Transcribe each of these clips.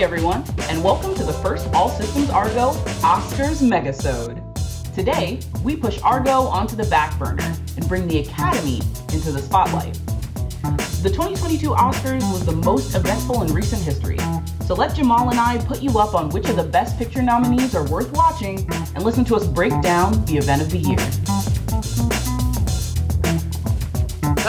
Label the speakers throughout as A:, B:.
A: Everyone, and welcome to the first All Systems Argo Oscars Megasode. Today, we push Argo onto the back burner and bring the Academy into the spotlight. The 2022 Oscars was the most eventful in recent history, so let Jamal and I put you up on which of the Best Picture nominees are worth watching and listen to us break down the event of the year.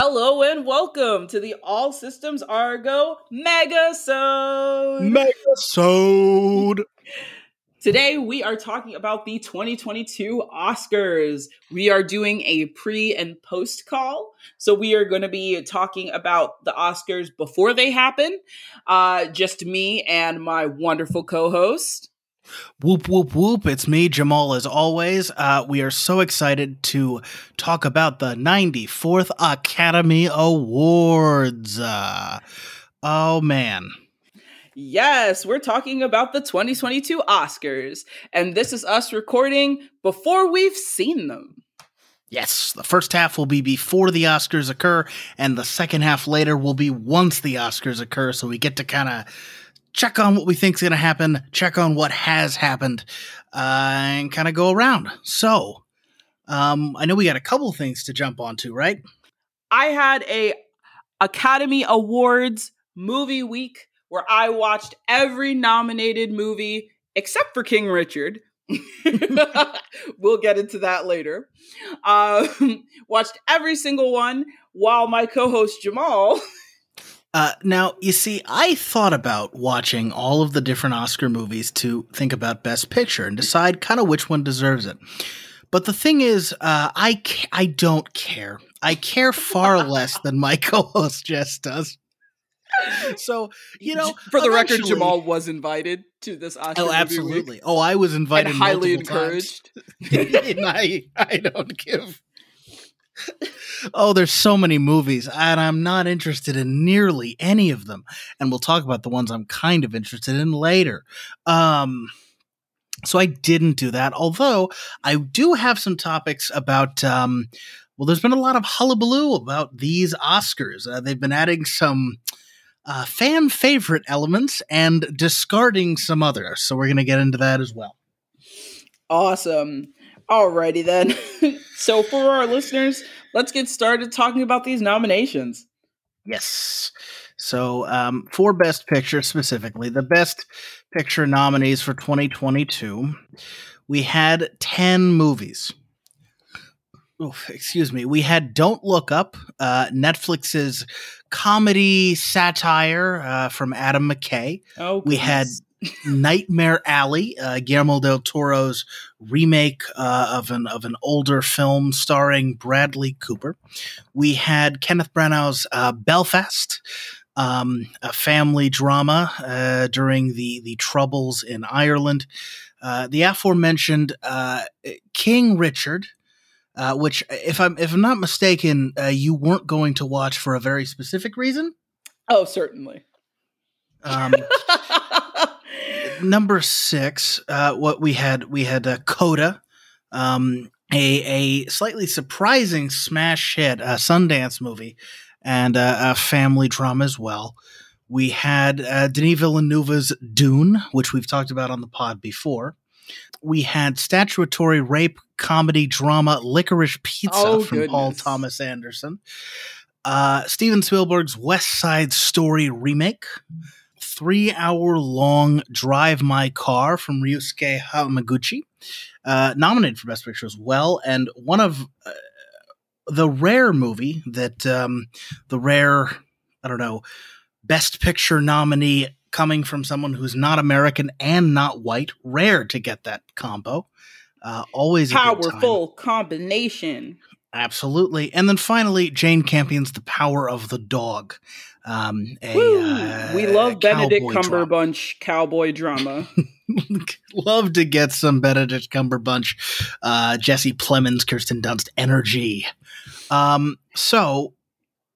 A: Hello and welcome to the All Systems Argo Megasode.
B: Megasode.
A: Today we are talking about the 2022 Oscars. We are doing a pre and post call. So we are going to be talking about the Oscars before they happen. Uh, just me and my wonderful co-host.
B: Whoop, whoop, whoop. It's me, Jamal, as always. Uh, we are so excited to talk about the 94th Academy Awards. Uh, oh, man.
A: Yes, we're talking about the 2022 Oscars. And this is us recording before we've seen them.
B: Yes, the first half will be before the Oscars occur, and the second half later will be once the Oscars occur. So we get to kind of check on what we think is going to happen, check on what has happened, uh, and kind of go around. So, um, I know we got a couple things to jump onto, right?
A: I had a Academy Awards movie week where I watched every nominated movie except for King Richard. we'll get into that later. Um, watched every single one while my co-host Jamal
B: Uh, now, you see, I thought about watching all of the different Oscar movies to think about Best Picture and decide kind of which one deserves it. But the thing is, uh, I I don't care. I care far less than my co-host Jess does. So you know,
A: for the record, Jamal was invited to this Oscar.
B: Oh, absolutely! Oh, I was invited,
A: highly encouraged.
B: I I don't give oh, there's so many movies, and I'm not interested in nearly any of them. And we'll talk about the ones I'm kind of interested in later. Um, so I didn't do that, although I do have some topics about. Um, well, there's been a lot of hullabaloo about these Oscars. Uh, they've been adding some uh, fan favorite elements and discarding some others. So we're going to get into that as well.
A: Awesome. Alrighty then. so for our listeners, let's get started talking about these nominations.
B: Yes. So um, for Best Picture specifically, the Best Picture nominees for 2022, we had 10 movies. Oh, excuse me. We had Don't Look Up, uh, Netflix's comedy satire uh, from Adam McKay.
A: Oh,
B: we had Nightmare Alley, uh, Guillermo del Toro's remake uh, of an of an older film starring Bradley Cooper. We had Kenneth Branagh's uh, Belfast, um, a family drama uh, during the the troubles in Ireland. Uh, the aforementioned uh, King Richard. which, if I'm if I'm not mistaken, you weren't going to watch for a very specific reason.
A: Oh, certainly.
B: Um, number six, uh, what we had, we had uh, Coda, um, a a slightly surprising smash hit, a Sundance movie, and uh, a family drama as well. We had uh, Denis Villeneuve's Dune, which we've talked about on the pod before. We had statutory rape comedy drama Licorice Pizza
A: oh,
B: from
A: goodness.
B: Paul Thomas Anderson. Uh, Steven Spielberg's West Side Story remake three hour long Drive My Car from Ryusuke Hamaguchi, uh, nominated for Best Picture as well, and one of uh, the rare movie that um, the rare, I don't know, Best Picture nominee coming from someone who's not American and not white. Rare to get that combo. Uh, always
A: powerful combination.
B: Absolutely. And then finally, Jane Campion's The Power of the Dog. Um, a, uh,
A: we love Benedict Cumberbatch cowboy drama.
B: love to get some Benedict Cumberbatch, uh, Jesse Plemons, Kirsten Dunst energy. Um, so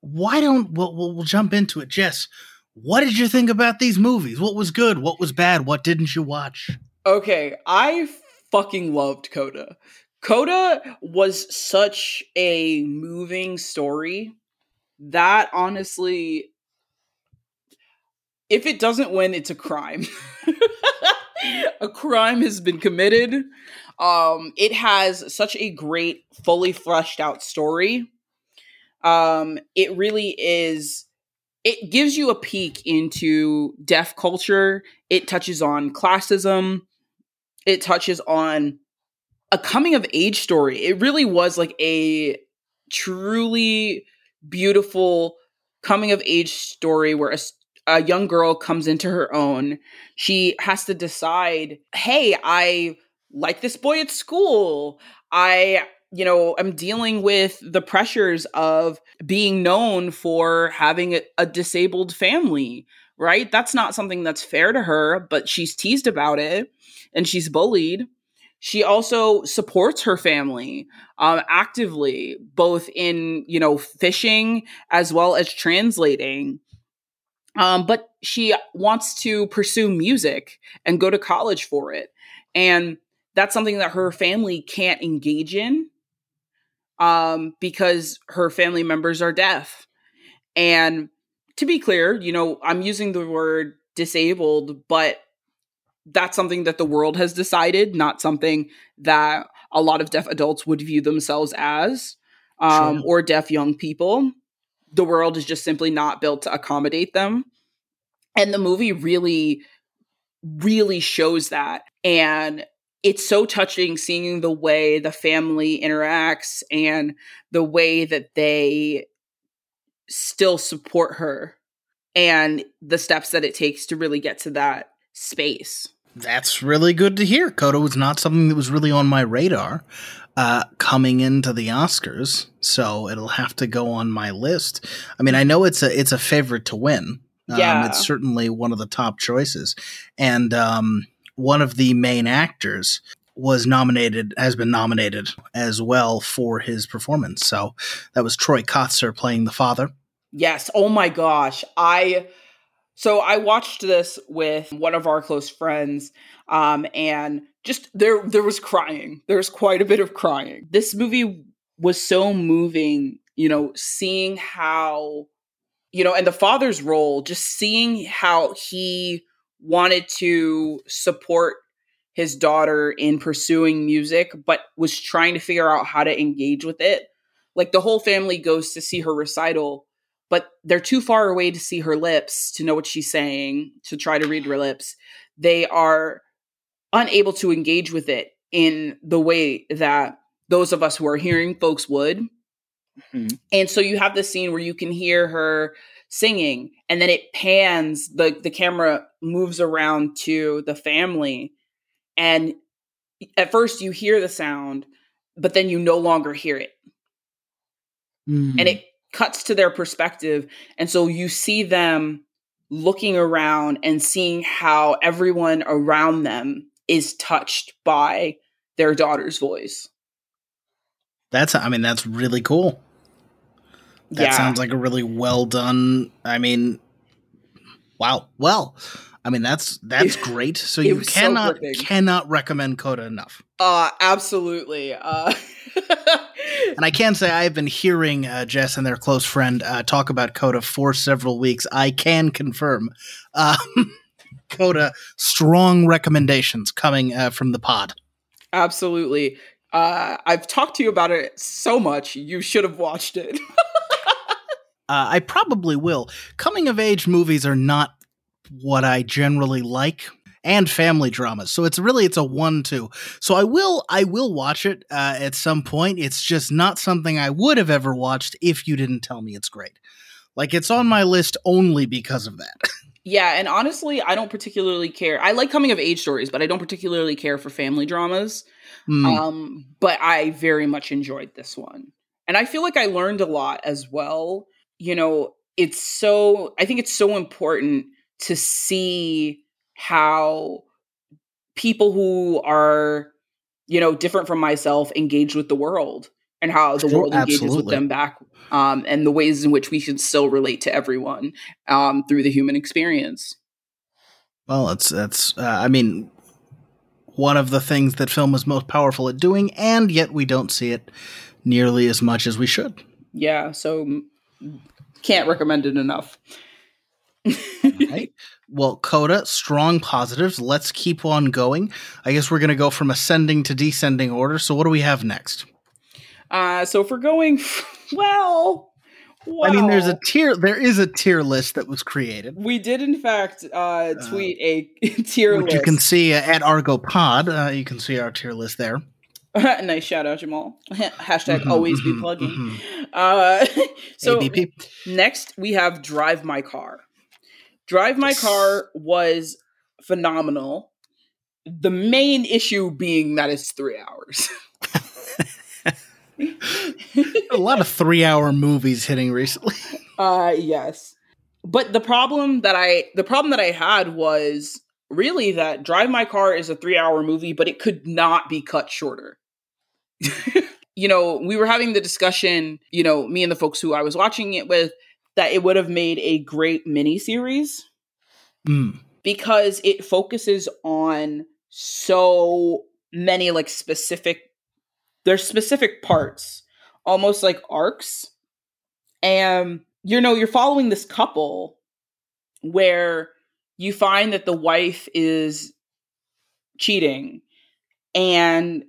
B: why don't we'll, we'll, we'll jump into it, Jess? What did you think about these movies? What was good? What was bad? What didn't you watch?
A: Okay, I fucking loved Coda. Coda was such a moving story that honestly if it doesn't win, it's a crime. a crime has been committed. Um, it has such a great, fully fleshed out story. Um, it really is. It gives you a peek into deaf culture. It touches on classism. It touches on a coming of age story. It really was like a truly beautiful coming of age story where a, a young girl comes into her own. She has to decide, hey, I like this boy at school. I, you know, I'm dealing with the pressures of being known for having a, a, disabled family, right? That's not something that's fair to her, but she's teased about it and she's bullied. She also supports her family um, actively, both in, you know, fishing as well as translating. Um, but she wants to pursue music and go to college for it. And that's something that her family can't engage in um, because her family members are deaf. And to be clear, you know, I'm using the word disabled, but that's something that the world has decided, not something that a lot of deaf adults would view themselves as, um, or deaf young people. The world is just simply not built to accommodate them. And the movie really, really shows that. And it's so touching seeing the way the family interacts and the way that they still support her and the steps that it takes to really get to that space.
B: That's really good to hear. Coda was not something that was really on my radar uh, coming into the Oscars, so it'll have to go on my list. I mean, I know it's a it's a favorite to win. Um, yeah, it's certainly one of the top choices, and um, one of the main actors was nominated, has been nominated as well for his performance. So that was Troy Kotsur playing the father.
A: Yes. Oh my gosh. I so I watched this with one of our close friends, um, and just there there was crying. There's quite a bit of crying. This movie was so moving, you know, seeing how, you know, and the father's role, just seeing how he wanted to support his daughter in pursuing music, but was trying to figure out how to engage with it. Like the whole family goes to see her recital, but they're too far away to see her lips to know what she's saying, to try to read her lips. They are unable to engage with it in the way that those of us who are hearing folks would. Mm-hmm. And so you have this scene where you can hear her singing and then it pans the the camera moves around to the family and at first you hear the sound but then you no longer hear it mm-hmm. and it cuts to their perspective and so you see them looking around and seeing how everyone around them is touched by their daughter's voice
B: that's i mean that's really cool that yeah. sounds like a really well done. I mean, wow. Well, I mean that's that's great. So you cannot so cannot recommend Coda enough.
A: Uh absolutely. Uh
B: and I can say I have been hearing uh, Jess and their close friend uh, talk about Coda for several weeks. I can confirm. Um, Coda, strong recommendations coming uh, from the pod.
A: Absolutely. Uh, I've talked to you about it so much. You should have watched it.
B: Uh, I probably will. Coming of age movies are not what I generally like and family dramas. So it's really it's a one two. So I will I will watch it uh, at some point. It's just not something I would have ever watched if you didn't tell me it's great. Like it's on my list only because of that.
A: Yeah, and honestly, I don't particularly care. I like coming of age stories, but I don't particularly care for family dramas. Mm. Um, but I very much enjoyed this one. And I feel like I learned a lot as well you know, it's so, I think it's so important to see how people who are, you know, different from myself engage with the world and how the world engages with them back um, and the ways in which we should still relate to everyone um, through the human experience.
B: Well, it's that's uh, I mean one of the things that film is most powerful at doing, and yet we don't see it nearly as much as we should.
A: Yeah, so can't recommend it enough.
B: right. Well, Coda, strong positives. Let's keep on going. I guess we're going to go from ascending to descending order. So, what do we have next?
A: Uh, so if we're going, well,
B: I mean, there's a tier. There is a tier list that was created.
A: We did, in fact, uh, tweet a tier
B: which
A: list.
B: you can see uh, at Argo Pod. Uh, you can see our tier list there.
A: nice shout out, Jamal. Hashtag
B: Mhm,
A: always be
B: mhm,
A: plugging.
B: mhm.
A: Uh, so
B: ABP.
A: next we have Drive My Car. Drive My Car was phenomenal. The main issue being that it's three hours.
B: a lot of three-hour movies hitting recently.
A: Uh yes. But the problem that I the problem that I had was really that Drive My Car is a 3-hour movie but it could not be cut shorter. you know, we were having the discussion, you know, me and the folks who I was watching it with that it would have made a great mini series
B: Mm.
A: because it focuses on so many like specific there's specific parts almost like arcs and you know you're following this couple where you find that the wife is cheating and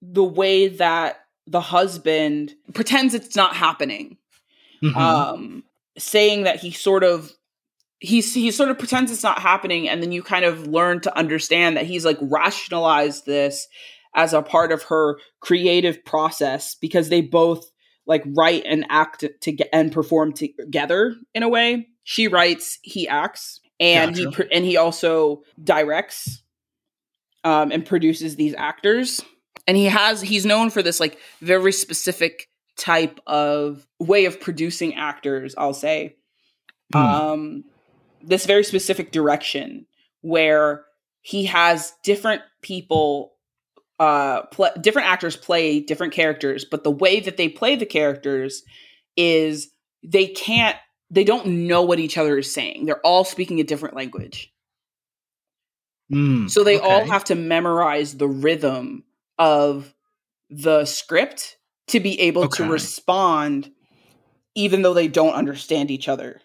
A: the way that the husband pretends it's not happening
B: Mhm.
A: um saying that he sort of he's he sort of pretends it's not happening and then you kind of learn to understand that he's like rationalized this as a part of her creative process because they both like write and act to get and perform together in a way. She writes he acts and he pr- and he also directs um and produces these actors. And he has he's known for this like very specific type of way of producing actors i'll say
B: Hmm.
A: um this very specific direction where he has different people uh different actors play different characters but the way that they play the characters is they can't they don't know what each other is saying they're all speaking a different language
B: Mm.
A: so they all have to memorize the rhythm of the script to be able to respond even though they don't understand each other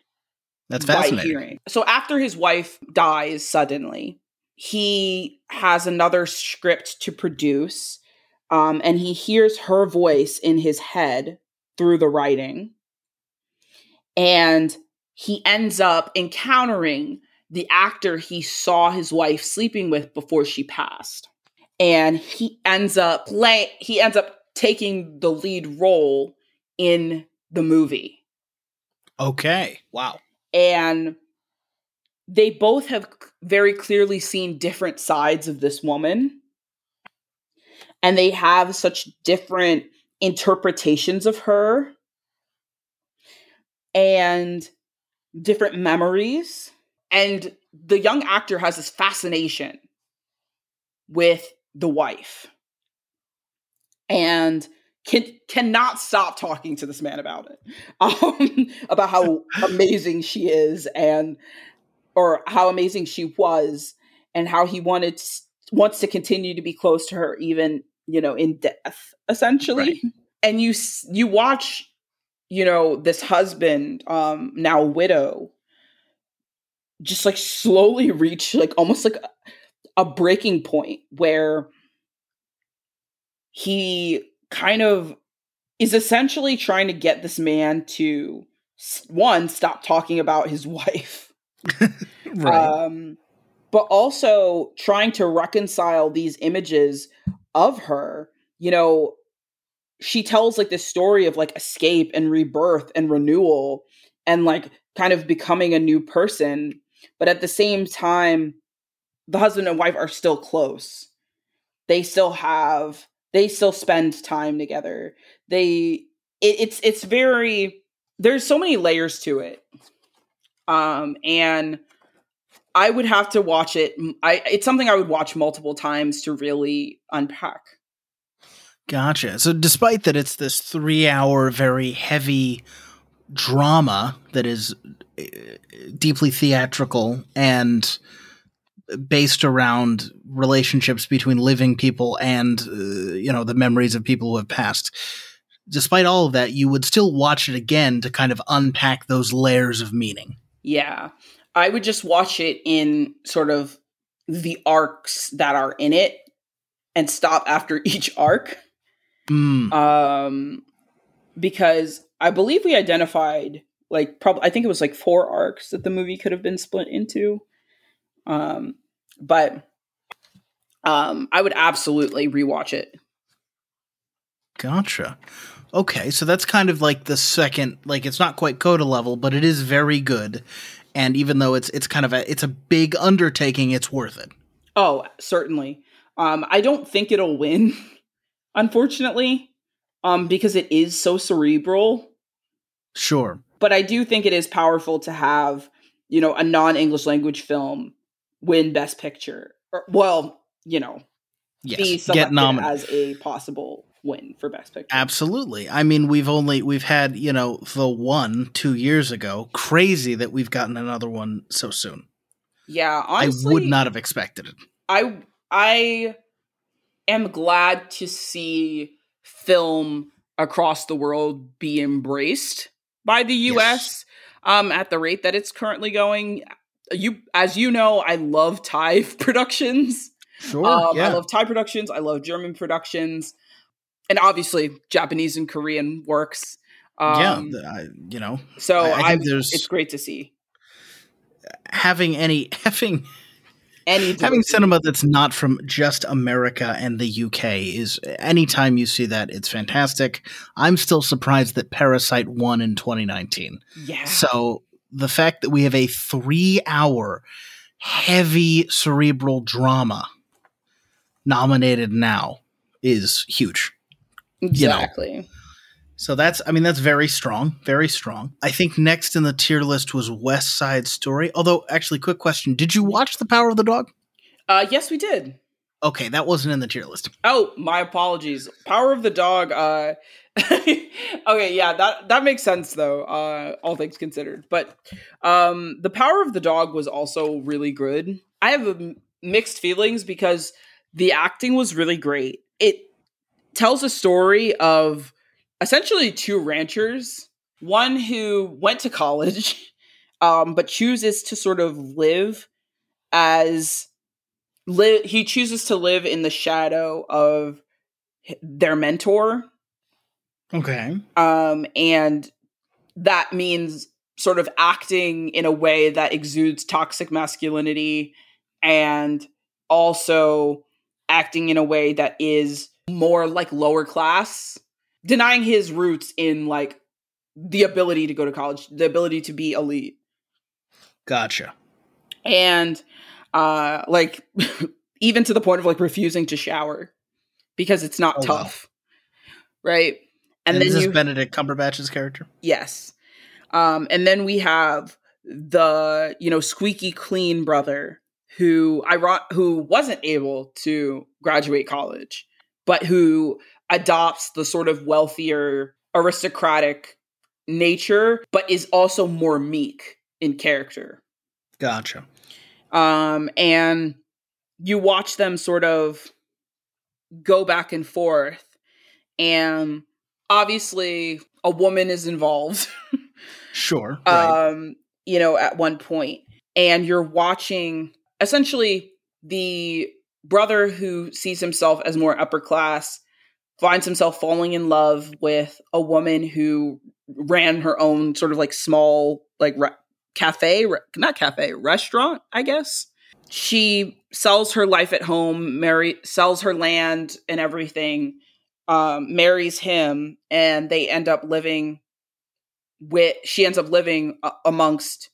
B: That's fascinating.
A: hearing. So after his wife dies suddenly, he has another script to produce, um, and he hears her voice in his head through the writing, and he ends up encountering the actor he saw his wife sleeping with before she passed, and he ends up play. He ends up taking the lead role in the movie.
B: Okay. Wow.
A: and they both have very clearly seen different sides of this woman. And they have such different interpretations of her. And different memories. And the young actor has this fascination with the wife and can cannot stop talking to this man about it um, about how amazing she is and or how amazing she was and how he wanted s- wants to continue to be close to her even you know in death essentially. And you you watch you know this husband um now widow just like slowly reach like almost like a, a breaking point where he kind of is essentially trying to get this man to one stop talking about his wife
B: Right.
A: um but also trying to reconcile these images of her you know she tells like this story of like escape and rebirth and renewal and like kind of becoming a new person but at the same time the husband and wife are still close they still have they still spend time together. They it, it's it's very there's so many layers to it. Um and i would have to watch it i it's something i would watch multiple times to really unpack.
B: Gotcha. So, despite that, it's this three-hour, very heavy drama that is uh, deeply theatrical and based around relationships between living people and uh, you know the memories of people who have passed. Despite all of that, you would still watch it again to kind of unpack those layers of meaning.
A: Yeah. I would just watch it in sort of the arcs that are in it and stop after each arc.
B: Mm.
A: Um because I believe we identified like probably I think it was like four arcs that the movie could have been split into. Um but um I would absolutely rewatch it.
B: Gotcha. Okay, so that's kind of like the second, like it's not quite Coda level, but it is very good. And even though it's it's kind of a it's a big undertaking, it's worth it.
A: Oh, certainly. Um, I don't think it'll win, unfortunately, um, because it is so cerebral.
B: Sure.
A: But I do think it is powerful to have, you know, a non-English language film win Best Picture. Or, well, you know,
B: Yes.
A: be
B: Get nominated.
A: as a possible win for Best Picture.
B: Absolutely. I mean, we've only we've had, you know, the one 2 years ago. Crazy that we've gotten another one so soon.
A: Yeah, honestly,
B: I would not have expected it.
A: I I am glad to see film across the world be embraced by the US um at the rate that it's currently going. You as you know, I love Thai productions.
B: Sure.
A: Um,
B: yeah.
A: I love Thai productions, I love German productions. And obviously Japanese and Korean works. Um,
B: yeah, I, you know,
A: so
B: I- I
A: I,
B: there's-
A: it's great to see
B: having any having
A: any
B: having cinema that's not from just America and the UK is anytime you see that it's fantastic. I'm still surprised that Parasite won in 2019.
A: Yeah.
B: So the fact that we have a 3-hour heavy cerebral drama nominated now is huge. know.
A: Exactly.
B: So that's I mean that's very strong, very strong. I think next in the tier list was West Side Story. Although actually quick question, did you watch The Power of the Dog?
A: Uh yes we did.
B: Okay, that wasn't in the tier list.
A: Oh, my apologies. Power of the dog. Uh, okay, yeah, that that makes sense though. Uh, all things considered, but um, the power of the dog was also really good. I have mixed feelings because the acting was really great. It tells a story of essentially two ranchers, one who went to college, um, but chooses to sort of live as li- he chooses to live in the shadow of their mentor
B: Okay.
A: um and that means sort of acting in a way that exudes toxic masculinity and also acting in a way that is more like lower class denying his roots in like the ability to go to college the ability to be elite
B: Gotcha.
A: and uh like even to the point of like refusing to shower because it's not
B: Oh, wow.
A: tough right
B: And,
A: and,
B: is
A: then
B: this
A: you
B: Benedict Cumberbatch's character?
A: yes um and then we have the you know squeaky clean brother who i who wasn't able to graduate college but who adopts the sort of wealthier aristocratic nature but is also more meek in character
B: Gotcha.
A: um, and you watch them sort of go back and forth and obviously a woman is involved
B: Sure. right.
A: um, you know at one point and you're watching essentially the brother who sees himself as more upper class finds himself falling in love with a woman who ran her own sort of like small like re- cafe re- not cafe restaurant i guess she sells her life at home marry sells her land and everything um, marries him and they end up living with she ends up living a- amongst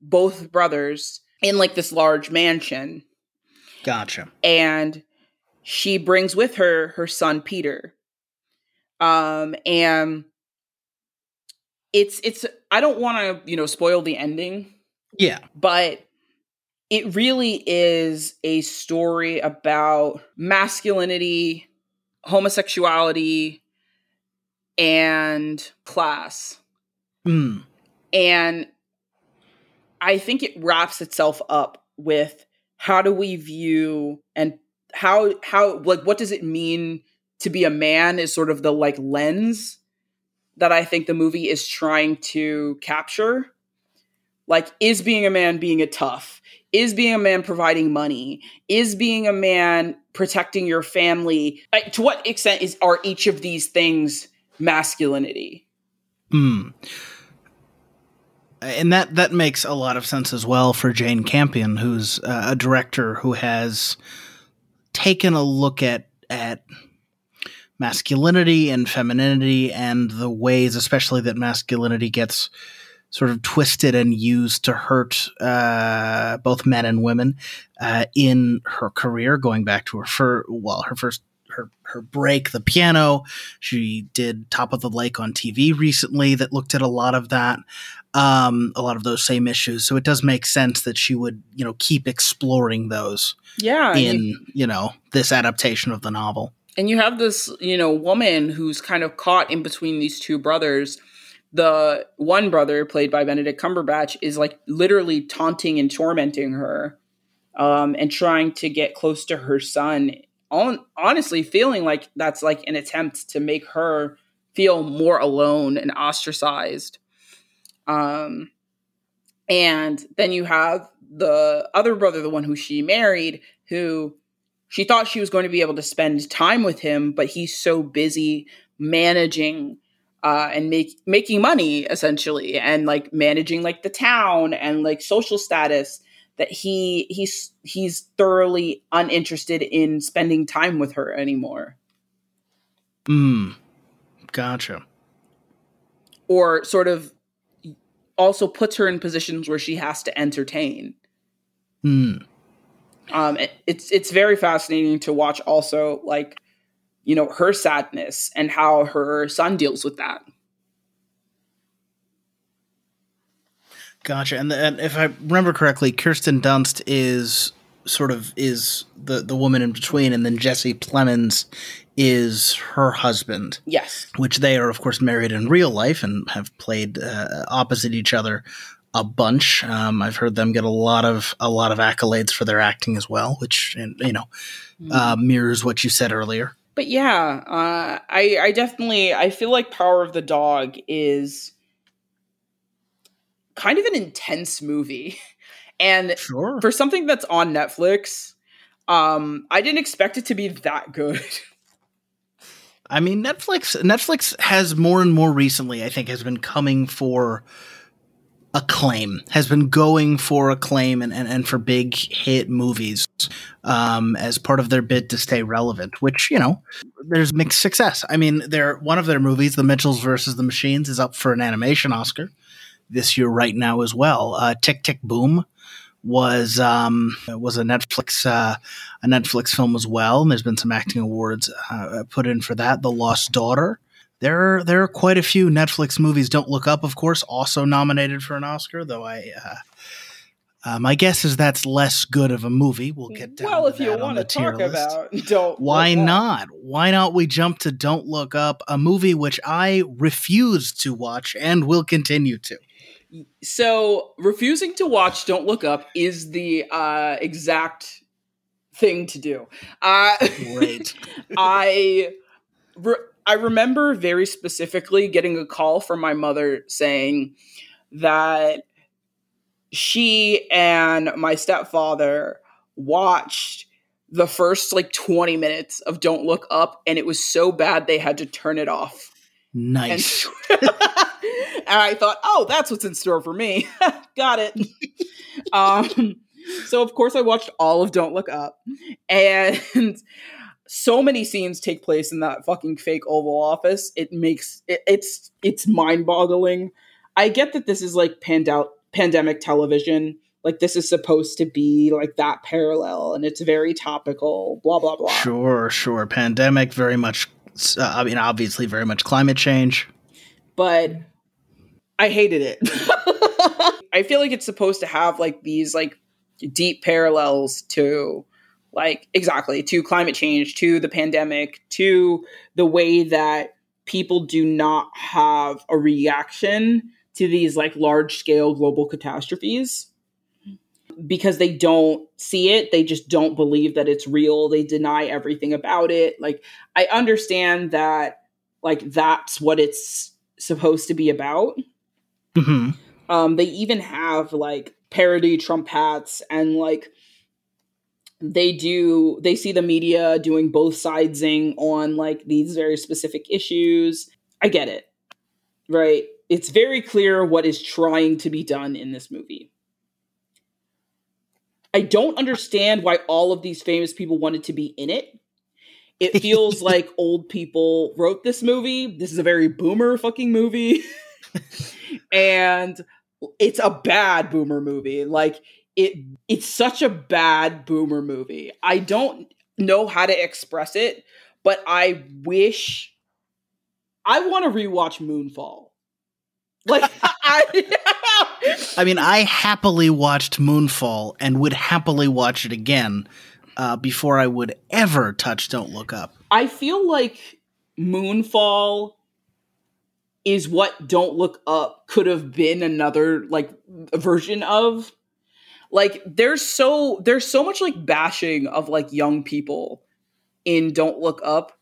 A: both brothers in like this large mansion
B: gotcha.
A: and she brings with her her son Peter. Um and it's it's I don't want to, you know, spoil the ending,
B: Yeah.
A: but it really is a story about masculinity, homosexuality and class.
B: Mm.
A: And I think it wraps itself up with how do we view and how how like what does it mean to be a man is sort of the like lens that I think the movie is trying to capture. Like, is being a man being a tough? Is being a man providing money? Is being a man protecting your family? To what extent is are each of these things masculinity?
B: Hmm. And that that makes a lot of sense as well for Jane Campion, who's uh, a director who has taken a look at at masculinity and femininity and the ways, especially that masculinity gets sort of twisted and used to hurt uh, both men and women uh, in her career, going back to her fir- well, her first her her break, the piano. She did Top of the Lake on TV recently that looked at a lot of that, um, a lot of those same issues. So it does make sense that she would you know keep exploring those.
A: Yeah,
B: in you, you know this adaptation of the novel.
A: And you have this you know woman who's kind of caught in between these two brothers. The one brother, played by Benedict Cumberbatch, is like literally taunting and tormenting her, um, and trying to get close to her son on, honestly feeling like that's like an attempt to make her feel more alone and ostracized. Um, and then you have the other brother, the one who she married, who she thought she was going to be able to spend time with him, but he's so busy managing uh, and make making money essentially, and like managing like the town and like social status that he he's he's thoroughly uninterested in spending time with her anymore.
B: Hmm. Gotcha.
A: Or sort of also puts her in positions where she has to entertain.
B: Hmm.
A: Um, it, it's it's very fascinating to watch. Also, like you know her sadness and how her son deals with that.
B: Gotcha. And, the, and if I remember correctly, Kirsten Dunst is sort of is the the woman in between, and then Jesse Plemons is her husband.
A: Yes,
B: which they are of course married in real life and have played uh, opposite each other a bunch. Um, I've heard them get a lot of a lot of accolades for their acting as well, which you know mm-hmm. uh, mirrors what you said earlier.
A: But yeah, uh, I I definitely I feel like Power of the Dog is kind of an intense movie. And
B: sure.
A: for something that's on Netflix, um, I didn't expect it to be that good.
B: I mean, Netflix Netflix has more and more recently, I think, has been coming for acclaim, has been going for acclaim and, and, and for big hit movies um, as part of their bid to stay relevant, which, you know, there's mixed success. I mean, they're one of their movies, The Mitchells versus the Machines, is up for an animation Oscar this year right now as well. Uh, Tick Tick Boom was um, was a Netflix uh, a Netflix film as well, and there's been some acting awards uh, put in for that. The Lost Daughter. There are, there are quite a few Netflix movies. Don't Look Up, of course, also nominated for an Oscar. Though I, uh, uh my guess is that's less good of a movie. We'll get down.
A: Well, if
B: you
A: want
B: to
A: talk
B: list.
A: about, don't.
B: Why not? Why not? We jump to Don't Look Up, a movie which I refuse to watch and will continue to
A: so refusing to watch Don't Look Up is the uh, exact thing to do. Uh,
B: Great.
A: I re- I remember very specifically getting a call from my mother saying that she and my stepfather watched the first like 20 minutes of Don't Look Up and it was so bad they had to turn it off.
B: Nice.
A: And, and I thought, oh, that's what's in store for me. Got it. um, so of course I watched all of Don't Look Up, and so many scenes take place in that fucking fake Oval Office. It makes it, it's it's mind boggling. I get that this is like pand- pandemic television. Like this is supposed to be like that parallel, and it's very topical. Blah blah blah.
B: Sure, sure. Pandemic, very much. Uh, I mean, obviously, very much climate change.
A: But I hated it. I feel like it's supposed to have like these like deep parallels to like exactly. To climate change, to the pandemic, to the way that people do not have a reaction to these like large scale global catastrophes. Because they don't see it they just don't believe that it's real they deny everything about it. Like i understand that like that's what it's supposed to be about.
B: Mm-hmm.
A: Um, they even have like parody Trump hats and like they do they see the media doing both sidesing on like these very specific issues. I get it. Right? It's very clear what is trying to be done in this movie. I don't understand why all of these famous people wanted to be in it. It feels like old people wrote this movie. This is a very boomer fucking movie. and it's a bad boomer movie. Like it it's such a bad boomer movie. I don't know how to express it, but I wish I want to rewatch Moonfall. Like I
B: I mean, I happily watched Moonfall and would happily watch it again uh, before I would ever touch Don't Look Up.
A: I feel like Moonfall is what Don't Look Up could have been another like version of. Like there's so there's so much like bashing of like young people in Don't Look Up.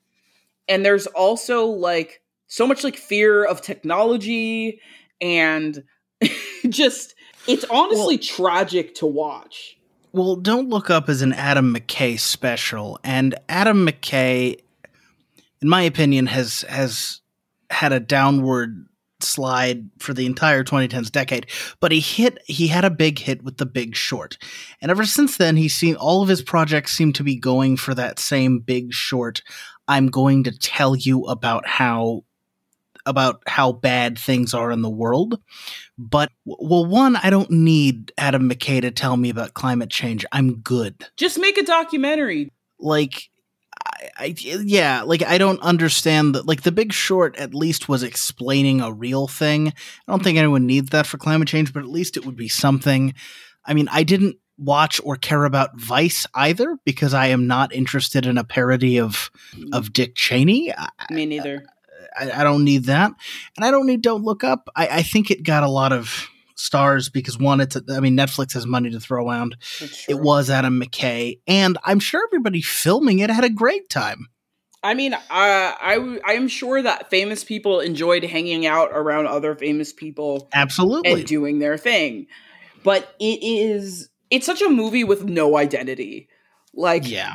A: And there's also like so much like fear of technology and just it's honestly well, tragic to watch.
B: Well, Don't Look Up is an Adam McKay special, and Adam McKay, in my opinion, has has had a downward slide for the entire 2010s decade but he hit he had a big hit with the big short and ever since then he's seen all of his projects seem to be going for that same big short i'm going to tell you about how about how bad things are in the world. But well, one, I don't need Adam McKay to tell me about climate change. I'm good.
A: Just make a documentary.
B: Like, I, I yeah, like I don't understand that. Like, The Big Short at least was explaining a real thing. I don't think anyone needs that for climate change, but at least it would be something. I mean, I didn't watch or care about Vice either because I am not interested in a parody of of mm. Dick Cheney.
A: Me neither.
B: I, I, don't need that, and I don't need Don't Look Up. I, I, think it got a lot of stars because one, it's a, I mean Netflix has money to throw around. It was Adam McKay, and I'm sure everybody filming it had a great time.
A: I mean, uh, I I am sure that famous people enjoyed hanging out around other famous people,
B: absolutely,
A: and doing their thing. But it is it's such a movie with no identity, like
B: yeah,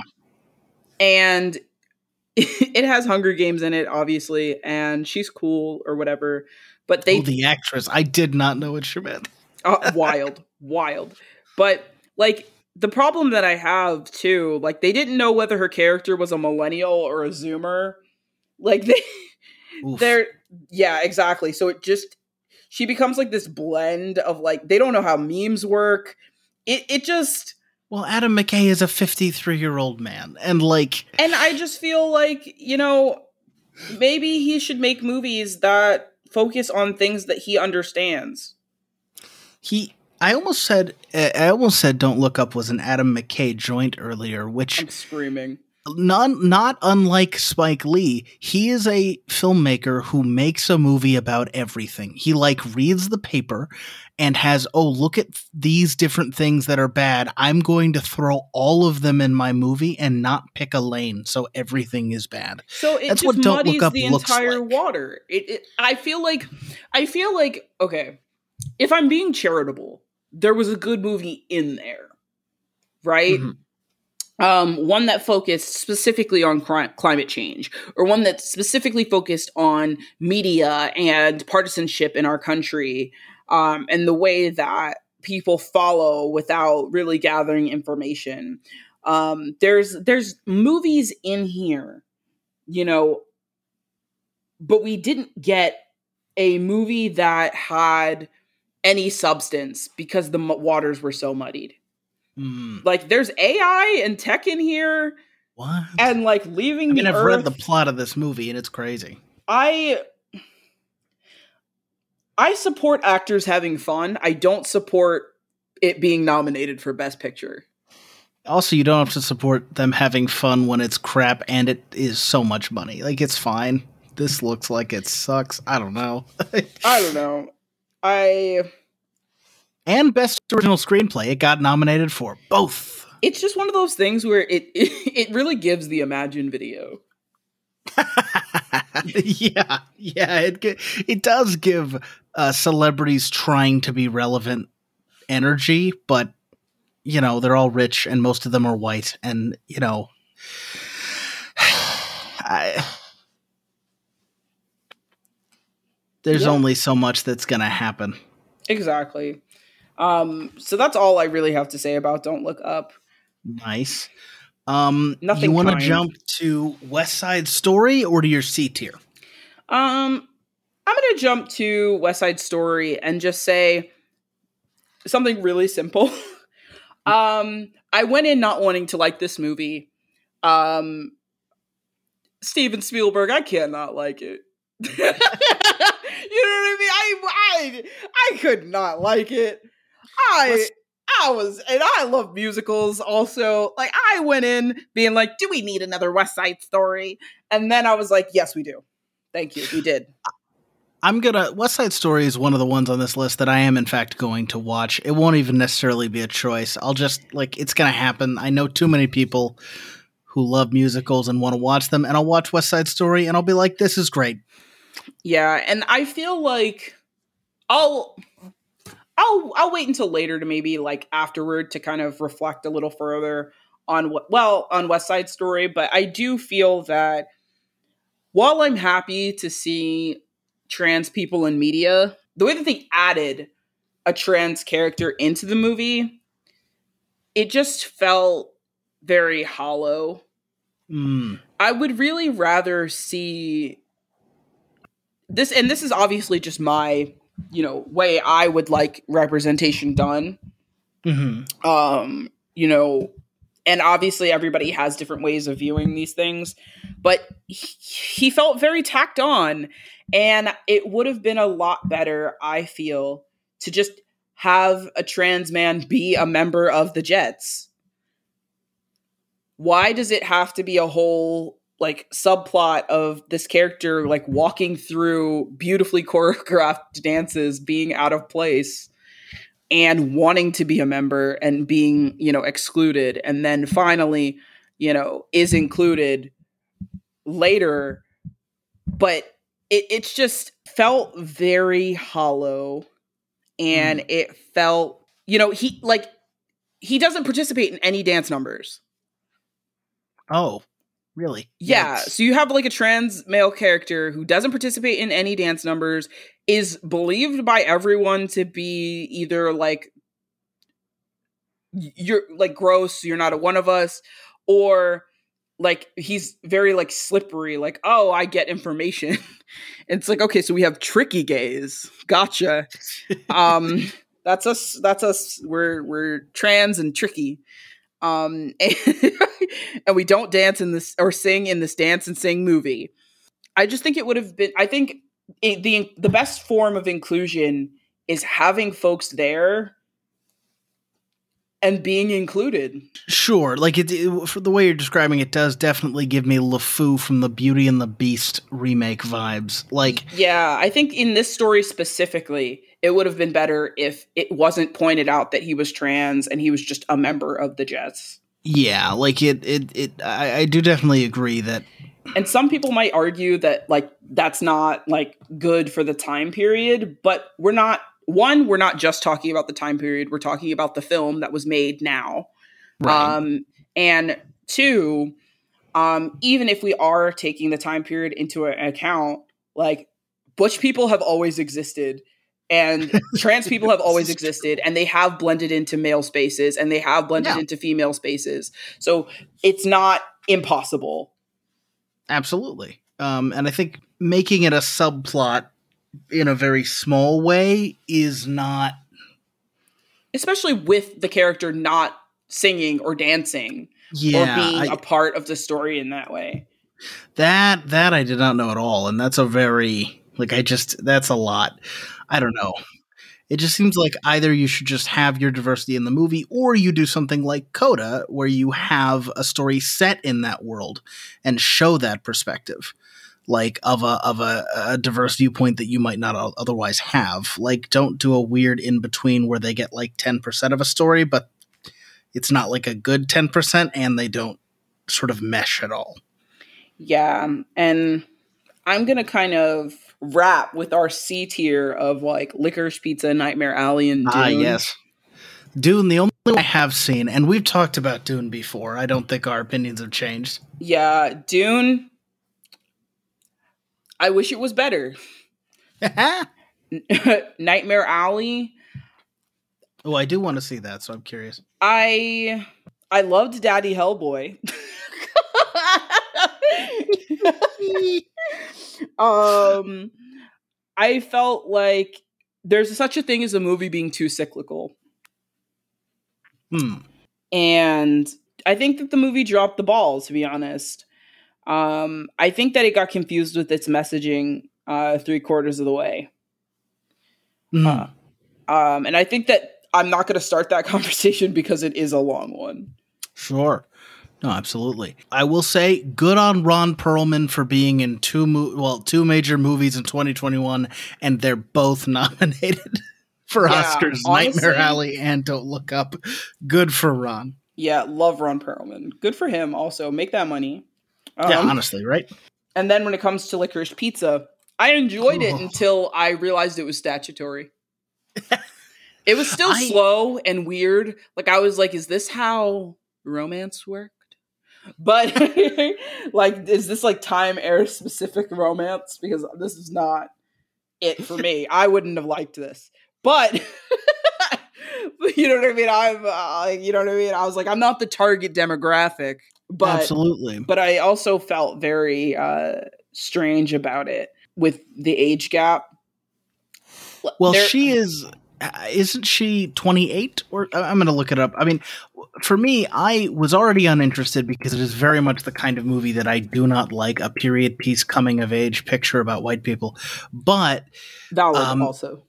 A: and it has Hunger Games in it, obviously, and she's cool or whatever. But they,
B: oh, the actress, I did not know what she meant.
A: uh, wild, wild. But like the problem that I have too, like they didn't know whether her character was a millennial or a Zoomer. Like they, Oof. they're yeah, exactly. So it just she becomes like this blend of like they don't know how memes work. It it just
B: well, Adam McKay is a 53 year old man. And like.
A: And I just feel like, you know, maybe he should make movies that focus on things that he understands.
B: He. I almost said I almost said Don't Look Up was an Adam McKay joint earlier, which
A: I'm screaming
B: not not unlike Spike Lee, he is a filmmaker who makes a movie about everything. He like reads the paper and has, "Oh, look at these different things that are bad. I'm going to throw all of them in my movie and not pick a lane so everything is bad."
A: So it That's just what Don't Look Up the entire like. water. It, it I feel like I feel like okay, if I'm being charitable, there was a good movie in there. Right? Mm-hmm um, one that focused specifically on cri- climate change, or one that specifically focused on media and partisanship in our country, um, and the way that people follow without really gathering information. Um, there's there's movies in here, you know, but we didn't get a movie that had any substance because the waters were so muddied. Mm. Like there's AI and tech in here.
B: What?
A: And like leaving I
B: mean, I've
A: Earth,
B: read the plot of this movie and it's crazy.
A: I I support actors having fun. I don't support it being nominated for best picture.
B: Also, you don't have to support them having fun when it's crap and it is so much money. Like it's fine. This looks like it sucks. I don't know.
A: I don't know. I
B: and Best Original Screenplay. It got nominated for both.
A: It's just one of those things where it it, it really gives the Imagine video.
B: yeah, yeah, it it does give uh, celebrities trying to be relevant energy, but you know they're all rich and most of them are white, and you know, I, there's
A: Yeah.
B: only so much that's gonna happen.
A: Exactly. Um, so that's all I really have to say about Don't Look Up.
B: Nice. Um,
A: Nothing
B: you want to jump to West Side Story or to your C tier?
A: Um, I'm gonna jump to West Side Story and just say something really simple. um, I went in not wanting to like this movie. Um, Steven Spielberg, I cannot like it. you know what I mean? I, I I could not like it. I I was and I love musicals also. Like I went in being like, do we need another West Side Story? And then I was like, yes, we do. Thank you. We did.
B: I'm gonna West Side Story is one of the ones on this list that I am in fact going to watch. It won't even necessarily be a choice. I'll just like it's gonna happen. I know too many people who love musicals and want to watch them, and I'll watch West Side Story and I'll be like, this is great.
A: Yeah, and I feel like I'll I'll I'll wait until later to maybe like afterward to kind of reflect a little further on what well on West Side Story, but I do feel that while I'm happy to see trans people in media, the way that they added a trans character into the movie, it just felt very hollow.
B: Mm,
A: I would really rather see this, and this is obviously just my, you know, way I would like representation done.
B: hmm
A: Um, you know, and obviously everybody has different ways of viewing these things, but he, he felt very tacked on, and it would have been a lot better, I feel, to just have a trans man be a member of the Jets why does it have to be a whole like subplot of this character like mm-hmm. walking through beautifully choreographed dances being out of place and wanting to be a member and being you know excluded and then finally you know is included later. But it, it's just felt very hollow and mm. it felt you know he like he doesn't participate in any dance numbers.
B: Oh, really?
A: yeah,
B: Yikes.
A: so you have like a trans male character who doesn't participate in any dance numbers, is believed by everyone to be either like you're like gross, you're not a one of us, or like he's very like slippery, like, oh, I get information. it's like, okay, so we have tricky gays. Gotcha. um that's us that's us. We're we're trans and tricky. Um and, and we don't dance in this or sing in this dance and sing movie. I just think it would have been I think it, the the best form of inclusion is having folks there and being included.
B: Sure, like it, it- for the way you're describing it does definitely give me LeFou from the Beauty and the Beast remake vibes. Like
A: Yeah, I think in this story specifically, it would have been better if it wasn't pointed out that he was trans and he was just a member of the Jets.
B: yeah, like it it it I, I do definitely agree that
A: And some people might argue that like that's not like good for the time period, but we're not one, we're not just talking about the time period, we're talking about the film that was made now.
B: right.
A: Um, and two, um, even if we are taking the time period into account, like butch people have always existed and trans people have always
B: This is true.
A: existed and they have blended into male spaces and they have blended
B: Yeah.
A: into female spaces. So it's not impossible.
B: Absolutely. Um, and I think making it a subplot in a very small way is not
A: Especially with the character not singing or dancing
B: yeah
A: or being
B: I-
A: a part of the story in that way.
B: that that I did not know at all, and that's a very like I just that's a lot. I don't know. It just seems like either you should just have your diversity in the movie, or you do something like Coda, where you have a story set in that world and show that perspective, like of a of a, a diverse viewpoint that you might not otherwise have. Like, don't do a weird in between where they get like ten percent of a story, but it's not like a good ten percent, and they don't sort of mesh at all.
A: Yeah, and I'm gonna kind of wrap with our C tier of like Licorice Pizza, Nightmare Alley, and Dune.
B: Ah, yes. Dune, the only one I have seen, and we've talked about Dune before. I don't think our opinions have changed.
A: Yeah, Dune. I wish it was better. Nightmare Alley.
B: oh, I do want to see that, so I'm curious.
A: I I loved Daddy Hellboy. um I felt like there's such a thing as a movie being too cyclical.
B: Hmm.
A: And I think that the movie dropped the ball, to be honest. Um, I think that it got confused with its messaging uh, three quarters of the way.
B: Hmm.
A: Uh, um, and I think that I'm not going to start that conversation because it is a long one.
B: Sure. No, absolutely. I will say, good on Ron Perlman for being in two mo- well, two major movies in 2021, and they're both nominated for
A: Yeah,
B: Oscars:
A: honestly-
B: Nightmare Alley and Don't Look Up. Good for Ron.
A: Yeah, love Ron Perlman. Good for him. Also, make that money.
B: Yeah,
A: Um,
B: honestly, right?
A: And then when it comes to licorice pizza, I enjoyed it until I realized it was statutory. it was still
B: I-
A: slow and weird. Like I was like, is this how romance worked? But like, is this like time era specific romance? Because this is not it for me. I wouldn't have liked this. But you know what I mean? I'm, uh, you know what I mean? I was like, I'm not the target demographic, but
B: absolutely.
A: but I also felt very uh, strange about it with the age gap.
B: Well,
A: There-
B: she is. uh, Isn't she 28? Or I- I'm going to look it up. I mean, for me, I was already uninterested because it is very much the kind of movie that I do not like a period piece coming of age picture about white people. But
A: valid
B: um,
A: also.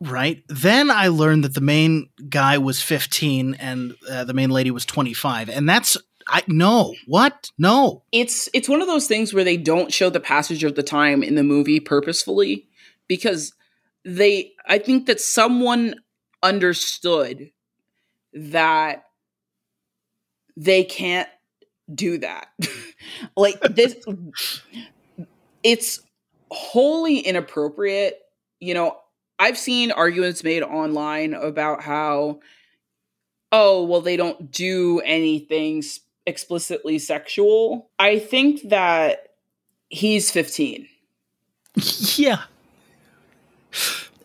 B: right then, I learned that the main guy was 15 and uh, the main lady was 25, and that's I no what no
A: It's it's one of those things where they don't show the passage of the time in the movie purposefully because they I think that someone understood that they can't do that. like this it's wholly inappropriate. You know, I've seen arguments made online about how oh, well they don't do anything s- explicitly sexual. I think that he's 15.
B: yeah,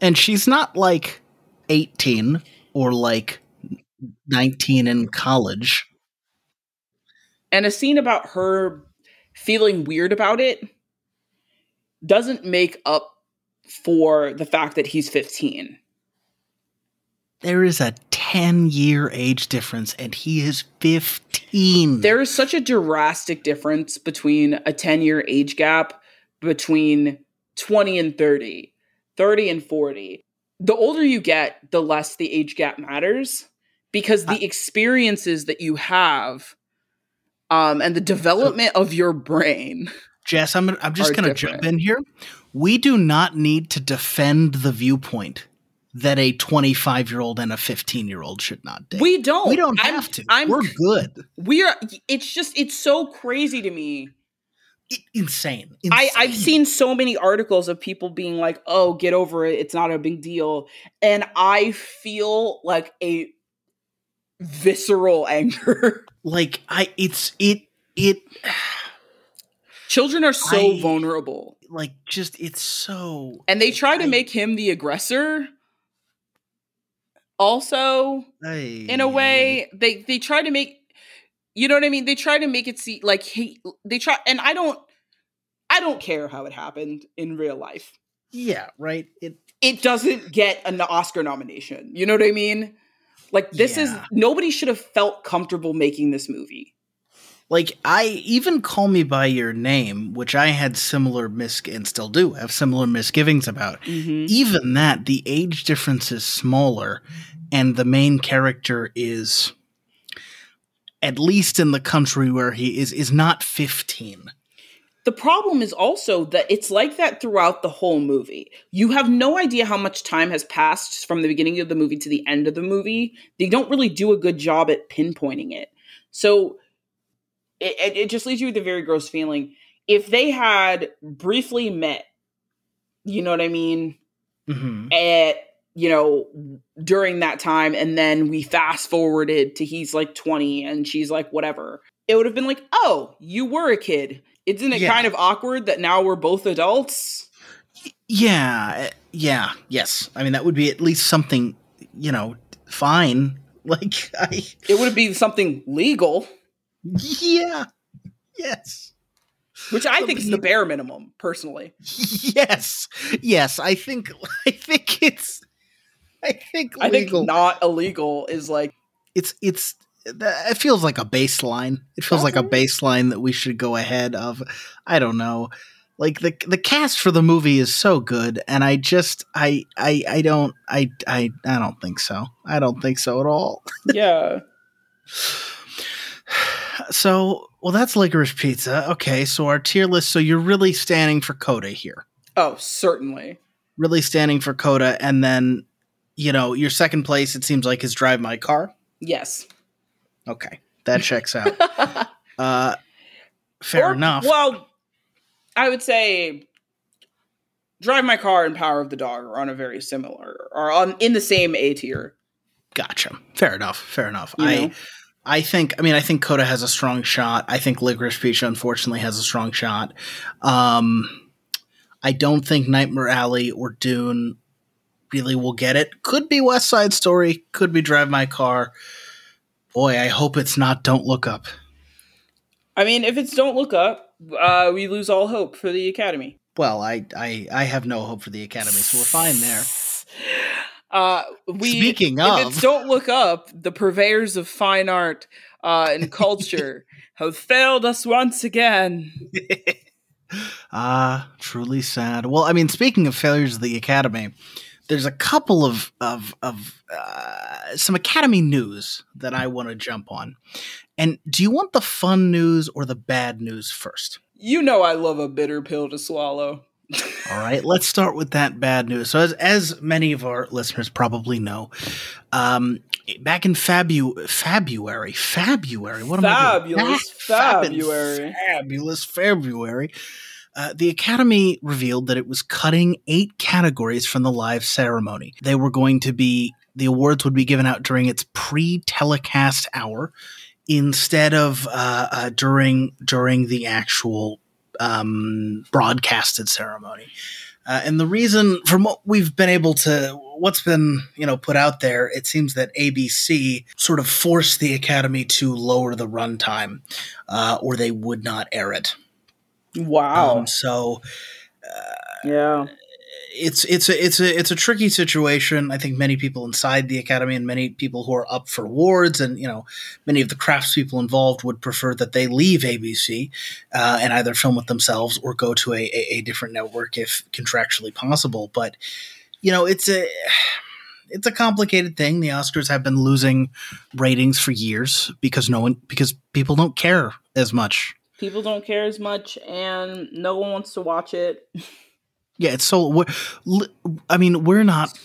B: and she's not like 18 or like 19 in college.
A: And a scene about her feeling weird about it doesn't make up for the fact that he's 15.
B: There is a 10 year age difference, and he is 15.
A: There is such a drastic difference between a 10 year age gap between 20 and 30, 30 and 40. The older you get, the less the age gap matters because the experiences that you have um, and the development of your brain.
B: Jess, I'm, I'm just going to jump in here. We do not need to defend the viewpoint that a 25 year old and a 15 year old should not date.
A: We don't.
B: we don't
A: I'm-
B: have to.
A: I'm,
B: We're good.
A: We're. It's just. It's so crazy to me.
B: I- insane.
A: I, I've seen so many articles of people being like, "Oh, get over it. It's not a big deal," and I feel like a visceral anger.
B: like I it's it it
A: Children are so
B: I-
A: vulnerable,
B: like just it's so
A: and they try to
B: I-
A: make him the aggressor. Also, in a way, they they try to make you know what I mean. They try to make it see like he. They try, and I don't. I don't care how it happened in real life.
B: Yeah, right. It
A: it doesn't get an Oscar nomination. You know what I mean? Like this is nobody should have felt comfortable making this movie.
B: Like I even call me by your name, which I had similar mis and still do have similar misgivings about. Mm-hmm. Even that, the age difference is smaller, and the main character is, at least in the country where he is, is not fifteen.
A: The problem is also that it's like that throughout the whole movie. You have no idea how much time has passed from the beginning of the movie to the end of the movie. They don't really do a good job at pinpointing it. So it, it, it just leaves you with a very gross feeling. if they had briefly met, you know what I mean,
B: hmm
A: at you know during that time, and then we fast forwarded to he's like twenty and she's like whatever, it would have been like, oh, you were a kid. Isn't it
B: Yeah.
A: kind of awkward that now we're both adults?
B: Yeah, eh, yeah, yes. I mean, that would be at least something, you know, fine. Like, I,
A: It would be something legal,
B: yeah, yes,
A: which I think is the bare minimum, personally.
B: yes, yes. I think, I think it's, I think
A: I think not illegal is like
B: it's, it's. It feels like a baseline. It feels like a baseline that we should go ahead of. I don't know. Like the the cast for the movie is so good, and I just I I I don't I I I don't think so. I don't think so at all.
A: yeah.
B: So, well, that's licorice pizza. Okay, so our tier list. So you're really standing for Coda here,
A: Oh, certainly.
B: really standing for Coda, and then, you know, your second place. It seems like is Drive My Car.
A: Yes.
B: Okay, that checks out. uh, fair
A: Or-
B: enough.
A: Well, I would say Drive My Car and Power of the Dog are on a very similar are on in the same A tier.
B: Gotcha. Fair enough. Fair enough.
A: You
B: I.
A: know?
B: I think. I mean, I think Coda has a strong shot. I think Licorice Pizza, unfortunately, has a strong shot. Um, I don't think Nightmare Alley or Dune really will get it. Could be West Side Story. Could be Drive My Car. Boy, I hope it's not. Don't look up.
A: I mean, if it's Don't Look Up, uh, we lose all hope for the Academy.
B: Well, I, I, I have no hope for the Academy, so we're fine there.
A: Uh, we
B: Speaking
A: if
B: of-
A: it's Don't Look Up, the purveyors of fine art uh, and culture have failed us once again.
B: Ah, truly sad. Well, I mean, speaking of failures of the Academy, there's a couple of of of uh, some Academy news that I want to jump on. And do you want the fun news or the bad news first?
A: You know I love a bitter pill to swallow.
B: All right, let's start with that bad news. So, as as many of our listeners probably know, um, back in Fabu February, February, what am I doing?
A: Fabulous February.
B: fabulous February. Uh, the Academy revealed that it was cutting eight categories from the live ceremony. They were going to be the awards would be given out during its pre-telecast hour instead of uh, uh, during during the actual um, broadcasted ceremony. Uh, and the reason, from what we've been able to, what's been you know put out there, it seems that ABC sort of forced the Academy to lower the runtime, uh, or they would not air it.
A: Wow.
B: Um, so Uh,
A: yeah.
B: It's it's a it's a it's a tricky situation. I think many people inside the academy and many people who are up for awards and you know many of the craftspeople involved would prefer that they leave ABC uh, and either film it themselves or go to a, a, a different network if contractually possible. But you know it's a it's a complicated thing. The Oscars have been losing ratings for years because no one because people don't care as much.
A: People don't care as much, and no one wants to watch it.
B: Yeah, it's so. I mean, we're not.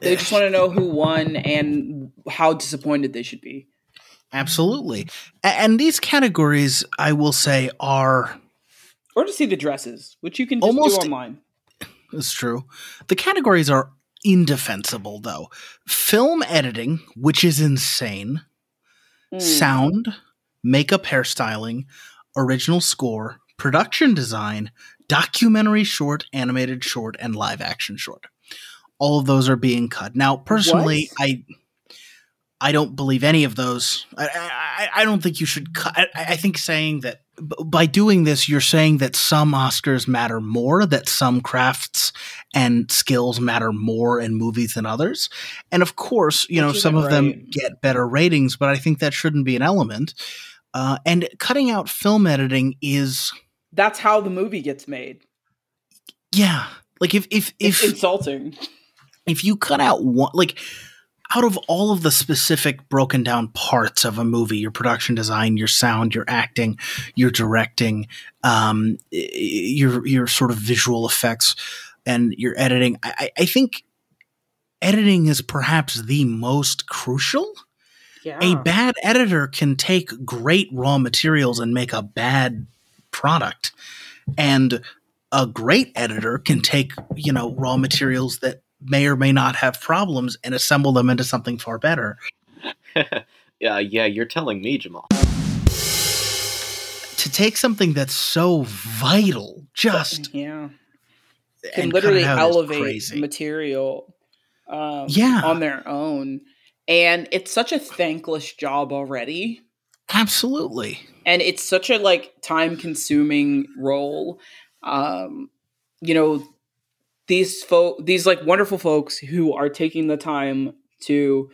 A: They just want to know who won and how disappointed they should be.
B: Absolutely. And these categories, I will say, are
A: Or to see the dresses, which you can just
B: Almost-
A: do online.
B: it's true. The categories are indefensible, though. Film editing, which is insane.
A: Mm.
B: Sound, makeup, hairstyling, original score, production design, documentary short, animated short, and live action short. All of those are being cut. Now, personally, I I don't believe any of those. I, I, I don't think you should cut. I, I think saying that by doing this, you're saying that some Oscars matter more, that some crafts and skills matter more in movies than others. And of course, you know, some of them get better ratings, but I think that shouldn't be an element. Uh, and cutting out film editing is,
A: That's how the movie gets made.
B: yeah, like if if
A: It's
B: if
A: insulting.
B: if you cut out one like out of all of the specific broken down parts of a movie your production design your sound your acting your directing um, your your sort of visual effects and your editing I, I I think editing is perhaps the most crucial
A: Yeah.
B: a bad editor can take great raw materials and make a bad product and a great editor can take you know raw materials that may or may not have problems and assemble them into something far better.
C: yeah, yeah, you're telling me, Jamal.
B: To take something that's so vital, just
A: yeah, can literally elevate material, um,
B: yeah,
A: on their own, and it's such a thankless job already.
B: Absolutely,
A: and it's such a like time-consuming role. Um, you know, these folk these like wonderful folks who are taking the time to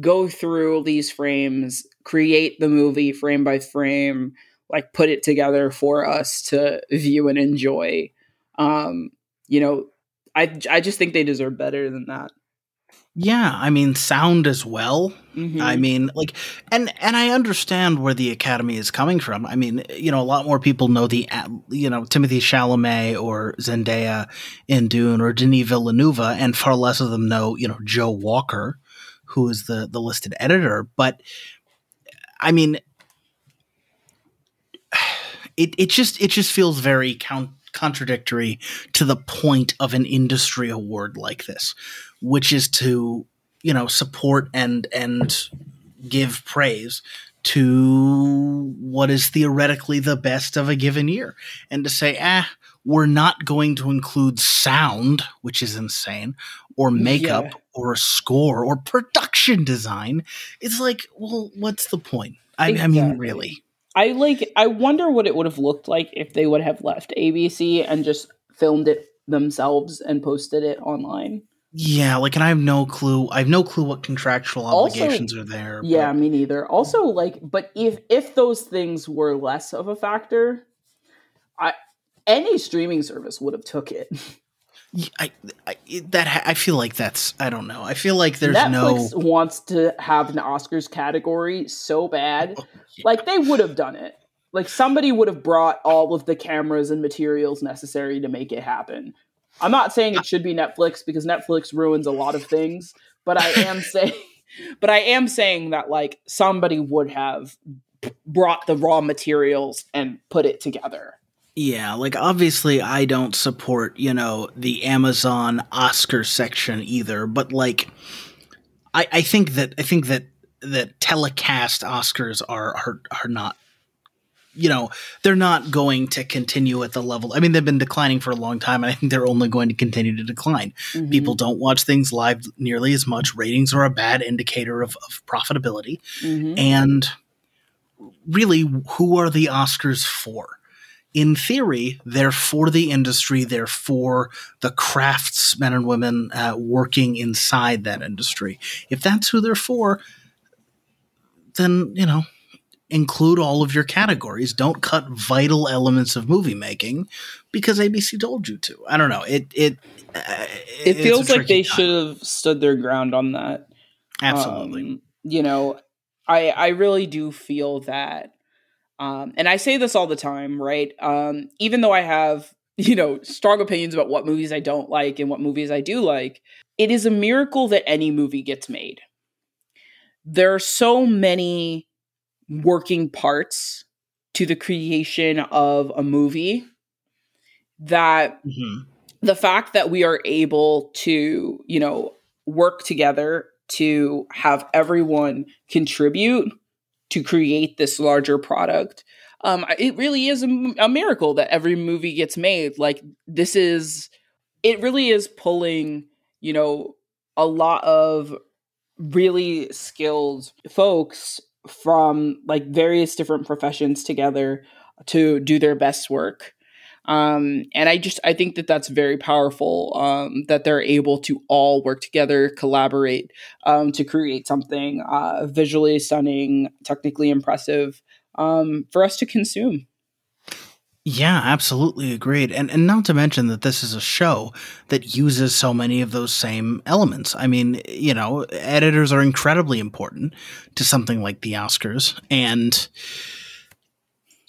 A: go through these frames create the movie frame by frame like put it together for us to view and enjoy. Um you know i i just think they deserve better than that
B: yeah, I mean sound as well. Mm-hmm. I mean like and and I understand where the academy is coming from. I mean, you know, a lot more people know the you know, Timothy Chalamet or Zendaya in Dune or Denis Villeneuve and far less of them know, you know, Joe Walker who is the the listed editor, but I mean it it just it just feels very count contradictory to the point of an industry award like this, which is to you know support and and give praise to what is theoretically the best of a given year, and to say, ah, we're not going to include sound, which is insane, or makeup, yeah. or score, or production design. It's like, well, what's the point? I, exactly. I mean, really.
A: I like I wonder what it would have looked like if they would have left ABC and just filmed it themselves and posted it online.
B: Yeah, like and I have no clue. I have no clue what contractual obligations also, are there.
A: Yeah, but. me neither. Also like but if if those things were less of a factor, I any streaming service would have took it.
B: I, I that I feel like that's I don't know. I feel like there's
A: Netflix
B: no
A: wants to have an Oscars category so bad. Oh, yeah. Like they would have done it. Like somebody would have brought all of the cameras and materials necessary to make it happen. I'm not saying it should be Netflix because Netflix ruins a lot of things, but I am saying but I am saying that like somebody would have brought the raw materials and put it together.
B: Yeah, like obviously I don't support, you know, the Amazon Oscar section either, but like I, I think that I think that that telecast Oscars are are are not you know, they're not going to continue at the level. I mean, they've been declining for a long time, and I think they're only going to continue to decline. Mm-hmm. People don't watch things live nearly as much. Ratings are a bad indicator of, of profitability. Mm-hmm. And really, who are the Oscars for? in theory, they're for the industry, they're for the craftsmen and women uh, working inside that industry. If that's who they're for, then, you know, include all of your categories. Don't cut vital elements of movie making because ABC told you to. I don't know. It it
A: uh, it feels like they should have stood their ground on that.
B: Absolutely.
A: Um, you know, I I really do feel that um, and I say this all the time, right? Um, even though I have, you know, strong opinions about what movies I don't like and what movies I do like, it is a miracle that any movie gets made. There are so many working parts to the creation of a movie that mm-hmm. the fact that we are able to, you know, work together to have everyone contribute to create this larger product. Um, it really is a, a miracle that every movie gets made. Like this is, it really is pulling, you know, a lot of really skilled folks from like various different professions together to do their best work. Um, and i just i think that that's very powerful um, that they're able to all work together collaborate um, to create something uh, visually stunning technically impressive um, for us to consume
B: yeah, absolutely agreed. And and not to mention that this is a show that uses so many of those same elements. I mean, you know, editors are incredibly important to something like the Oscars and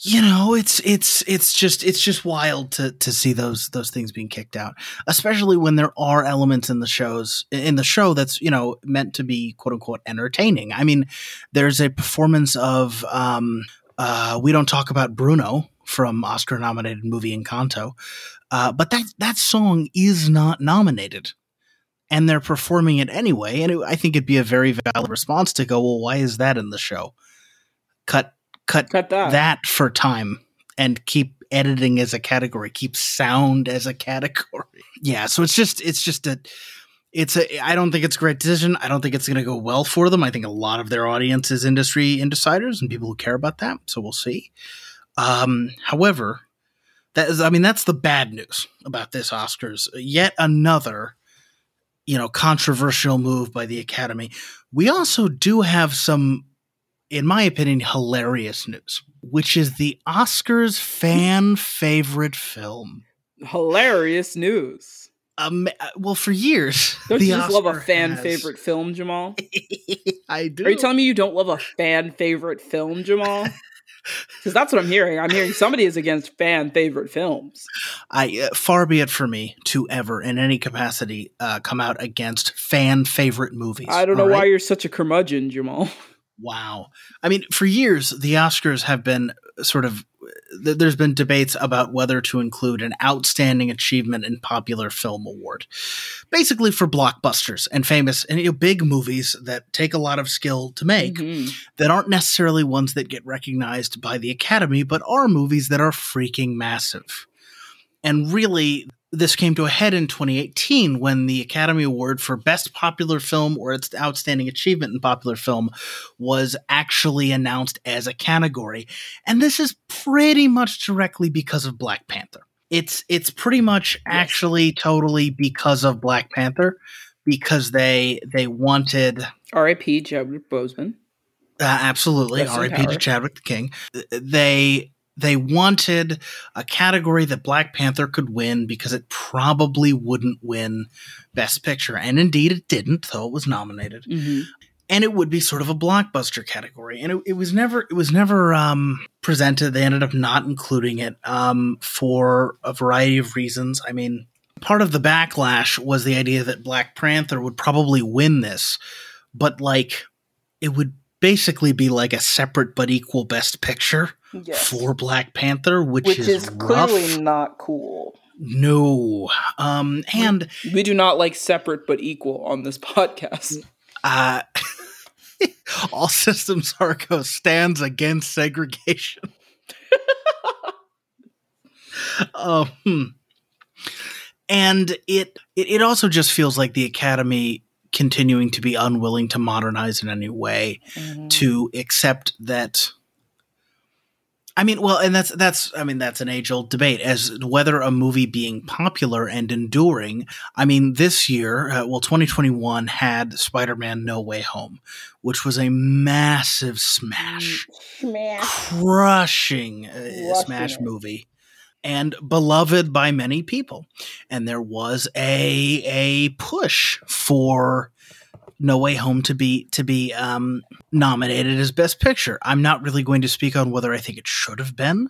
B: you know it's it's it's just it's just wild to to see those those things being kicked out especially when there are elements in the shows in the show that's you know meant to be quote unquote entertaining i mean there's a performance of um uh we don't talk about bruno from Oscar nominated movie Encanto. Uh, but that that song is not nominated, and they're performing it anyway. And it, I think it'd be a very valid response to go, well, why is that in the show? Cut cut
A: Cut that.
B: that for time and keep editing as a category, keep sound as a category. Yeah, so it's just it's just a it's a I don't think it's a great decision. I don't think it's going to go well for them. I think a lot of their audience is industry insiders and people who care about that. So we'll see. Um, however, that is I mean that's the bad news about this Oscars. Yet another you know controversial move by the Academy. We also do have some in my opinion hilarious news, which is the Oscars fan favorite film.
A: Hilarious news.
B: Um, well, for years,
A: Don't you just love a fan
B: has-
A: favorite film, Jamal?
B: I do.
A: Are you telling me you don't love a fan favorite film, Jamal? Because that's what I'm hearing. I'm hearing somebody is against fan favorite films.
B: I uh, far be it for me to ever, in any capacity, uh, come out against fan favorite movies.
A: I don't know
B: all
A: why you're such a curmudgeon, Jamal.
B: Wow. I mean, for years, the Oscars have been sort of. Th- There's been debates about whether to include an outstanding achievement in popular film award, basically for blockbusters and famous and you know, big movies that take a lot of skill to make
A: Mhm.
B: that aren't necessarily ones that get recognized by the Academy, but are movies that are freaking massive. And really, this came to a head in 2018 when the Academy Award for Best Popular Film or its Outstanding Achievement in Popular Film was actually announced as a category. And this is pretty much directly because of Black Panther. It's it's pretty much actually totally because of Black Panther because they they wanted
A: R.I.P. Chadwick Boseman.
B: uh, absolutely. R.I.P. to. Chadwick the King. They they wanted a category that Black Panther could win because it probably wouldn't win Best Picture, and indeed it didn't, though it was nominated.
A: Mhm.
B: And it would be sort of a blockbuster category, and it, it was never it was never um, presented. They ended up not including it um, for a variety of reasons. I mean, part of the backlash was the idea that Black Panther would probably win this, but like it would basically be like a separate but equal best picture for Black Panther, which,
A: Which
B: is,
A: is clearly not cool.
B: no. Um, and
A: We do not like separate but equal on this podcast.
B: uh, all systems Argo stands against segregation. um, and it, it it also just feels like the Academy continuing to be unwilling to modernize in any way. to accept that I mean, well, and that's that's I mean that's an age old debate as whether a movie being popular and enduring. I mean, this year, uh, well, 2021 had Spider Man No Way Home, which was a massive smash,
A: Smash.
B: crushing uh, smash
A: it.
B: movie. And beloved by many people, and there was a a push for no Way Home to be to be um, nominated as Best Picture. I'm not really going to speak on whether I think it should have been.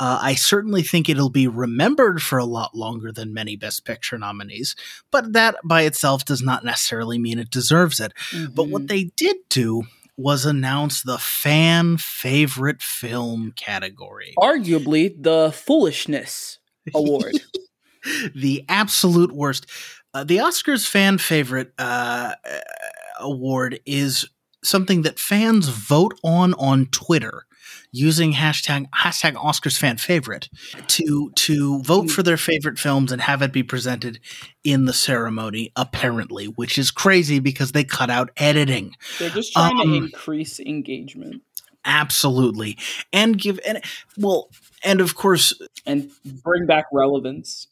B: Uh, I certainly think it'll be remembered for a lot longer than many Best Picture nominees, but that by itself does not necessarily mean it deserves it. But
A: Mm-hmm.
B: what they did do was announce the fan favorite film category.
A: arguably the foolishness award.
B: the absolute worst. Uh, the Oscars fan favorite uh, uh, award is something that fans vote on on Twitter using hashtag hashtag Oscars fan favorite to to vote for their favorite films and have it be presented in the ceremony. Apparently, which is crazy because they cut out editing.
A: They're just trying
B: Um,
A: to increase engagement
B: Absolutely, and give and well, and of course
A: and bring back relevance.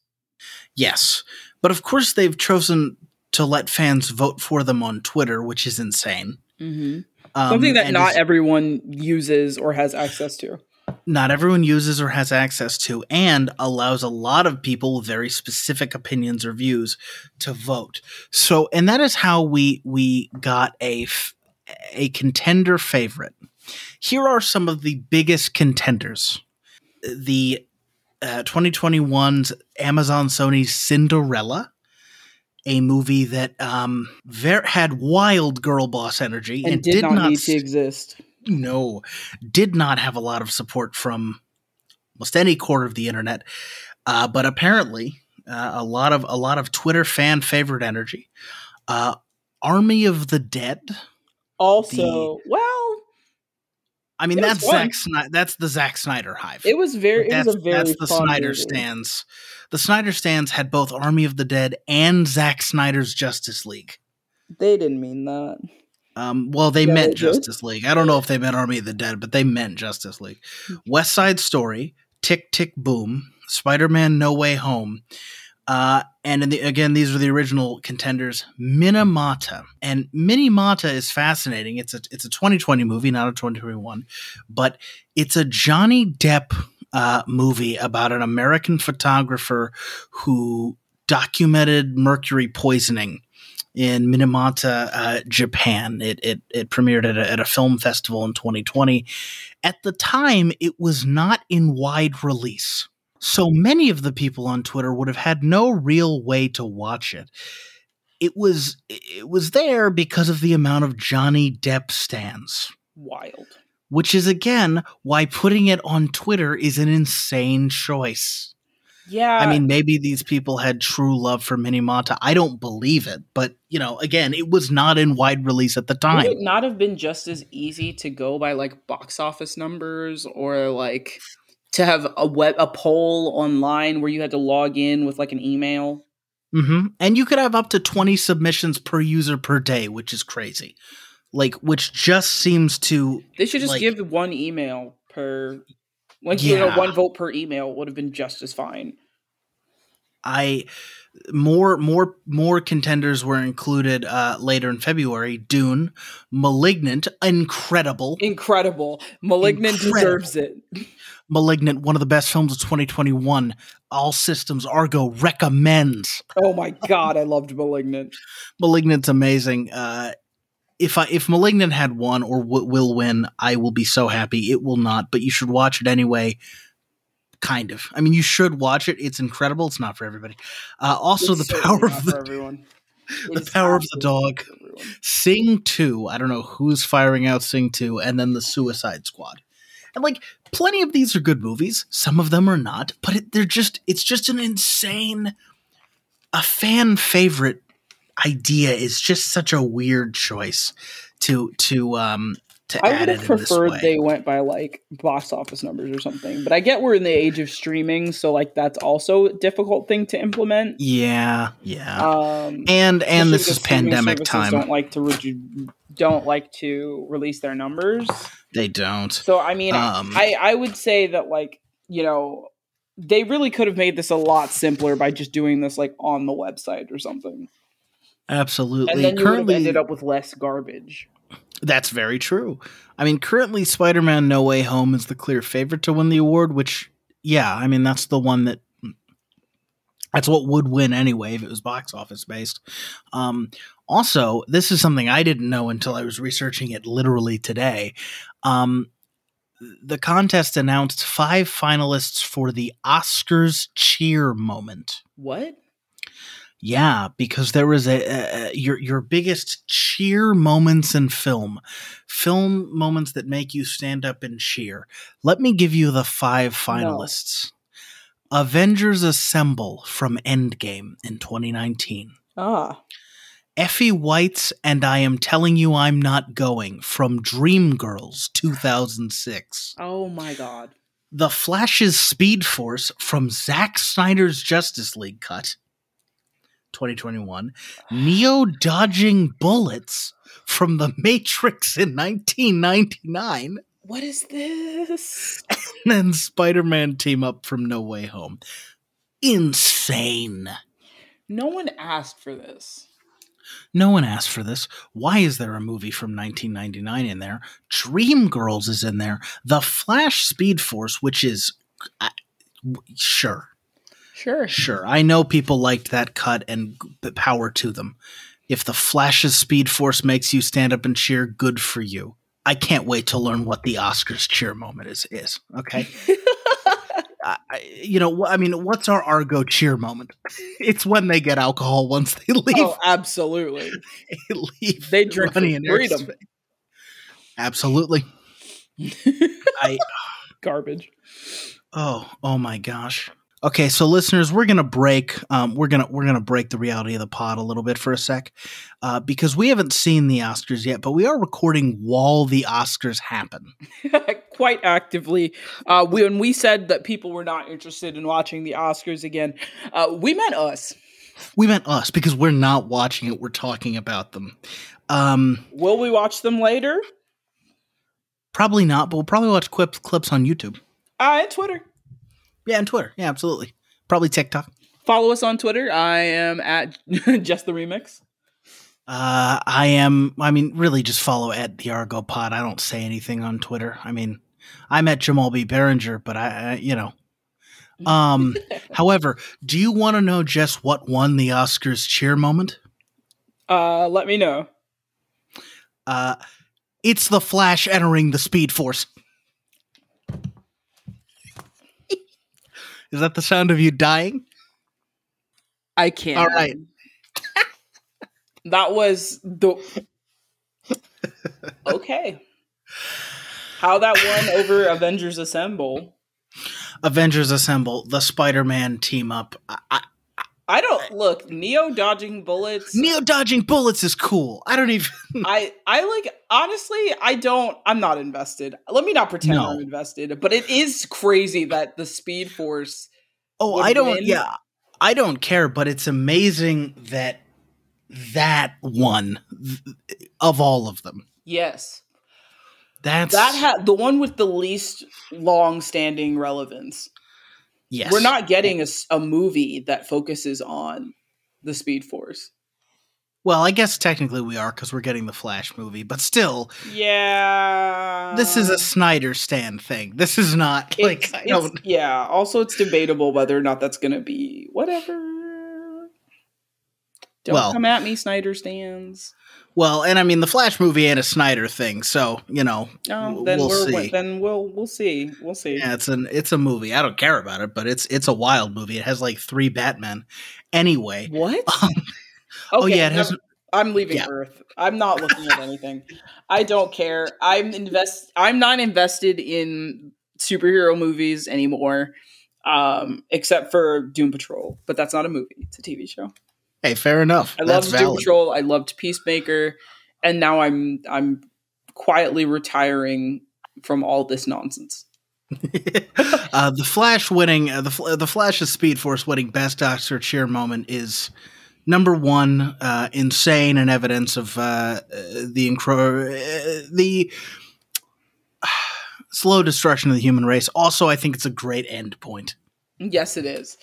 B: Yes. But of course, they've chosen to let fans vote for them on Twitter, which is insane.
A: Mm-hmm.
B: Um,
A: Something that not
B: is-
A: everyone uses or has access to.
B: not everyone uses or has access to, and allows a lot of people with very specific opinions or views to vote. So, and that is how we we got a f- a contender favorite. Here are some of the biggest contenders. The uh, 2021's Amazon Sony's Cinderella, a movie that um, ver- had wild girl boss energy
A: And,
B: and,
A: did, not, need
B: s-
A: to exist.
B: no, did not have a lot of support from almost any corner of the internet. Uh, but apparently, uh, a lot of a lot of Twitter fan favorite energy. Uh, Army of the Dead.
A: Also, well,
B: I mean,
A: It
B: that's. Zack Snyder. That's the Zack Snyder hive.
A: it was very. It
B: that's,
A: was a very.
B: that's the Snyder
A: movie.
B: stands. The Snyder stands had both Army of the Dead and Zack Snyder's Justice League.
A: They didn't mean that.
B: Um, well, they
A: Yeah,
B: meant
A: they.
B: Justice League. I don't know if they meant Army of the Dead, but they meant Justice League.
A: Hmm.
B: West Side Story, Tick Tick Boom, Spider Man No Way Home. Uh, and the, again, these are the original contenders. Minamata and Minamata is fascinating. It's a it's a 2020 movie, not a 2021, but it's a Johnny Depp uh, movie about an American photographer who documented mercury poisoning in Minamata, uh, Japan. It, it it premiered at a, at a film festival in 2020. At the time, it was not in wide release. So many of the people on Twitter would have had no real way to watch it. It was it was there because of the amount of Johnny Depp stands,
A: Wild.
B: which is again why putting it on Twitter is an insane choice.
A: Yeah.
B: I mean, maybe these people had true love for Minamata. I don't believe it, but you know, again, it was not in wide release at the
A: would
B: time.
A: it would not have been just as easy to go by like box office numbers or like to have a web a poll online where you had to log in with like an email?
B: hmm And you could have up to 20 submissions per user per day, which is crazy. Like, which just seems to.
A: They should just
B: Like-
A: give one email per like you know
B: Yeah.
A: one vote per email would have been just as fine.
B: I. More, more, more contenders were included uh, later in February. Dune, *Malignant*, incredible.
A: Incredible. Malignant
B: Incredible.
A: deserves it.
B: *Malignant*, one of the best films of 2021. All systems Argo recommends.
A: Oh my god, I loved Malignant.
B: Malignant's amazing. Uh, if I if Malignant had won or w- will win, I will be so happy. It will not, but you should watch it anyway. Kind of. I mean, you should watch it. It's incredible. It's not for everybody. Uh, also,
A: It's
B: the power of the
A: everyone.
B: The power of the dog.
A: not for everyone.
B: Sing two. I don't know who's firing out Sing two, and then the Suicide Squad. And like plenty of these are good movies. Some of them are not, but it, they're just it's just an insane, a fan favorite idea is just such a weird choice to to um to
A: I would have preferred they went by like box office numbers or something. But I get we're in the age of streaming, so like that's also a difficult thing to implement.
B: yeah, yeah,
A: Um,
B: and and this is pandemic time.
A: Don't like to redu- don't like to release their numbers.
B: they don't.
A: So I mean,
B: Um,
A: I I would say that like you know they really could have made this a lot simpler by just doing this like on the website or something,
B: Absolutely.
A: and then you
B: Currently,
A: ended up with less garbage.
B: That's very true. I mean, currently, Spider Man No Way Home is the clear favorite to win the award, which, yeah, I mean, that's the one that. That's what would win anyway if it was box office based. Um, also, this is something I didn't know until I was researching it literally today. Um, the contest announced five finalists for the Oscars cheer moment.
A: What?
B: Yeah, because there was a, a, your your biggest cheer moments in film, film moments that make you stand up and cheer. Let me give you the five finalists. Avengers Assemble from Endgame in 2019.
A: Ah,
B: Effie White's and I Am Telling You I'm Not Going from Dreamgirls 2006.
A: oh my god.
B: The Flash's Speed Force from Zack Snyder's Justice League cut, 2021. Neo dodging bullets from The Matrix in 1999.
A: What is this?
B: And then Spider Man team up from No Way Home. Insane.
A: No one asked for this.
B: No one asked for this. Why is there a movie from 1999 in there? Dreamgirls is in there. The Flash Speed Force, which is. I, sure.
A: Sure.
B: Sure. I know people liked that cut and power to them. If the Flash's Speed Force makes you stand up and cheer, good for you. I can't wait to learn what the Oscars cheer moment is. Is okay. I, you know, I mean, what's our Argo cheer moment? It's when they get alcohol once they oh, leave.
A: oh, absolutely.
B: They leave.
A: They drink
B: Ronnie and
A: freedom.
B: Absolutely. I
A: Garbage.
B: Oh, oh my gosh. Okay, so listeners, we're gonna break. Um, we're gonna we're gonna break the reality of the pod a little bit for a sec, uh, because we haven't seen the Oscars yet, but we are recording while the Oscars happen.
A: Quite actively, uh, when we said that people were not interested in watching the Oscars again, uh, we meant us.
B: We meant us because we're not watching it; we're talking about them. Um,
A: Will we watch them later?
B: probably not, but we'll probably watch clips clips on YouTube.
A: Uh, and Twitter.
B: Yeah, and Twitter. Yeah, absolutely. Probably TikTok.
A: Follow us on Twitter. I am at just the remix.
B: Uh, I am. I mean, really, just follow at the Argo Pod. I don't say anything on Twitter. I mean, I'm at Jamal B. Behringer, but I, I you know. Um, however, do you want to know just what won the Oscars cheer moment?
A: Uh, let me know.
B: Uh, it's the Flash entering the Speed Force. Is that the sound of you dying?
A: I can't.
B: All right.
A: That was the okay. How that won over Avengers Assemble?
B: Avengers Assemble, the Spider-Man team up. I, I,
A: don't look Neo dodging bullets.
B: Neo dodging bullets is cool. I don't even.
A: I I like honestly. I don't. I'm not invested. Let me not pretend
B: No.
A: I'm invested. But it is crazy that the Speed Force.
B: Oh, I don't.
A: win.
B: Yeah, I don't care. But it's amazing that that one of all of them.
A: Yes,
B: That's
A: that had the one with the least long-standing relevance.
B: Yes.
A: We're not getting a movie that focuses on the Speed Force.
B: Well, I guess technically we are because we're getting the Flash movie, but still,
A: Yeah,
B: this is a Snyder stand thing. This is not like
A: It's-
B: I
A: it's- yeah. Also, it's debatable whether or not that's going to be whatever. Don't
B: Well-
A: come at me, Snyder stands.
B: Well, and I mean the Flash movie ain't a Snyder thing, so you know.
A: No,
B: w-
A: then
B: we'll
A: we're
B: see.
A: then we'll we'll see. We'll see.
B: Yeah, it's an it's a movie. I don't care about it, but it's it's a wild movie. It has like three Batmen. Anyway,
A: What?
B: um, oh yeah, it has.
A: never- I'm leaving
B: yeah.
A: Earth. I'm not looking at anything. I don't care. I'm invest. I'm not invested in superhero movies anymore, um, except for Doom Patrol. But that's not a movie; it's a TV show.
B: Hey, fair enough.
A: I
B: That's
A: loved Doom. Patrol. I loved Peacemaker, and now I'm I'm quietly retiring from all this nonsense.
B: uh, the Flash winning uh, the the Flash's Speed Force winning Best Oscar cheer moment is number one, uh, insane and evidence of uh, uh, the incro- uh, the slow destruction of the human race. Also, I think it's a great end point.
A: Yes, it is.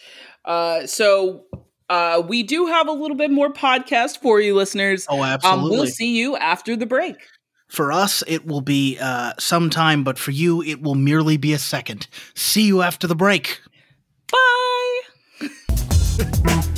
A: Uh, so uh, we do have a little bit more podcast for you, listeners.
B: Oh,
A: Um,
B: absolutely.
A: we'll see you after the break.
B: For us, it will be uh, some time, but for you, it will merely be a second. See you after the break.
A: Bye.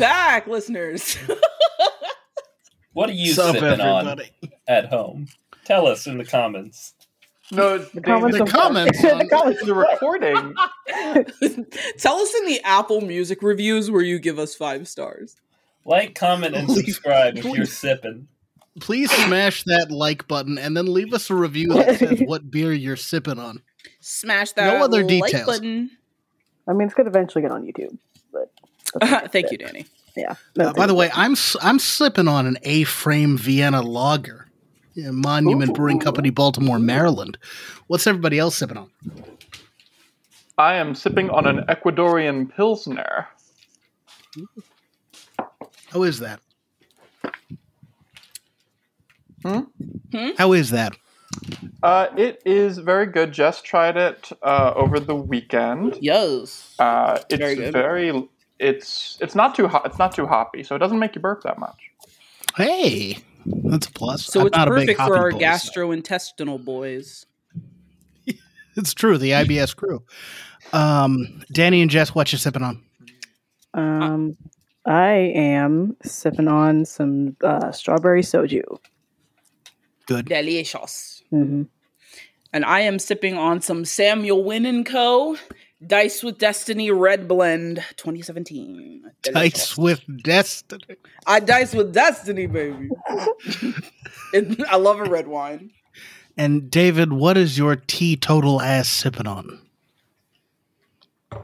A: back, listeners.
D: What are you
B: Sup,
D: sipping on at home? Tell us in the comments.
E: No, the
F: comments
B: The
F: of-
B: comments
F: the
B: on
F: comments
E: the recording.
A: Tell us in the Apple Music reviews where you give us five stars.
D: Like, comment, and subscribe if you're sipping.
B: Please smash that like button and then leave us a review that says what beer you're sipping on.
A: Smash that
B: No other
A: like
B: details.
A: button.
F: I mean, it's going to eventually get on YouTube, but that's not
A: Thank you, Danny.
F: Yeah.
B: Uh, by the
F: it.
B: way, I'm s- I'm sipping on an A-frame Vienna Lager, yeah, Monument Brewing Company, Baltimore, Maryland. What's everybody else sipping on?
E: I am sipping on an Ecuadorian Pilsner.
B: How is that?
E: Hmm?
A: Hmm?
B: How is that?
E: Uh, it is very good. Just tried it uh, over the weekend.
A: Yes.
E: Uh, it's
A: Very good.
E: very. It's it's not too hot. It's not too hoppy, so it doesn't make you burp that much.
B: Hey, that's a plus.
A: So
B: I'm
A: it's
B: not a big
A: perfect for
B: hoppy
A: our
B: boy, so-
A: gastrointestinal boys.
B: It's true, the IBS crew. Um, Danny and Jess, what you sipping on?
F: Um, I am sipping on some uh, strawberry soju.
B: Good.
A: Delicious.
F: hmm
A: And I am sipping on some Samuel Wynn and Co. Dice with Destiny Red Blend 2017.
B: Dice with destiny.
A: I dice with Destiny, baby. It- I love a red wine.
B: And David, what is your teetotal ass sipping on?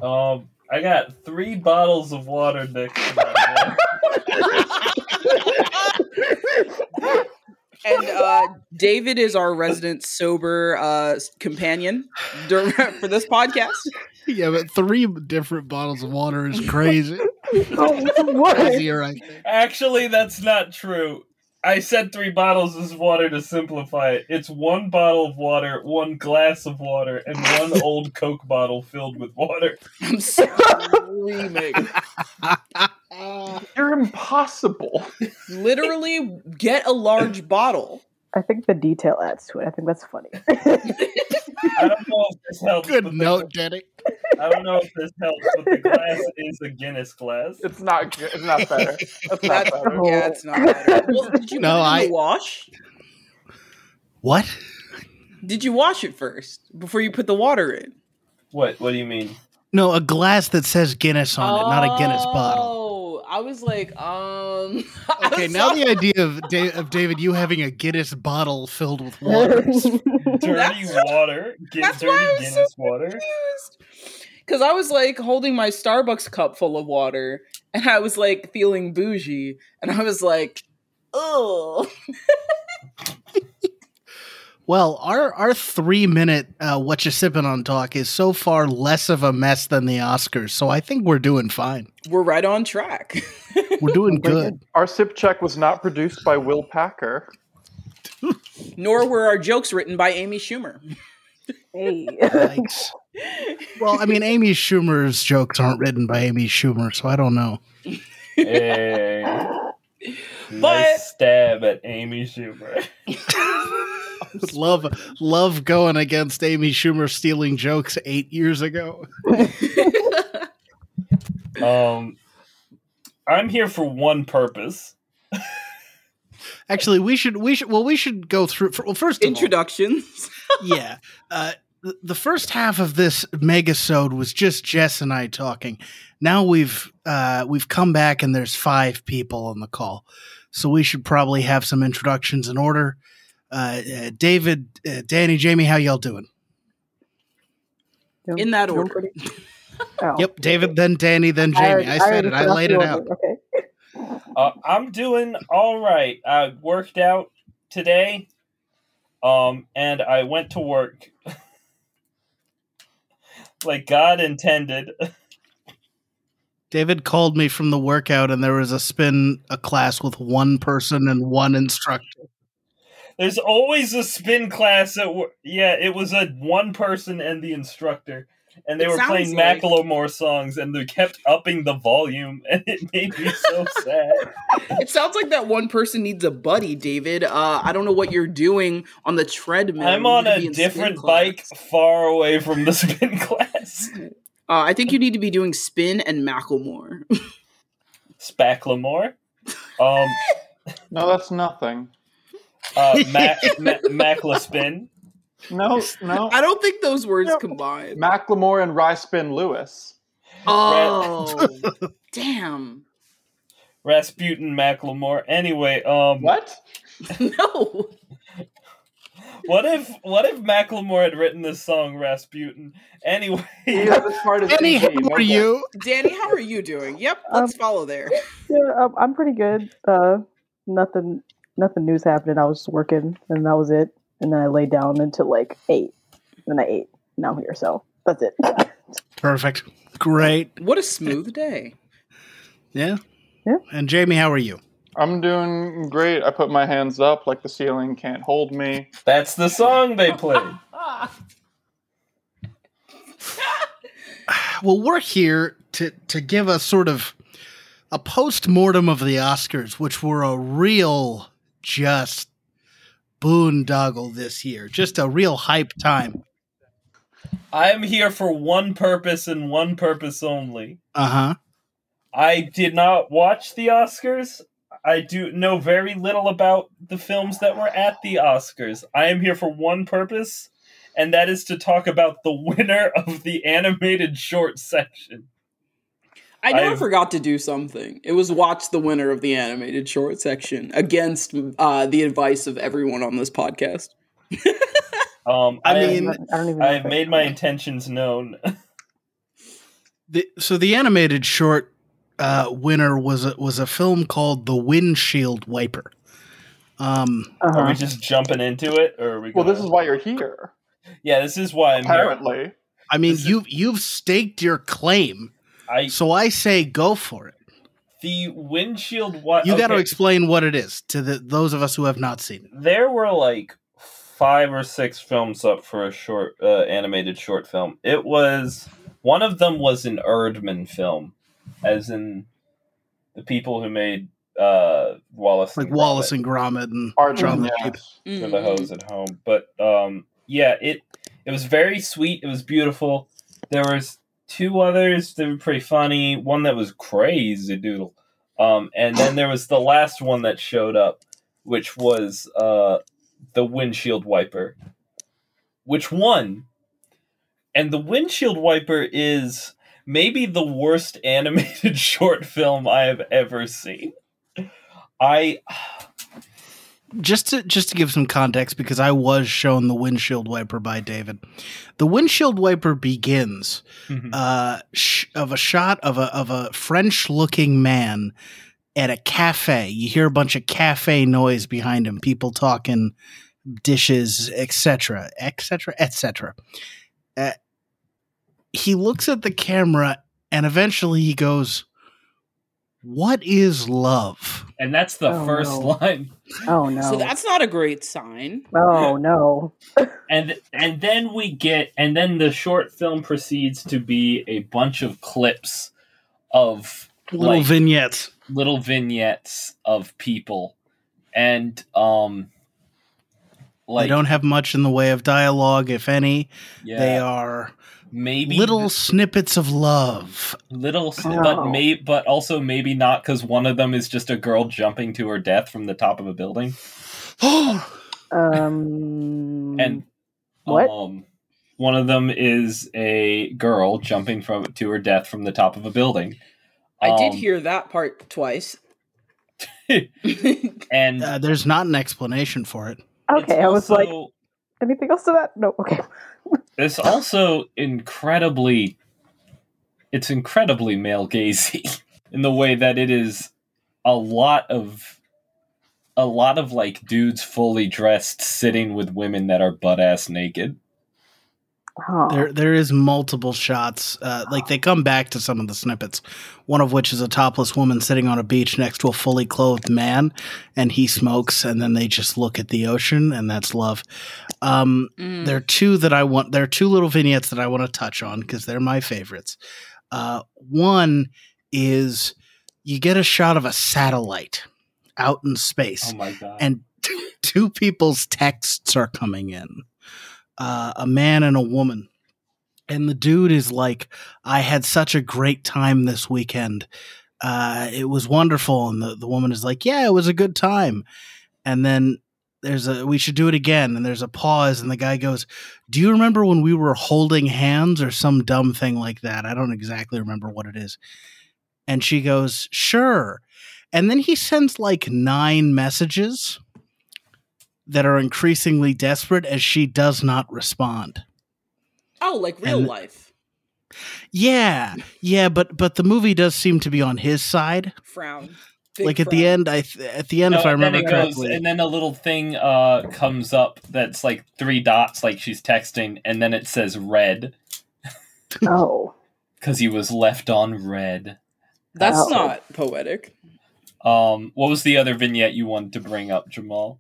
D: Um, I got three bottles of water next to my bed.
A: And uh, David is our resident sober uh, companion for this podcast.
B: Yeah, but three different bottles of water is crazy.
F: Oh, what?
B: Crazier, I think.
D: Actually, that's not true. I said three bottles of water to simplify it. It's one bottle of water, one glass of water, and one old Coke bottle filled with water.
A: I'm screaming.
E: You're impossible.
A: Literally, get a large bottle.
F: I think the detail adds to it. I think that's funny.
D: I don't know if this helps.
B: Good
D: but the-
B: note, Denny.
D: I don't know if this helps, but the glass is a Guinness glass.
E: It's not good. It's not better. That's not
A: That's,
E: better.
A: yeah, it's not better. Well, did you
B: No,
A: put it in
B: I-
A: the wash?
B: What?
A: Did you wash it first before you put the water in?
D: What? What do you mean?
B: No, a glass that says Guinness on it, not a Guinness bottle.
A: I was like, um.
B: Okay, now
A: like-
B: the idea of, da- of David you having a Guinness bottle filled with water.
D: Dirty
A: That's-
D: water. Get
A: that's
D: dirty
A: why I was
D: Guinness
A: so
D: water.
A: Because I was like holding my Starbucks cup full of water, and I was like feeling bougie, and I was like, oh.
B: Well, our our three minute uh, what you sipping on talk is so far less of a mess than the Oscars, so I think we're doing fine.
A: We're right on track.
B: We're doing good.
E: Our sip check was not produced by Will Packer.
A: Nor were our jokes written by Amy Schumer.
F: hey.
B: Thanks. Well, I mean, Amy Schumer's jokes aren't written by Amy Schumer, so I don't know.
D: Hey.
A: But-
D: nice stab at Amy Schumer.
B: love love going against Amy Schumer stealing jokes eight years ago.
D: Um, I'm here for one purpose.
B: Actually, we should we should well we should go through. Well, first of all,
A: Introductions.
B: yeah. Uh, the first half of this megasode was just Jess and I talking. Now we've uh, we've come back and there's five people on the call, so we should probably have some introductions in order. Uh, uh, David, uh, Danny, Jamie, how y'all doing?
A: In that order.
F: Oh.
B: Yep, David, then Danny, then Jamie.
F: already-
B: I, said
F: already
B: it. I laid it
F: order.
B: out.
F: Okay.
D: Uh, I'm doing all right. I worked out today, um, and I went to work like God intended.
B: David called me from the workout, and there was a spin a class with one person and one instructor.
D: There's always a spin class at work. Yeah, it was a one person and the instructor, and they
A: It
D: were playing
A: like-
D: Macklemore songs, and they kept upping the volume, and it made me so sad.
A: It sounds like that one person needs a buddy, David. Uh, I don't know what you're doing on the treadmill.
D: I'm on a
A: be in spin
D: different bike, far away from the spin class.
A: Uh, I think you need to be doing spin and Macklemore.
D: Spacklemore. Um,
E: No, that's nothing.
D: Uh, Mac, Ma- Maclaspin.
E: No, no.
A: I don't think those words
E: No.
A: combine.
E: Macklemore and Ryspin Lewis.
A: Oh, damn.
D: Rasputin Macklemore. Anyway, um,
E: What?
A: No.
D: what if what if Macklemore had written this song Rasputin? Anyway,
E: Yeah, this part is
B: Danny,
E: easy.
B: how
E: No
B: are you?
A: Danny, how are you doing? Yep, let's follow there.
F: Yeah, um, I'm pretty good. Uh, nothing, nothing news happening. I was working, and that was it. And then I laid down until like eight. And then I ate. Now I'm here, so that's it.
B: Perfect. Great.
A: What a smooth day.
B: Yeah.
F: Yeah.
B: And Jamie, how are you?
E: I'm doing great. I put my hands up like the ceiling can't hold me.
D: that's the song they played.
B: Well, we're here to to give a sort of a post mortem of the Oscars, which were a real just boondoggle this year. Just a real hype time.
D: I am here for one purpose and one purpose only.
B: Uh huh.
D: I did not watch the Oscars. I do know very little about the films that were at the Oscars. I am here for one purpose, and that is to talk about the winner of the animated short section.
A: I never
D: I've-
A: forgot to do something. It was watch the winner of the animated short section against uh, the advice of everyone on this podcast.
D: Um,
B: I
D: I,
B: mean,
F: I don't even. I've
D: made my intentions known.
B: The, so the animated short uh, winner was a, was a film called The Windshield Wiper. Um,
F: Uh-huh.
D: Are we just jumping into it, or are we?
E: Well,
D: Gonna...
E: this is why you're here.
D: yeah, this is why I'm here.
E: Apparently,
B: I mean, you you've staked your claim,
D: I
B: so I say go for it.
D: the windshield. What
B: You got to explain what it is to the, those of us who have not seen it.
D: there were like five or six films up for a short uh, animated short film. It was one of them was an Aardman film, as in the people who made uh, Wallace
B: Like
D: and
B: Wallace
D: Gromit
B: and Gromit and
E: Art
B: Shaun the
E: yes.
B: Sheep.
D: for the hose at home. But um, yeah, it it was very sweet. It was beautiful. There was two others that were pretty funny. One that was crazy doodle. Um, and then there was the last one that showed up, which was uh, the windshield wiper, which won. And the windshield wiper is maybe the worst animated short film I have ever seen. I
B: just to just to give some context because I was shown the windshield wiper by David. The windshield wiper begins uh, sh- of a shot of a of a French looking man at a cafe. You hear a bunch of cafe noise behind him, people talking, dishes, etc., etc., etc. He looks at the camera and eventually he goes, "What is love?"
D: and that's the
F: Oh,
D: first
F: no.
D: line.
F: Oh no.
A: So that's not a great sign.
F: oh no.
D: and and then we get and then the short film proceeds to be a bunch of clips of
B: Little
D: like
B: vignettes.
D: little vignettes of people and um
B: they
D: like
B: don't have much in the way of dialogue, if any.
D: yeah,
B: They are
D: maybe
B: little
D: th-
B: snippets of love.
D: little s-
F: Oh.
D: but may but also maybe not because one of them is just a girl jumping to her death from the top of a building
F: Um.
D: and
F: What?
D: um one of them is a girl jumping from to her death from the top of a building
A: I did
D: Um,
A: hear that part twice.
D: and
B: Uh, there's not an explanation for it.
F: okay,
D: it's
F: I was like,
D: also-
F: anything else to that? No. Okay.
D: it's also incredibly it's incredibly male gazy in the way that it is a lot of a lot of like dudes fully dressed sitting with women that are butt ass naked
F: Oh.
B: There, there is multiple shots. Uh, like they come back to some of the snippets. One of which is a topless woman sitting on a beach next to a fully clothed man, and he smokes, and then they just look at the ocean, and that's love. Um,
A: Mm.
B: There are two that I want. There are two little vignettes that I want to touch on because they're my favorites. Uh, one is you get a shot of a satellite out in space,
D: oh my god
B: and two people's texts are coming in uh, a man and a woman. And the dude is like i had such a great time this weekend. Uh, it was wonderful. And the, the woman is like yeah it was a good time. And then there's a we should do it again. And there's a pause and the guy goes do you remember when we were holding hands or some dumb thing like that? I don't exactly remember what it is. And she goes sure. And then he sends like nine messages that are increasingly desperate as she does not respond.
A: oh, like real
B: and-
A: life.
B: Yeah, yeah, but but the movie does seem to be on his side.
A: Frown. Big
B: like at the end, I th- at the end,
D: No,
B: if I remember
D: it goes,
B: correctly,
D: and then a little thing uh, comes up that's like three dots, like she's texting, and then it says read
F: oh.
D: because he was left on read.
A: That's
F: Oh.
A: not poetic.
D: Um, what was the other vignette you wanted to bring up, Jamal?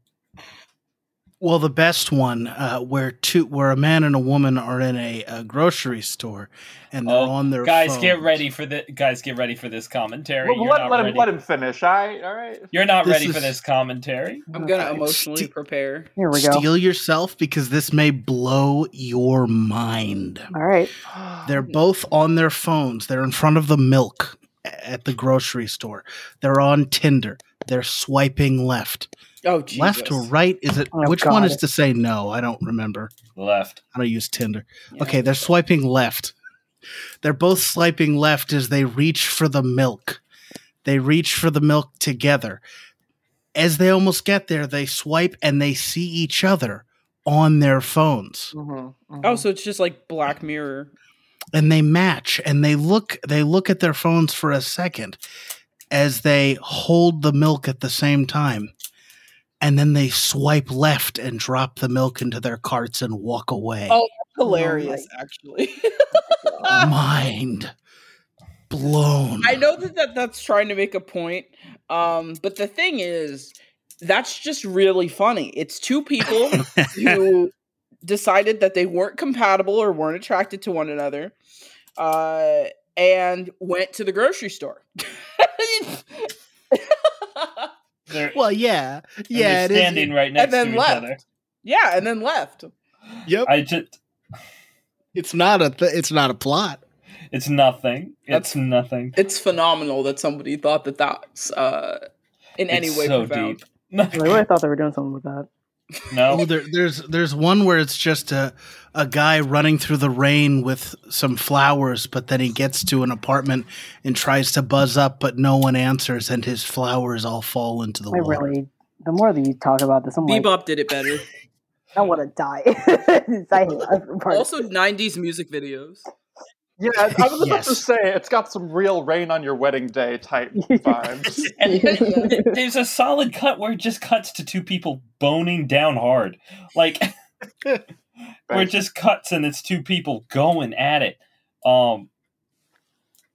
B: Well, the best one uh, where two where a man and a woman are in a, a grocery store and they're
D: Oh,
B: on their
D: guys, get ready for the guys. Get ready for this commentary.
E: Well, let, let him let him finish. All right, all right.
D: You're not
B: This
D: ready for this commentary.
A: I'm gonna
F: Okay.
A: emotionally
B: Ste-
A: prepare.
F: Here we go.
B: Steel yourself because this may blow your mind.
F: All right.
B: They're both on their phones. They're in front of the milk, at the grocery store. They're on Tinder. They're swiping left.
A: Oh, Jesus.
B: Left or right? Is it
F: Oh,
B: which one is to say no? I don't remember.
D: Left.
B: I don't use Tinder.
A: Yeah.
B: Okay, they're swiping left. They're both swiping left as they reach for the milk. They reach for the milk together. As they almost get there, they swipe and they see each other on their phones.
E: Mhm, mhm.
A: Oh, so it's just like Black Mirror.
B: And they match and they look they look at their phones for a second as they hold the milk at the same time. And then they swipe left and drop the milk into their carts and walk away.
A: Oh, Hilarious, actually.
B: Mind blown.
A: I know that, that that's trying to make a point, um, but the thing is, that's just really funny. It's two people who decided that they weren't compatible or weren't attracted to one another, uh, and went to the grocery store.
D: They're,
B: Well, yeah, yeah,
D: they're
B: it is.
D: standing right next
A: then
D: to each
A: left.
D: other.
A: yeah, and then left.
B: Yep,
D: I just,
B: it's not a th- it's not a plot.
D: it's nothing.
A: That's-
D: It's nothing.
A: It's phenomenal that somebody thought that that's uh, in any way
D: so
A: profound.
D: deep.
F: I really thought they were doing something with that.
B: Oh,
D: no,
B: there, there's there's one where it's just a a guy running through the rain with some flowers, but then he gets to an apartment and tries to buzz up, but no one answers, and his flowers all fall into the
F: I
B: water.
F: really, the more that you talk about this, I'm like,
A: Bebop did it better.
F: I want to die. I hate that part.
A: also, '90s music videos.
E: Yeah, I was about
B: Yes.
E: to say it's got some real rain on your wedding day type vibes.
D: and there's a solid cut where it just cuts to two people boning down hard, like where it just cuts and it's two people going at it. Um,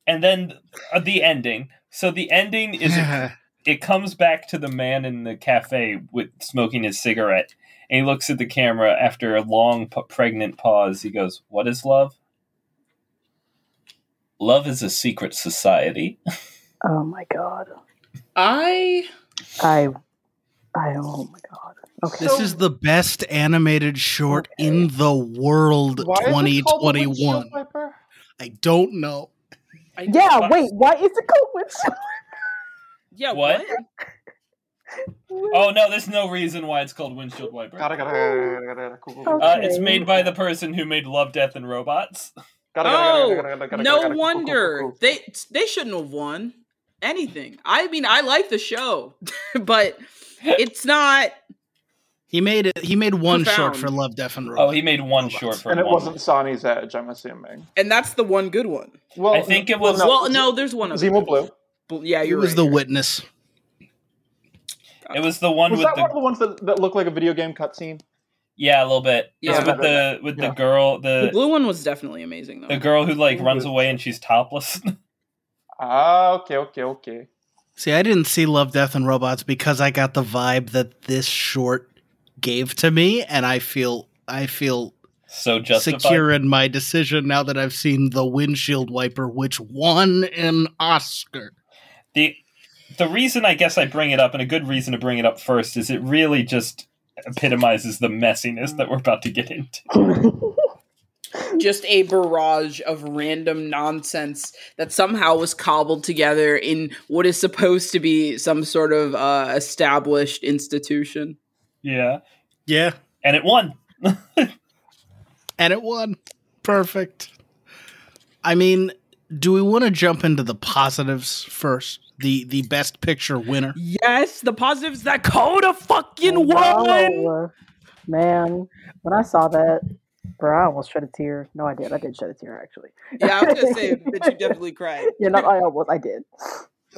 D: and then uh, the ending. So the ending is it, it comes back to the man in the cafe with smoking his cigarette, and he looks at the camera after a long, p- pregnant pause. He goes, "What is love? Love is a secret society."
F: oh my god.
A: I
F: I, I, oh my god. Okay.
B: This is the best animated short in the world.
E: Why is it
B: 2021. I don't know.
A: I
F: yeah,
D: What?
F: wait, why is it called windshield? Wiper?
A: Yeah
D: What?
A: what?
D: Oh no, there's no reason why it's called windshield wiper.
E: Gotta, gotta, gotta, gotta, gotta, cool, cool, cool.
D: Uh, it's made by the person who made Love, Death, and Robots.
E: Gotta, gotta,
A: Oh,
E: gotta, gotta, gotta,
A: no
E: gotta, cool, cool,
A: wonder
E: cool, cool.
A: they they shouldn't have won anything. I mean, I like the show, but it's not.
B: He made it. He made one short for Love, Death, and
D: Oh, he made one
B: Robots.
D: short for
E: And it
D: one.
E: wasn't Sonny's Edge, I'm assuming.
A: And that's the one good one.
E: Well,
D: I think it was-
A: well, no, there's one of
E: Zima Blue.
A: Yeah,
B: He
A: you're
B: was
A: right.
B: the
A: you're right.
B: witness.
D: It was the one
E: Was
D: with
E: that
D: the
E: one of the ones that, that looked like a video game cutscene?
D: Yeah, a little bit.
A: Yeah.
D: With the with
E: Yeah.
D: the girl
A: The
D: the
A: blue one was definitely amazing though.
D: the girl who like runs away and she's topless.
E: Ah, okay, okay, okay.
B: See, I didn't see Love, Death, and Robots because I got the vibe that this short gave to me, and I feel I feel
D: so justified.
B: secure in my decision now that I've seen the windshield wiper, which won an Oscar.
D: The the reason I guess I bring it up and a good reason to bring it up first is it really just epitomizes the messiness that we're about to get into.
A: Just a barrage of random nonsense that somehow was cobbled together in what is supposed to be some sort of uh, established institution.
D: Yeah.
B: Yeah,
D: And it won.
B: and it won. Perfect. I mean, do we want to jump into the positives first? The the best picture winner.
A: Yes, the positives that Coda fucking won.
F: Wow. Man, when I saw that, bro, I almost shed a tear. No, I did. I did shed a tear, actually.
A: Yeah, I was gonna say that you definitely cried.
F: yeah, no, I almost, I did.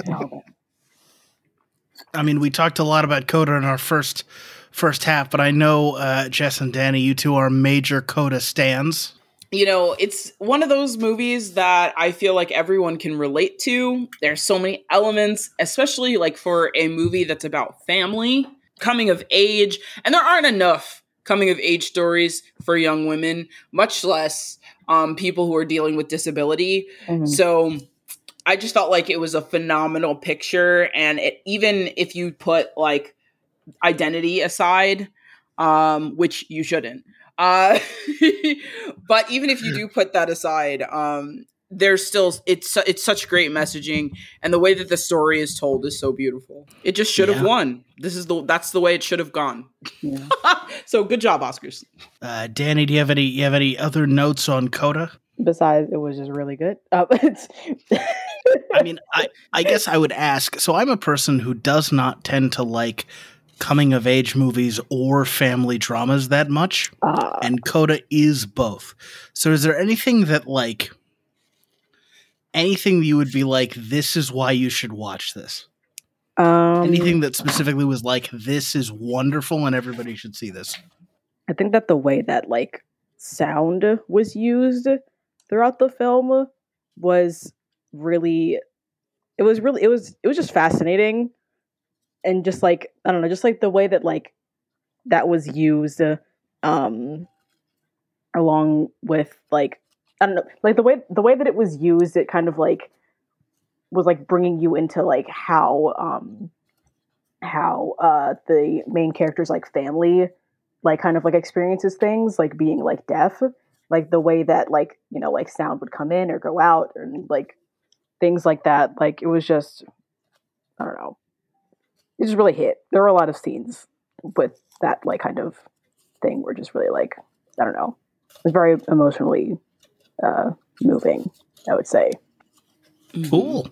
F: Oh.
B: I mean, we talked a lot about Coda in our first first half, but I know uh, Jess and Danny, you two are major Coda stands.
A: You know, it's one of those movies that I feel like everyone can relate to. There's so many elements, especially like for a movie that's about family, coming of age, and there aren't enough coming of age stories for young women, much less um, people who are dealing with disability.
F: Mhm.
A: So I just felt like it was a phenomenal picture, and it, even if you put like identity aside, um, which you shouldn't. Uh, but even if you do put that aside, um, there's still it's it's such great messaging and the way that the story is told is so beautiful. It just should have
B: Yeah.
A: won. This is the that's the way it should have gone.
F: Yeah.
A: so good job, Oscars.
B: Uh, Danny, do you have any you have any other notes on Coda?
F: Besides, it was just really good. Uh, it's
B: I mean, I, I guess I would ask. So I'm a person who does not tend to like coming of age movies or family dramas that much,
F: uh,
B: and Coda is both. So is there anything that like anything you would be like, this is why you should watch this?
F: um,
B: anything that specifically was like, this is wonderful and everybody should see this?
F: I think that the way that like sound was used throughout the film was really it was really it was it was just fascinating and just like I don't know just like the way that like that was used um along with like I don't know like the way the way that it was used it kind of like was like bringing you into like how um how uh the main character's like family like kind of like experiences things like being like deaf like the way that like you know like sound would come in or go out and like things like that like it was just i don't know it just really hit there were a lot of scenes with that like kind of thing were just really like i don't know it was very emotionally uh moving i would say
B: Cool.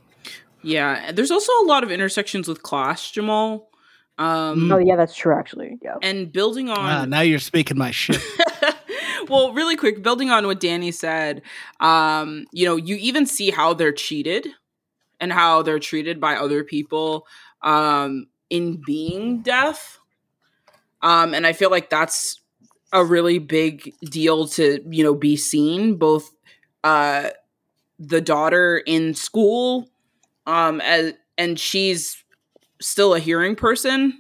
A: Yeah, there's also a lot of intersections with class, Jamal. Um,
F: oh yeah that's true actually yeah
A: and building on
B: Ah, now you're speaking my shit.
A: well, really quick, building on what Danny said, um, you know, you even see how they're cheated and how they're treated by other people um, in being deaf. Um, and I feel like that's a really big deal to, you know, be seen. Both uh, the daughter in school, um, as, and she's still a hearing person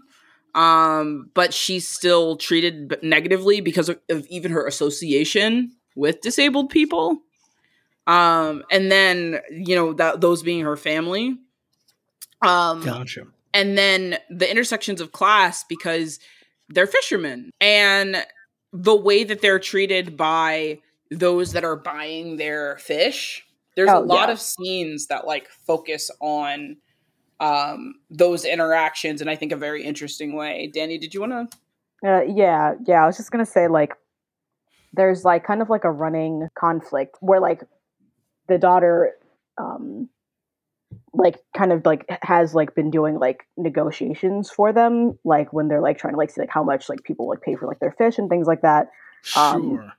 A: um but she's still treated negatively because of, of even her association with disabled people um and then you know that those being her family um
B: Gotcha.
A: And then the intersections of class because they're fishermen and the way that they're treated by those that are buying their fish there's a
F: Oh,
A: lot
F: yeah.
A: of scenes that like focus on um those interactions in i think a very interesting way danny did you want to
F: Uh, yeah, yeah. I was just gonna say like, there's like kind of like a running conflict where like the daughter, um, like kind of like has like been doing like negotiations for them, like when they're like trying to like see like how much like people like pay for like their fish and things like that. Um,
B: Sure.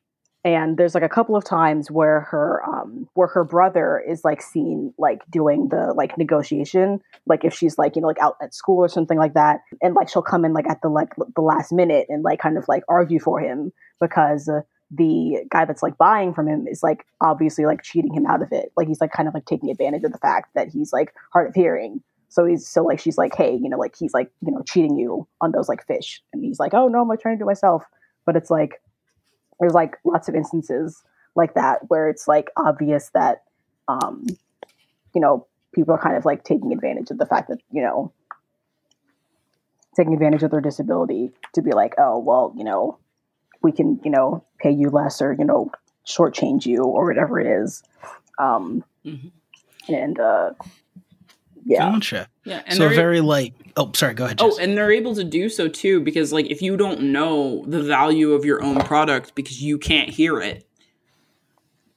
F: and there's like a couple of times where her um where her brother is like seen like doing the like negotiation like if she's like you know like out at school or something like that and like she'll come in like at the like the last minute and like kind of like argue for him because uh, the guy that's like buying from him is like obviously like cheating him out of it. Like he's like kind of like taking advantage of the fact that he's like hard of hearing. So he's so like she's like hey you know like he's like you know cheating you on those like fish. And he's like oh no i'm like trying to do myself. But it's like there's like lots of instances like that where it's like obvious that um you know people are kind of like taking advantage of the fact that you know taking advantage of their disability to be like oh well you know we can you know pay you less or you know shortchange you or whatever it is um
A: Mhm.
F: and uh yeah
B: Gotcha.
A: yeah and
B: so
A: they're-
B: very like oh sorry go ahead
A: Oh, and they're able to do so too because like if you don't know the value of your own product because you can't hear it,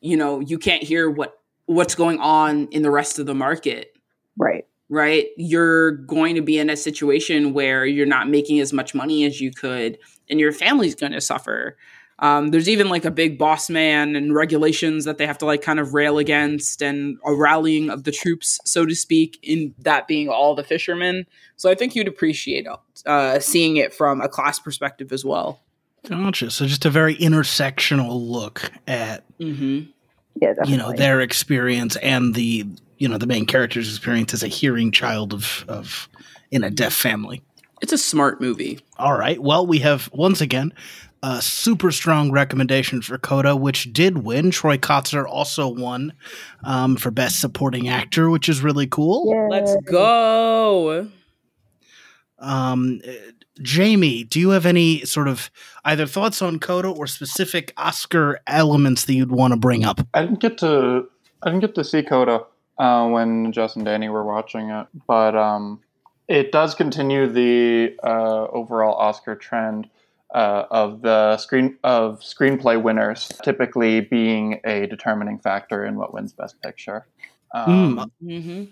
A: you know, you can't hear what what's going on in the rest of the market,
F: right
A: right? You're going to be in a situation where you're not making as much money as you could and your family's going to suffer. Um, there's even like a big boss man and regulations that they have to like kind of rail against and a rallying of the troops, so to speak, in that being all the fishermen. So I think you'd appreciate uh, seeing it from a class perspective as well.
B: Gotcha. So just a very intersectional look at
A: Mm-hmm.
F: yeah definitely.
B: you know their experience and the you know the main character's experience as a hearing child of of in a deaf family.
A: It's a smart movie.
B: All right. Well, we have once again a super strong recommendation for Coda, which did win. Troy Kotsur also won um, for Best Supporting Actor, which is really cool.
F: yeah.
A: Let's go.
B: Um, uh, Jamie, do you have any sort of either thoughts on Coda or specific Oscar elements that you'd want to bring up?
E: I didn't get to I didn't get to see Coda uh, when Jess and Danny were watching it, but um, it does continue the uh, overall Oscar trend uh, of the screen of screenplay winners typically being a determining factor in what wins Best Picture. Um,
A: Mm-hmm.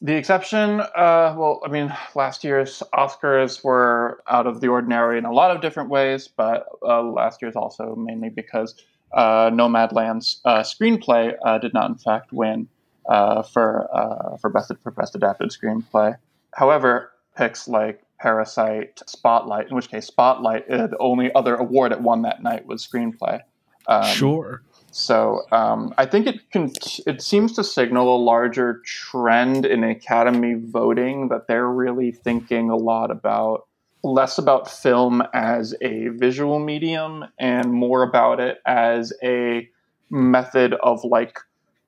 E: The exception, uh, well, I mean, last year's Oscars were out of the ordinary in a lot of different ways, but uh, last year's also mainly because uh, Nomadland's uh, screenplay uh, did not, in fact, win uh, for uh, for best for best adapted screenplay. However, picks like Parasite, Spotlight, in which case Spotlight, the only other award it won that night was screenplay. Um,
B: sure.
E: so um, I think it can. It seems to signal a larger trend in Academy voting that they're really thinking a lot about less about film as a visual medium and more about it as a method of like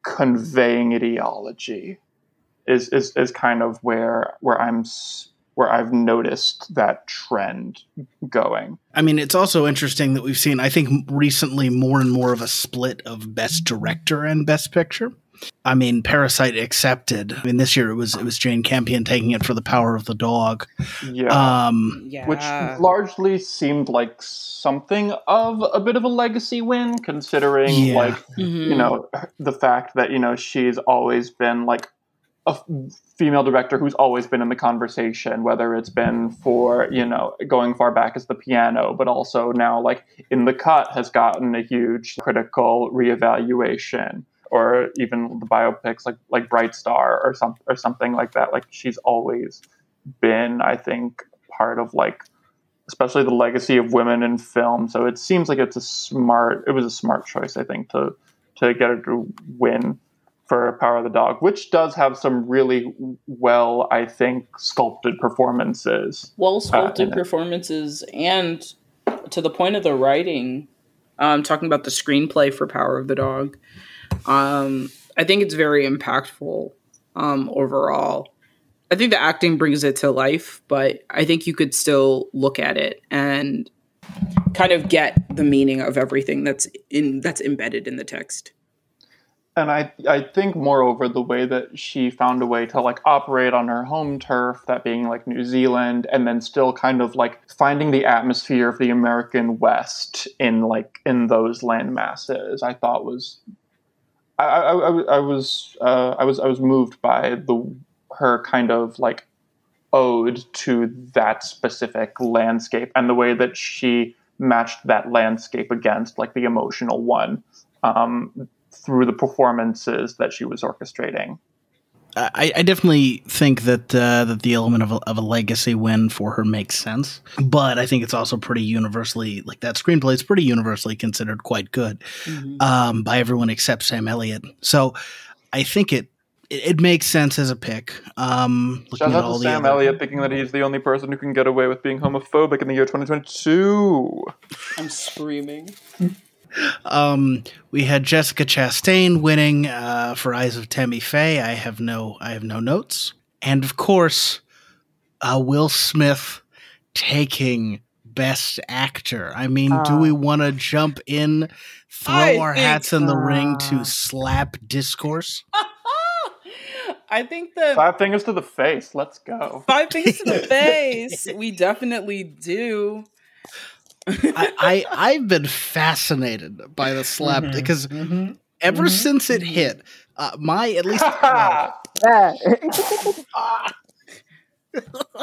E: conveying ideology. Is is is kind of where where I'm where I've noticed that trend going.
B: I mean, it's also interesting that we've seen, I think, recently more and more of a split of best director and best picture. I mean, Parasite accepted. I mean, this year it was it was Jane Campion taking it for The Power of the Dog.
E: Yeah.
B: Um,
A: Yeah.
E: which largely seemed like something of a bit of a legacy win considering
B: Yeah.
E: like
A: Mhm.
E: you know the fact that you know she's always been like a f- female director who's always been in the conversation whether it's been for you know going far back as the piano but also now like in the cut has gotten a huge critical reevaluation or even the biopics like like bright star or some or something like that. Like she's always been i think part of like especially the legacy of women in film. So it seems like it's a smart it was a smart choice i think to to get her to win for power of the dog which does have some really well i think sculpted performances
A: well sculpted
E: and-
A: performances and to the point of the writing um talking about the screenplay for power of the dog um i think it's very impactful um overall. I think the acting brings it to life but i think you could still look at it and kind of get the meaning of everything that's in that's embedded in the text.
E: And I, I think moreover the way that she found a way to like operate on her home turf that being like new zealand and then still kind of like finding the atmosphere of the american west in like in those land masses i thought was i i, I, was uh, i was i was moved by the her kind of like ode to that specific landscape and the way that she matched that landscape against like the emotional one um, through the performances that she was orchestrating.
B: I, I definitely think that uh, that the element of a, of a legacy win for her makes sense, but I think it's also pretty universally like that screenplay is pretty universally considered quite good um, by everyone except Sam Elliott. So I think it it, it makes sense as a pick. Um, looking
E: Shout
B: at
E: out
B: all
E: to Sam
B: other-
E: Elliott thinking that he's the only person who can get away with being homophobic in the year 2022.
A: i'm screaming
B: Um, we had Jessica Chastain winning uh, for Eyes of Tammy Faye. I have no, I have no notes, and of course, uh, Will Smith taking Best Actor. I mean, do
F: Uh.
B: we want to jump in, throw
A: I
B: our
A: think-
B: hats in the ring to slap discourse?
A: i think that
E: Five fingers to the face. Let's go.
A: Five fingers to the face. We definitely do.
B: I, I I've been fascinated by the slap
D: Mhm,
B: because
D: mhm.
B: ever
D: Mhm.
B: since it hit, uh, my at least.
F: Yeah.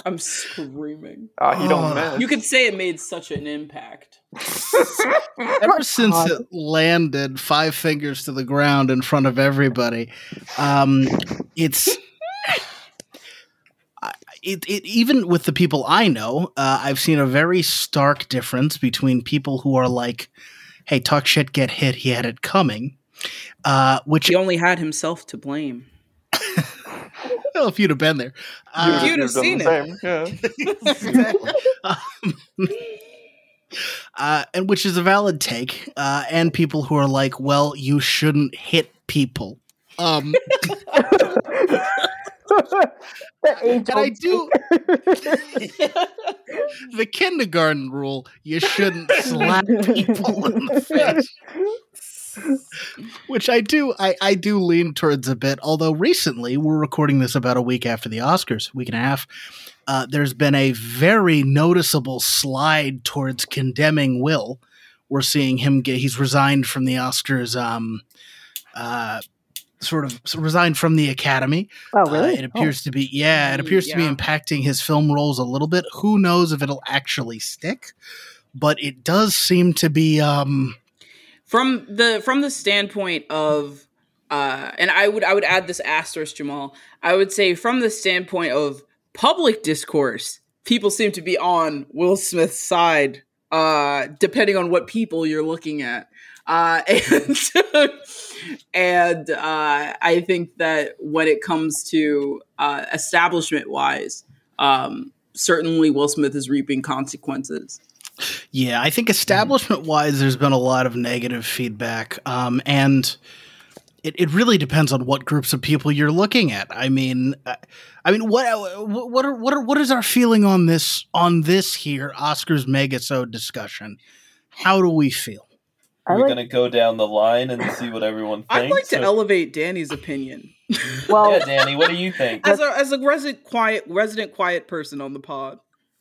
A: I'm screaming.
E: Ah, you don't
B: Oh.
E: miss.
A: You could say it made such an impact.
B: ever since
F: God.
B: it landed five fingers to the ground in front of everybody um it's I- it, it even with the people i know uh, i've seen a very stark difference between people who are like hey talk shit get hit he had it coming uh which
A: He only had himself to blame.
B: well, if you'd have been there uh,
A: You'd have
E: done
A: seen it.
E: Yeah.
B: Um, uh, and which is a valid take, uh, and people who are like, "Well, you shouldn't hit people." Um,
F: the age
B: and I do the kindergarten rule: you shouldn't slap people in the face. which I do I, I do lean towards a bit. Although recently we're recording this about a week after the Oscars, week and a half. Uh, there's been a very noticeable slide towards condemning Will. We're seeing him get he's resigned from the Oscars. Um, uh, sort of resigned from the Academy.
F: Oh,
B: Uh,
F: really?
B: it appears to be yeah, it appears to be impacting his film roles a little bit. Who knows if it'll actually stick? But it does seem to be um
A: from the from the standpoint of uh and i would i would add this asterisk jamal i would say from the standpoint of public discourse people seem to be on will smith's side uh depending on what people you're looking at uh and and uh i think that when it comes to uh establishment wise um certainly will smith is reaping consequences
B: Yeah, I think establishment wise, there's been a lot of negative feedback. Um, and it, it really depends on what groups of people you're looking at. I mean, uh, I mean, what what are what are what is our feeling on this on this here Oscars Megasode discussion? How do we feel?
F: I
D: We're
F: like-
D: gonna go down the line and see what everyone thinks.
A: i'd like to
D: So-
A: elevate danny's opinion
F: Well,
D: yeah, Danny, what do you think?
A: as a as a resident quiet resident quiet person on the pod.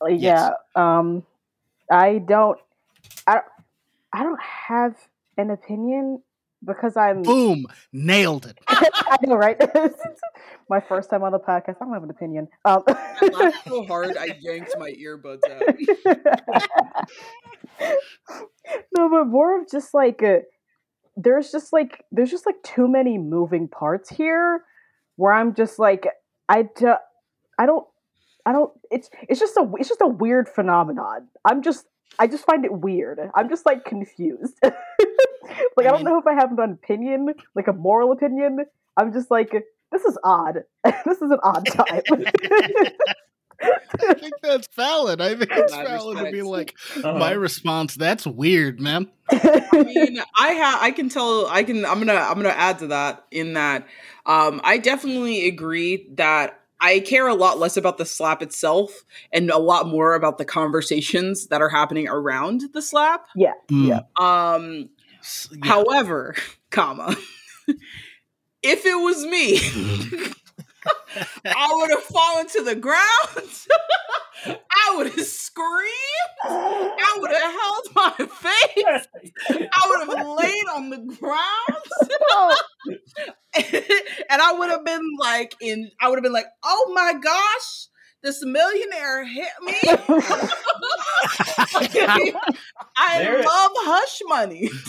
F: yeah. Um, I don't. I I don't have an opinion because I'm.
B: Boom, nailed it.
F: I know, right? my first time on the podcast. I don't have an opinion. Um,
A: I laughed so hard I yanked my earbuds out.
F: No, but more of just like uh, there's just like there's just like too many moving parts here where I'm just like I do, I don't I don't it's it's just a it's just a weird phenomenon. I'm just I just find it weird. I'm just like confused. like I, don't know if I have an opinion, like a moral opinion. I'm just like this is odd. this is an odd time.
B: I think that's valid. I think it's
A: Mad
B: valid to be like
D: Uh-huh.
B: my response. That's weird, man.
A: I mean, I have I can tell I can I'm gonna I'm gonna add to that in that um I definitely agree that I care a lot less about the slap itself and a lot more about the conversations that are happening around the slap.
F: yeah.
B: Mm.
A: Um
B: yeah.
A: However, comma, if it was me, I would have fallen to the ground. I would have screamed. I would have held my face. I would have laid on the ground. And I would have been like in I would have been like, oh my gosh, this millionaire hit me. I
D: There-
A: love hush money.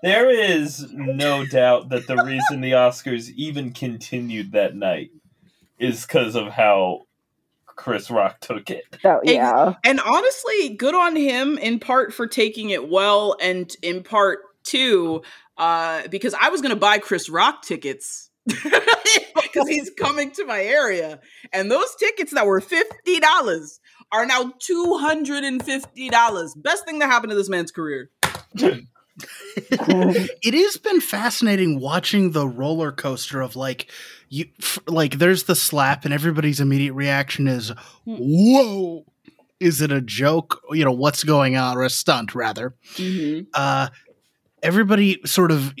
D: There is no doubt that the reason the Oscars even continued that night is because of how Chris Rock took it.
F: oh yeah.
A: And honestly, good on him in part for taking it well, and in part too, uh, because I was gonna buy Chris Rock tickets because he's coming to my area, and those tickets that were fifty dollars are now two hundred and fifty dollars. Best thing that happened to this man's career.
B: it has been fascinating watching the roller coaster of like you f- like there's the slap and everybody's immediate reaction is whoa is it a joke? You know what's going on? or a stunt rather. Uh everybody sort of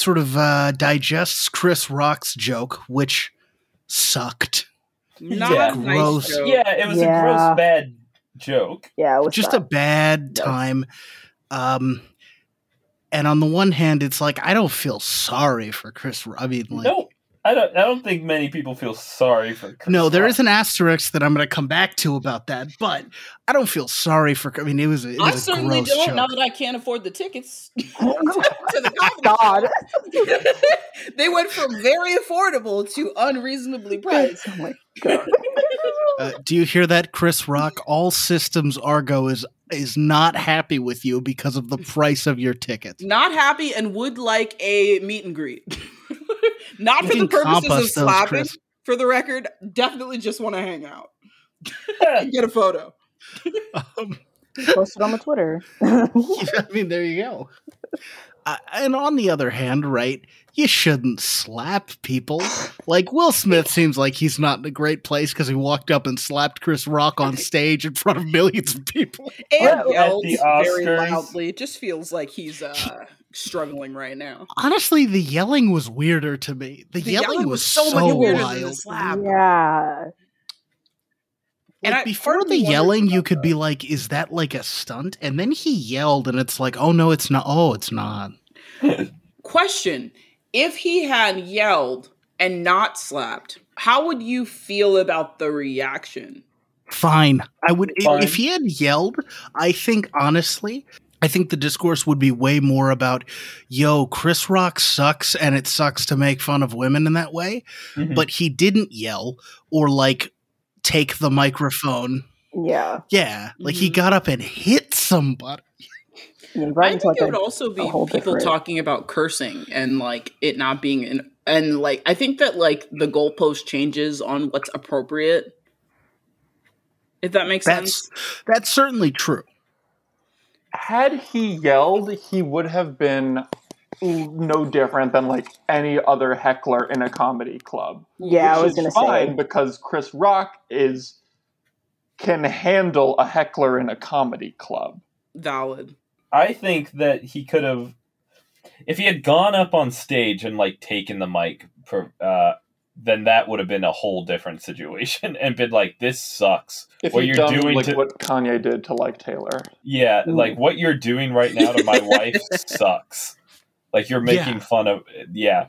B: sort of uh digests chris rock's joke which sucked
A: Not
D: Yeah.
A: a nice
B: Gross.
A: joke.
D: Yeah, it was a gross bad joke.
F: Yeah, it was
B: just a
F: bad.
B: bad
F: Yes.
B: time um and on the one hand it's like i don't feel sorry for chris Ro- i mean like
D: no, I don't. I don't think many people feel sorry for. Chris
B: No, there
D: Rock.
B: is an asterisk that I'm going to come back to about that, but I don't feel sorry for. I mean, it was. It
A: I
B: was a
A: certainly
B: gross
A: don't
B: joke.
A: now that I can't afford the tickets to the comedy
F: God.
A: they went from very affordable to unreasonably priced.
F: Oh my god.
B: Uh, do you hear that, Chris Rock? All systems Argo is is not happy with you because of the price of your ticket.
A: Not happy and would like a meet and greet. Not
B: You
A: for the purposes of
B: us those,
A: slapping.
B: Chris.
A: For the record, definitely just want to hang out. get a photo.
B: Um,
F: Post it on the Twitter.
B: I mean, there you go. Uh, and on the other hand, right, you shouldn't slap people. Like Will Smith seems like he's not in a great place because he walked up and slapped Chris Rock on stage in front of millions of people.
A: And yelled very loudly. It just feels like he's uh struggling right now.
B: Honestly, the yelling was weirder to me. The,
A: The
B: yelling, was,
A: so,
B: so,
A: much weirder
B: wild.
A: than the slap.
F: Yeah.
A: And
B: Like
A: I-
B: before
A: part
B: the yelling, you could
A: that.
B: be like, "Is that like a stunt?" And then he yelled, and it's like, "Oh no, it's not. Oh, it's not."
A: Question: If he had yelled and not slapped, how would you feel about the reaction?
B: Fine. I would
D: Fine.
B: if he had yelled. I think honestly, I think the discourse would be way more about, "Yo, Chris Rock sucks, and it sucks to make fun of women in that way."
D: Mhm.
B: But he didn't yell or like take the microphone.
F: Yeah.
B: Yeah, like he
A: Mhm.
B: got up and hit somebody.
F: yeah
A: I think
F: into like
A: it
F: a-
A: would also be people
F: different-
A: talking about cursing and like it not being an and like I think that like the goalpost changes on what's appropriate. If that makes
B: That's
A: sense.
B: that's certainly true.
E: Had he yelled, he would have been no different than like any other heckler in a comedy club.
F: yeah, I was gonna say.
E: because Chris Rock is can handle a heckler in a comedy club.
A: Valid.
D: I think that he could have, if he had gone up on stage and like taken the mic, for, uh, then that would have been a whole different situation and been like, "This sucks."
E: If
D: what you're
E: done
D: doing
E: like
D: to
E: what Kanye did to like Taylor.
D: yeah,
F: Ooh.
D: like what you're doing right now to my wife sucks. Like you're making
B: Yeah.
D: fun of yeah.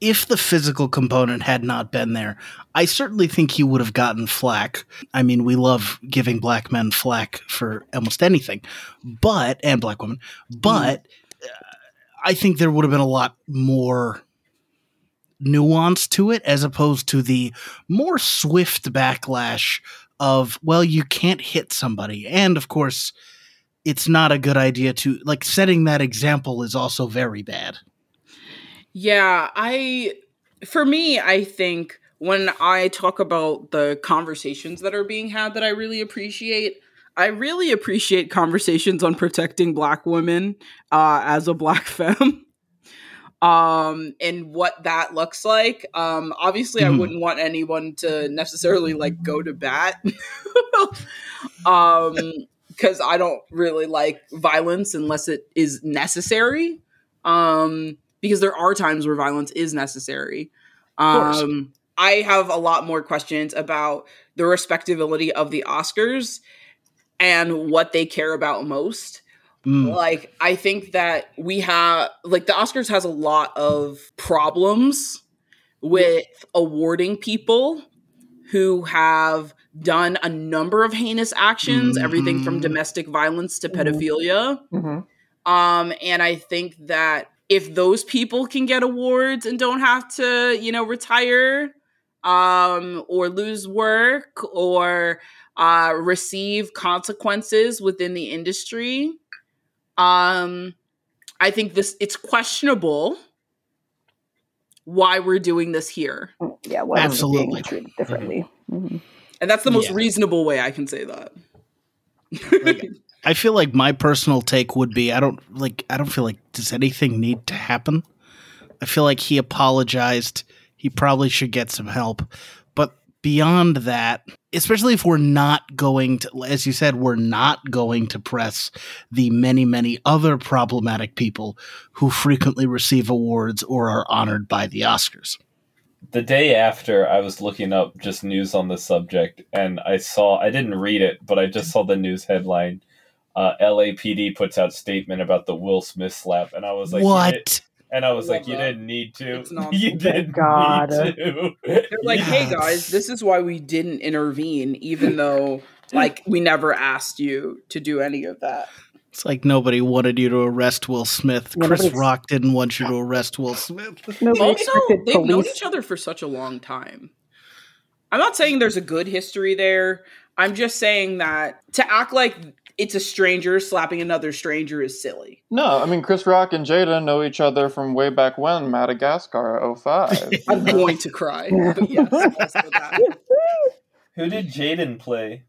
B: if the physical component had not been there, I certainly think he would have gotten flack. I mean, we love giving black men flack for almost anything, but and black women, but uh, I think there would have been a lot more nuance to it as opposed to the more swift backlash of well, you can't hit somebody, and of course. It's not a good idea to like setting that example is also very bad.
A: Yeah, I for me, I think when I talk about the conversations that are being had that I really appreciate, I really appreciate conversations on protecting black women uh, as a black femme. Um, and what that looks like. Um, obviously, I
B: Mhm.
A: wouldn't want anyone to necessarily like go to bat. um, because I don't really like violence unless it is necessary. Um, because there are times where violence is necessary. Um, I have a lot more questions about the respectability of the Oscars and what they care about most.
B: Mm.
A: Like, I think that we have, like, the Oscars has a lot of problems with awarding people who have done a number of heinous actions, everything from
B: Mhm.
A: domestic violence to
F: Mhm.
A: pedophilia.
E: Mm-hmm.
A: Um, and I think that if those people can get awards and don't have to, you know, retire um, or lose work or uh, receive consequences within the industry, um, I think this it's questionable why we're doing this here,
F: Yeah, why is it being
B: Absolutely.
F: treated differently? Mhm.
A: And that's the most
B: Yeah.
A: reasonable way I can say that.
B: Like, I feel like my personal take would be I don't like I don't feel like does anything need to happen? I feel like he apologized. He probably should get some help. But beyond that, especially if we're not going to as you said, we're not going to press the many, many other problematic people who frequently receive awards or are honored by the Oscars.
D: The day after, I was looking up just news on the subject, and I saw I didn't read it, but I just saw the news headline. Uh, LAPD puts out statement about the Will Smith slap, and I was like,
B: what?
D: and I was
A: Love
D: like, you
A: that.
D: didn't need to. You didn't
F: God.
D: need to.
A: They're like, hey guys, this is why we didn't intervene, even though like we never asked you to do any of that.
B: It's like nobody wanted you to arrest Will Smith.
F: Yeah,
B: Chris Rock didn't want you to arrest Will Smith.
F: Nobody
A: Also,
F: expected
A: they've known each other for such a long time. I'm not saying there's a good history there. I'm just saying that to act like it's a stranger slapping another stranger is silly.
E: No, I mean Chris Rock and Jada know each other from way back when Madagascar 05.
A: I'm going to cry. But yes, that.
D: Who did Jaden play?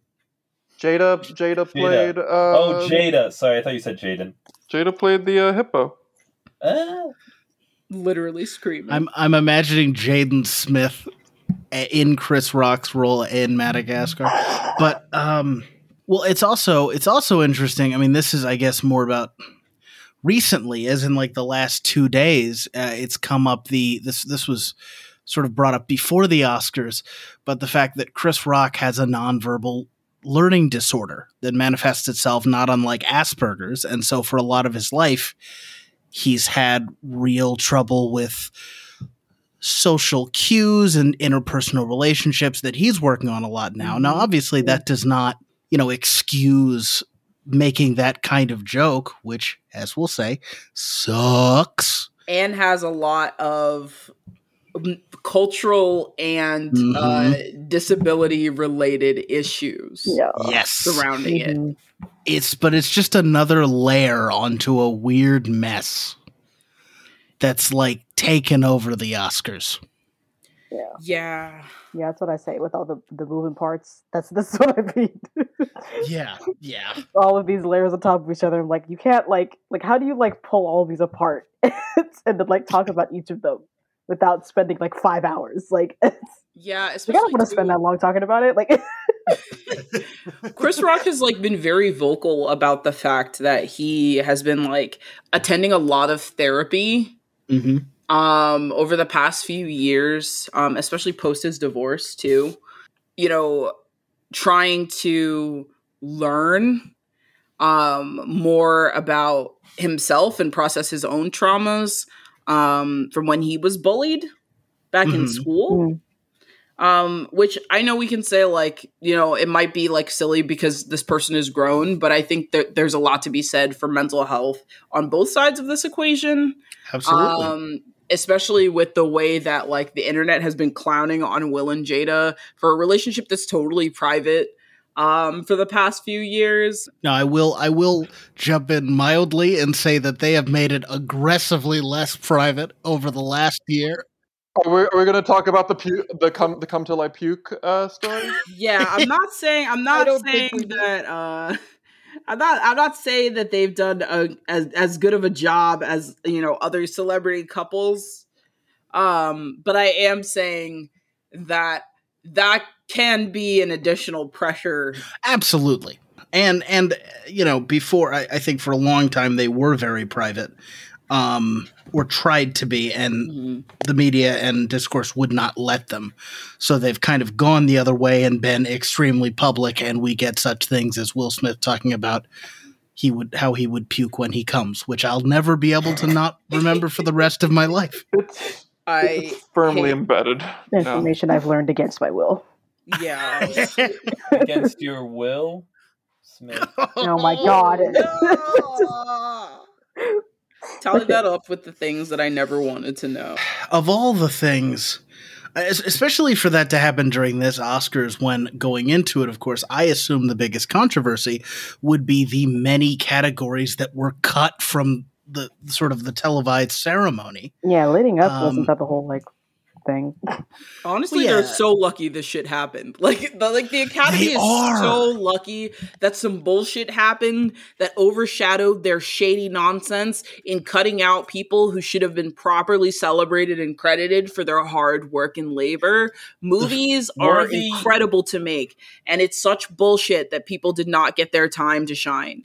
E: Jada Jada played uh
D: oh, Jada. Sorry, I thought you said Jaden.
E: Jada played the uh, hippo.
D: Uh,
A: Literally screaming.
B: I'm I'm imagining Jaden Smith in Chris Rock's role in Madagascar. But um well it's also it's also interesting. I mean this is I guess more about recently, as in like the last two days, uh, it's come up. The this this was sort of brought up before the Oscars, but the fact that Chris Rock has a nonverbal learning disorder that manifests itself not unlike Asperger's, and so for a lot of his life, he's had real trouble with social cues and interpersonal relationships that he's working on a lot now. Now, mm-hmm. obviously, that does not, you know, excuse making that kind of joke, which, as we'll say, sucks.
A: and has a lot of cultural and uh, disability related issues
F: Yeah.
B: Yes.
A: surrounding it.
F: Mhm.
B: It's, but it's just another layer onto a weird mess that's like taken over the Oscars.
F: Yeah.
A: Yeah.
F: Yeah, that's what I say with all the the moving parts. That's that's what I mean.
B: Yeah. Yeah.
F: all of these layers on top of each other. I'm like, you can't like like how do you like pull all of these apart and then like talk about each of them without spending like five hours? Like, like
A: Yeah,
F: I don't want to spend that long talking about it. Like,
A: Chris Rock has like been very vocal about the fact that he has been like attending a lot of therapy
B: Mm-hmm.
A: um over the past few years, um especially post his divorce too. You know, trying to learn um more about himself and process his own traumas um from when he was bullied back in
B: Mhm.
A: school
F: Mm.
A: um which i know we can say like you know it might be like silly because this person is grown but i think that there's a lot to be said for mental health on both sides of this equation
B: Absolutely.
A: um especially with the way that like the internet has been clowning on will and jada for a relationship that's totally private um for the past few years
B: Now I will I will jump in mildly and say that they have made it aggressively less private over the last year.
E: Are we, are we going to talk about the pu- the come the come till I puke uh, story?
A: yeah i'm not saying i'm not saying that uh i'm not i'm not saying that they've done a, as as good of a job as you know other celebrity couples um but i am saying that that can be an additional pressure
B: Absolutely. And and you know, before I, I think for a long time they were very private. Um or tried to be and the media and discourse would not let them. So they've kind of gone the other way and been extremely public and we get such things as Will Smith talking about he would how he would puke when he comes, which I'll never be able to not remember for the rest of my life.
E: It's,
A: i
E: it's firmly embedded. now.
F: information I've learned against my will.
A: Yeah
D: Against your will, Smith.
F: Oh my god.
A: Tally that up with the things that I never wanted to know.
B: of all the things, especially for that to happen during this Oscars, when going into it, of course, I assume the biggest controversy would be the many categories that were cut from the sort of the televised ceremony.
F: yeah, leading up
B: Um,
F: wasn't that the whole like thing?
A: Honestly,
B: Well,
A: they're so lucky this shit happened. Like the like the Academy
B: They
A: is
B: are.
A: so lucky that some bullshit happened that overshadowed their shady nonsense in cutting out people who should have been properly celebrated and credited for their hard work and labor. Movies are incredible to make, and it's such bullshit that people did not get their time to shine.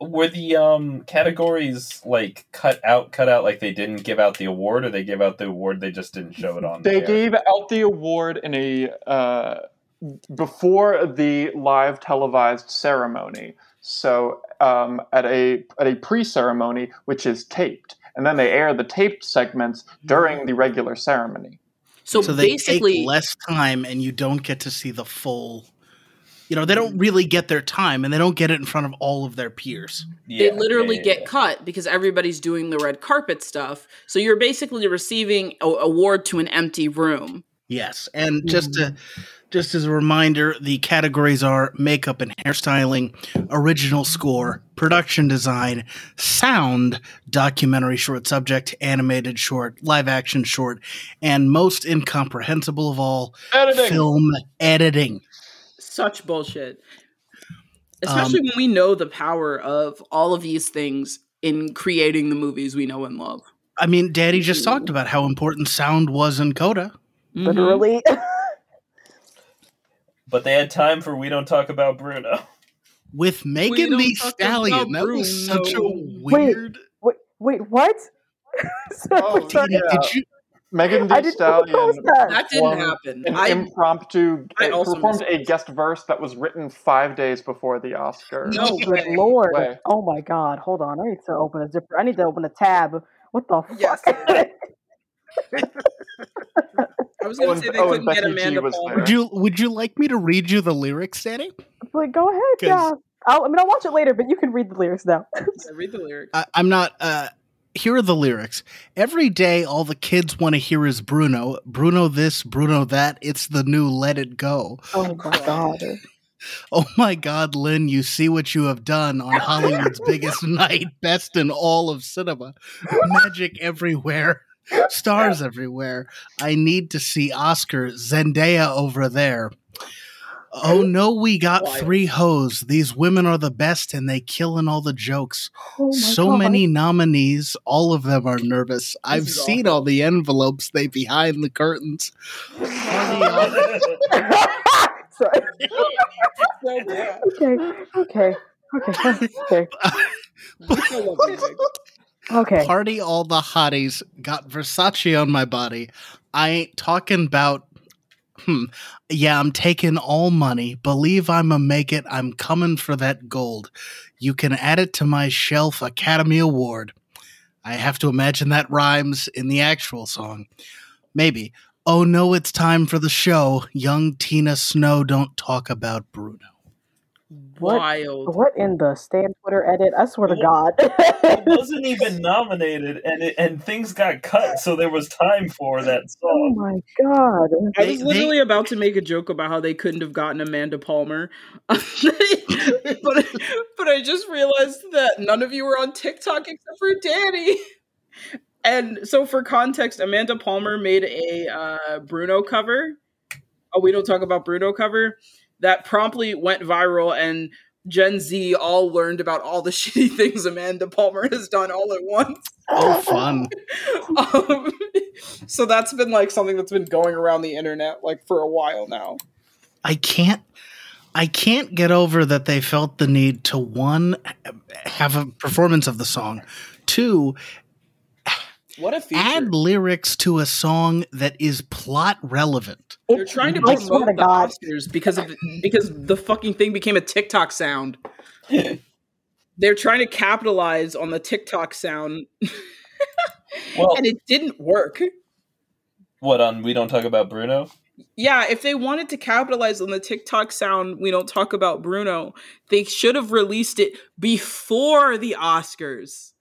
D: Were the um categories like cut out, cut out, like they didn't give out the award, or they gave out the award, they just didn't show it on?
E: They
D: air?
E: gave out the award in a uh, before the live televised ceremony. So um, at a at a pre ceremony, which is taped, and then they air the taped segments during the regular ceremony.
A: So,
B: So they
A: basically,
B: take less time, and you don't get to see the full. You know, they don't mm-hmm. really get their time, and they don't get it in front of all of their peers.
A: they
D: Yeah,
A: literally
D: yeah,
A: get cut because everybody's doing the red carpet stuff. So you're basically receiving a award to an empty room.
B: Yes, and just to mm-hmm. just as a reminder, the categories are makeup and hairstyling, original score, production design, sound, documentary short subject, animated short, live action short, and most incomprehensible of all,
E: Editing.
B: film editing.
A: Such bullshit. Especially when we know the power of all of these things in creating the movies we know and love.
B: I mean, Daddy just talked about how important sound was in Coda.
A: Mhm.
F: Literally.
D: But they had time for we don't talk about Bruno.
B: With Megan
A: don't
B: Thee
A: talk
B: Stallion.
A: about
B: That was such a
A: Bruno.
F: Wait.
B: weird.
F: Wait, Wait, what? Sorry,
E: Oh,
F: sorry.
E: yeah.
B: Did you?
E: Megan
F: I
E: Thee
F: didn't
E: Stallion
F: that.
A: That didn't happen.
E: An
A: I
E: impromptu
A: I
E: uh,
A: also
E: performed
A: missed
E: a
A: this.
E: guest verse that was written five days before the Oscars.
A: No
F: Oh, good lord!
E: Way.
F: Oh my god! Hold on, I need to open a zipper. I need to open a tab. What the fuck?
A: Yes. I was
E: Oh,
A: gonna say they
E: oh,
A: couldn't get
E: Becky G
A: Amanda
E: was
A: Palmer.
B: Would you would you like me to read you the lyrics, Danny?
F: like, go ahead, yeah. I'll, I mean, I'll watch it later, but you can read the lyrics now.
A: Yeah, read the lyrics.
B: I, I'm not. Uh, here are the lyrics. Every day, all the kids want to hear is Bruno. Bruno this, Bruno that. It's the new Let It Go.
F: oh my god!
B: Oh my God, Lynn, you see what you have done on Hollywood's biggest night, best in all of cinema. Magic everywhere, stars everywhere. I need to see Oscar Zendaya over there. Oh no, we got
A: Wild.
B: three hoes. These women are the best and they killing all the jokes.
F: Oh
B: so
F: god.
B: many nominees, all of them are nervous. I've
A: is
B: seen all the envelopes they behind the curtains.
F: Sorry. Okay. Okay. Okay. Okay.
A: I love music.
F: Okay.
B: Party all the hotties. Got Versace on my body. I ain't talking about. Hmm. Yeah, I'm taking all money. Believe I'ma make it. I'm coming for that gold. You can add it to my shelf Academy Award. I have to imagine that rhymes in the actual song. Maybe. Oh no, it's time for the show. Young Tina Snow, don't talk about Bruno.
F: What?
A: Wild.
F: What in the Stan Twitter edit? I swear to God.
D: it wasn't even nominated, and it, and things got cut, so there was time for that song.
F: oh my God.
A: I was literally about to make a joke about how they couldn't have gotten Amanda Palmer, but but I just realized that none of you were on TikTok except for Danny. And so, for context, Amanda Palmer made a uh, Bruno cover. Oh, we don't talk about Bruno cover that promptly went viral, and Gen Z all learned about all the shitty things Amanda Palmer has done all at once.
B: Oh, fun.
A: um, so that's been like something that's been going around the internet like for a while now.
B: I can't I can't get over that they felt the need to one have a performance of the song, two
A: What a feature!
B: add lyrics to a song that is plot relevant.
A: They're oh trying to
F: I swear
A: promote
F: to
A: the
F: God.
A: Oscars because of because the fucking thing became a TikTok sound. They're trying to capitalize on the TikTok sound,
D: Well,
A: and it didn't work.
D: what on? We don't talk about Bruno.
A: Yeah, if they wanted to capitalize on the TikTok sound, we don't talk about Bruno. They should have released it before the Oscars.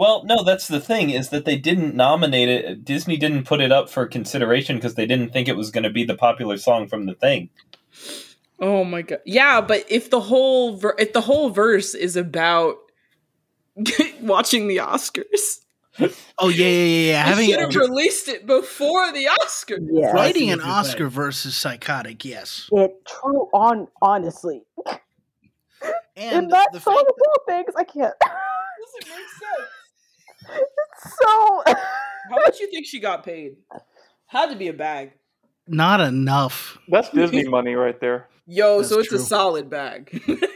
D: Well, no, that's the thing is that they didn't nominate it. Disney didn't put it up for consideration because they didn't think it was going to be the popular song from the thing.
A: Oh my god. Yeah, but if the whole ver- if the whole verse is about watching the Oscars,
B: Oh yeah, yeah, yeah. yeah.
A: I
B: Having
A: should have released it before the Oscars.
F: Yeah.
B: writing an
C: see what you're
B: Oscar
C: saying.
B: verse is psychotic. Yes,
F: It true on honestly.
B: and
F: In that
B: the
F: song
B: fact
F: of things, I can't.
A: Doesn't make sense.
F: It's so
A: How much you think she got paid? Had to be a bag.
B: not enough.
E: That's Disney money right there.
A: Yo,
B: That's
A: so it's
B: true.
A: a solid bag.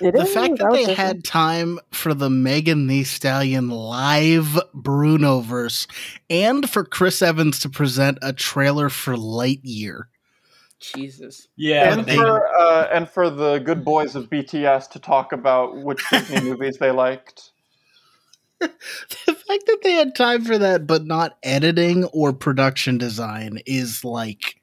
F: It
B: The
F: is,
B: fact
F: I
B: that they
F: thinking-
B: had time for the Megan Thee Stallion live Bruno verse and for Chris Evans to present a trailer for Lightyear.
A: Jesus.
D: Yeah,
E: and
B: they-
E: for uh, and for the good boys of BTS to talk about which Disney movies they liked.
B: the fact that they had time for that but not editing or production design is like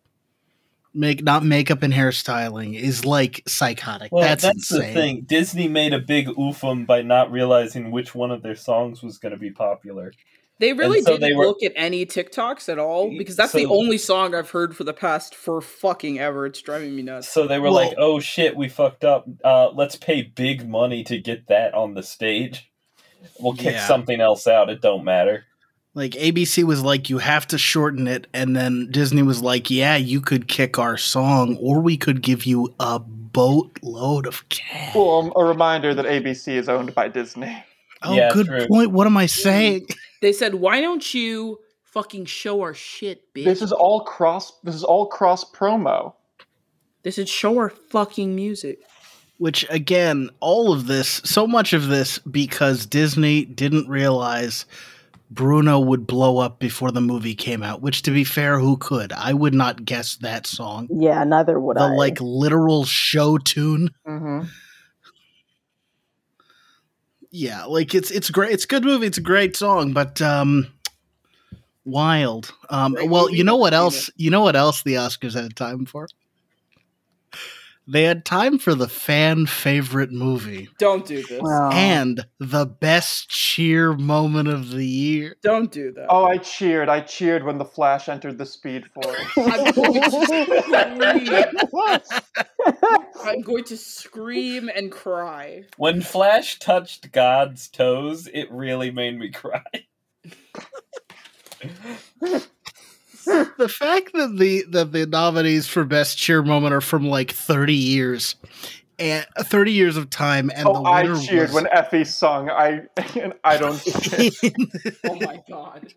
B: make not makeup and hairstyling is like psychotic.
D: Well,
B: that's
D: that's,
B: insane.
D: the thing. Disney made a big oofum by not realizing which one of their songs was going to be popular.
A: They really
D: so
A: didn't
D: they were-
A: look at any TikToks at all because that's the only song I've heard for the past for fucking ever. It's driving me nuts.
D: So they were
B: Well-
D: like, "Oh shit, we fucked up. Uh, let's pay big money to get that on the stage. We'll kick
B: Yeah.
D: something else out. It don't matter."
B: Like ABC was like, you have to shorten it, and then Disney was like, yeah, you could kick our song, or we could give you a boatload of cash.
E: Well, um, a reminder that ABC is owned by Disney.
B: oh,
D: Yeah,
B: good
D: true.
B: point. What am I saying?
A: They said, "Why don't you fucking show our shit, bitch?"
E: This is all cross. This is all cross promo.
A: This is "Show our fucking music."
B: Which again, all of this, so much of this because Disney didn't realize Bruno would blow up before the movie came out, which to be fair, who could? I would not guess that song.
F: Yeah, neither would
B: the
F: I.
B: like literal show tune.
F: hmm
B: Yeah, like it's it's great. It's a good movie. It's a great song, but um wild. Um
A: Great
B: well,
A: movie,
B: you know what else? You know what else the Oscars had time for? They had time for the fan favorite movie
A: Don't do this.
F: Well,
B: and the best cheer moment of the year.
A: Don't do that.
E: Oh, I cheered. I cheered when the Flash entered the Speed Force.
A: I'm going to scream. I'm going to scream and cry.
D: When Flash touched God's toes, it really made me cry.
B: the fact that the that the nominees for best cheer moment are from like 30 years and uh, 30 years of time and oh, the
E: oh, I
B: winner
E: cheered
B: was
E: when Effie sung. I and I don't.
A: Oh my god.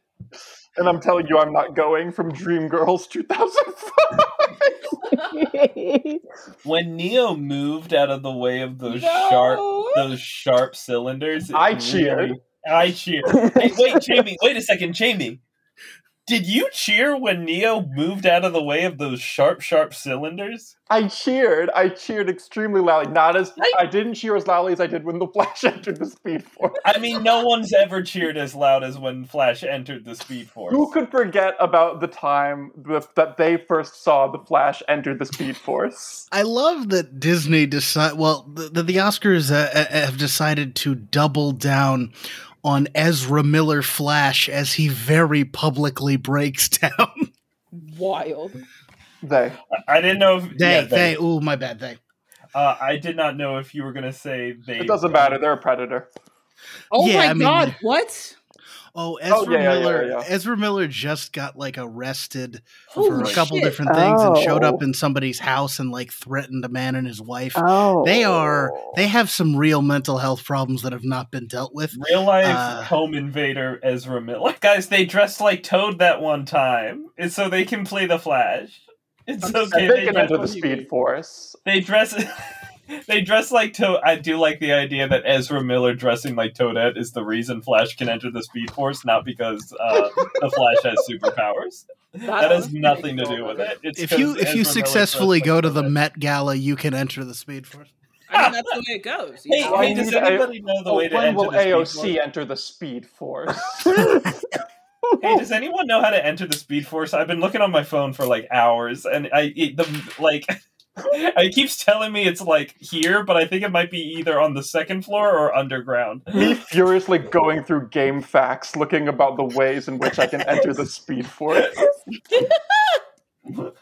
E: and I'm telling you, I'm not going from Dreamgirls 2005.
D: When Neo moved out of the way of those
A: No!
D: sharp those sharp cylinders, it
E: I cheered.
D: really- I cheered. Hey, wait, Jamie, wait a second, Jamie. Did you cheer when Neo moved out of the way of those sharp, sharp cylinders?
E: I cheered. I cheered extremely loudly. Not as
D: I-
E: I didn't cheer as loudly as I did when the Flash entered the Speed Force.
D: I mean, no one's ever cheered as loud as when Flash entered the Speed Force.
E: Who could forget about the time that they first saw the Flash enter the Speed Force?
B: I love that Disney decide. Well, the, the, the Oscars uh, uh, have decided to double down on Ezra Miller Flash as he very publicly breaks down.
A: Wild.
E: They.
D: I didn't know if
B: they,
D: yeah,
B: they, oh my bad, they.
D: Uh, I did not know if you were gonna say they.
E: It doesn't matter. They're a predator.
A: Oh
B: Yeah,
A: my
B: I mean-
A: god, what?
B: Oh, Ezra
E: yeah, yeah, yeah,
B: Miller.
E: yeah.
B: Ezra Miller just got like arrested for a couple
A: shit.
B: different things and showed up
F: Oh.
B: in somebody's house and like threatened a man and his wife.
F: oh,
B: They are they have some real mental health problems that have not been dealt with.
D: Real life
B: Uh,
D: home invader Ezra Miller. Guys, they dressed like Toad that one time, and so they can play the Flash. It's
A: I'm
D: okay.
E: They
D: They,
E: can enter the Speed Force.
D: they dress. They dress like Toad. I do like the idea that Ezra Miller dressing like Toadette is the reason Flash can enter the Speed Force, not because uh, the Flash has superpowers. That has nothing to do with it. It's
B: If you if
D: Ezra
B: you successfully go
D: like
B: to the Met Gala, you can enter the Speed Force.
A: I mean, that's the way it goes. you
D: Hey,
A: know?
E: I
D: hey, does anybody know the
E: Oh,
D: way to
E: when
D: enter
E: will
D: the Speed
E: AOC
D: Force?
E: enter the Speed Force?
D: Hey, does anyone know how to enter the Speed Force? I've been looking on my phone for like hours, and I the like. it keeps telling me it's like here, but I think it might be either on the second floor or underground.
E: Me furiously going through game facts, looking about the ways in which I can enter the Speed Force.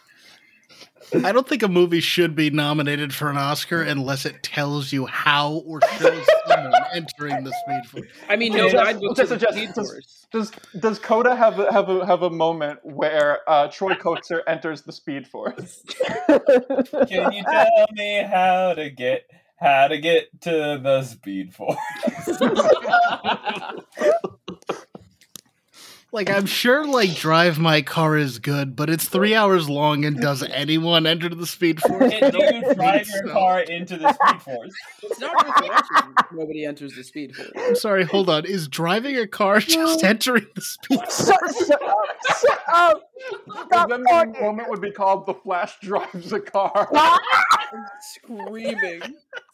B: I don't think a movie should be nominated for an Oscar unless it tells you how or shows someone entering the Speed Force.
A: I mean,
E: Okay,
A: no
E: just-
A: guidebook
E: just
A: to the
E: suggest-
A: Speed
E: just-
A: Force.
E: Does Does Coda have a, have a have a moment where uh, Troy Kotsur enters the Speed Force?
D: Can you tell me how to get how to get to the Speed Force?
B: Like I'm sure like Drive My Car is good, but it's three hours long and does anyone enter the Speed Force?
D: Can you drive
B: So-
D: your car into the Speed Force?
A: It's not resurrection. Nobody enters the Speed Force.
B: I'm sorry, hold on. Is driving a car just entering the Speed Force?
F: shut, shut up! Shut up! Stop
E: then the
F: talking.
E: moment would be called "The Flash Drives a Car." Ah!
A: Screaming.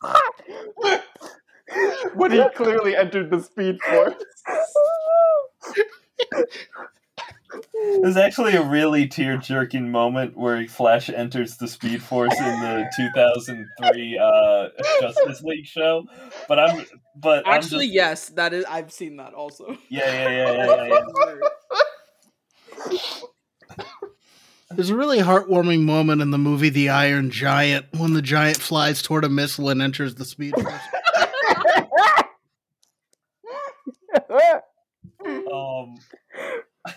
E: when he clearly entered the Speed Force.
D: There's actually a really tear jerking moment where Flash enters the Speed Force in the 2003 uh, Justice League show. But I'm, but
A: Actually,
D: I'm just,
A: yes, that is. I've seen that also.
D: yeah, yeah, yeah, yeah, yeah, yeah.
B: There's a really heartwarming moment in the movie The Iron Giant when the giant flies toward a missile and enters the Speed Force.
D: Um,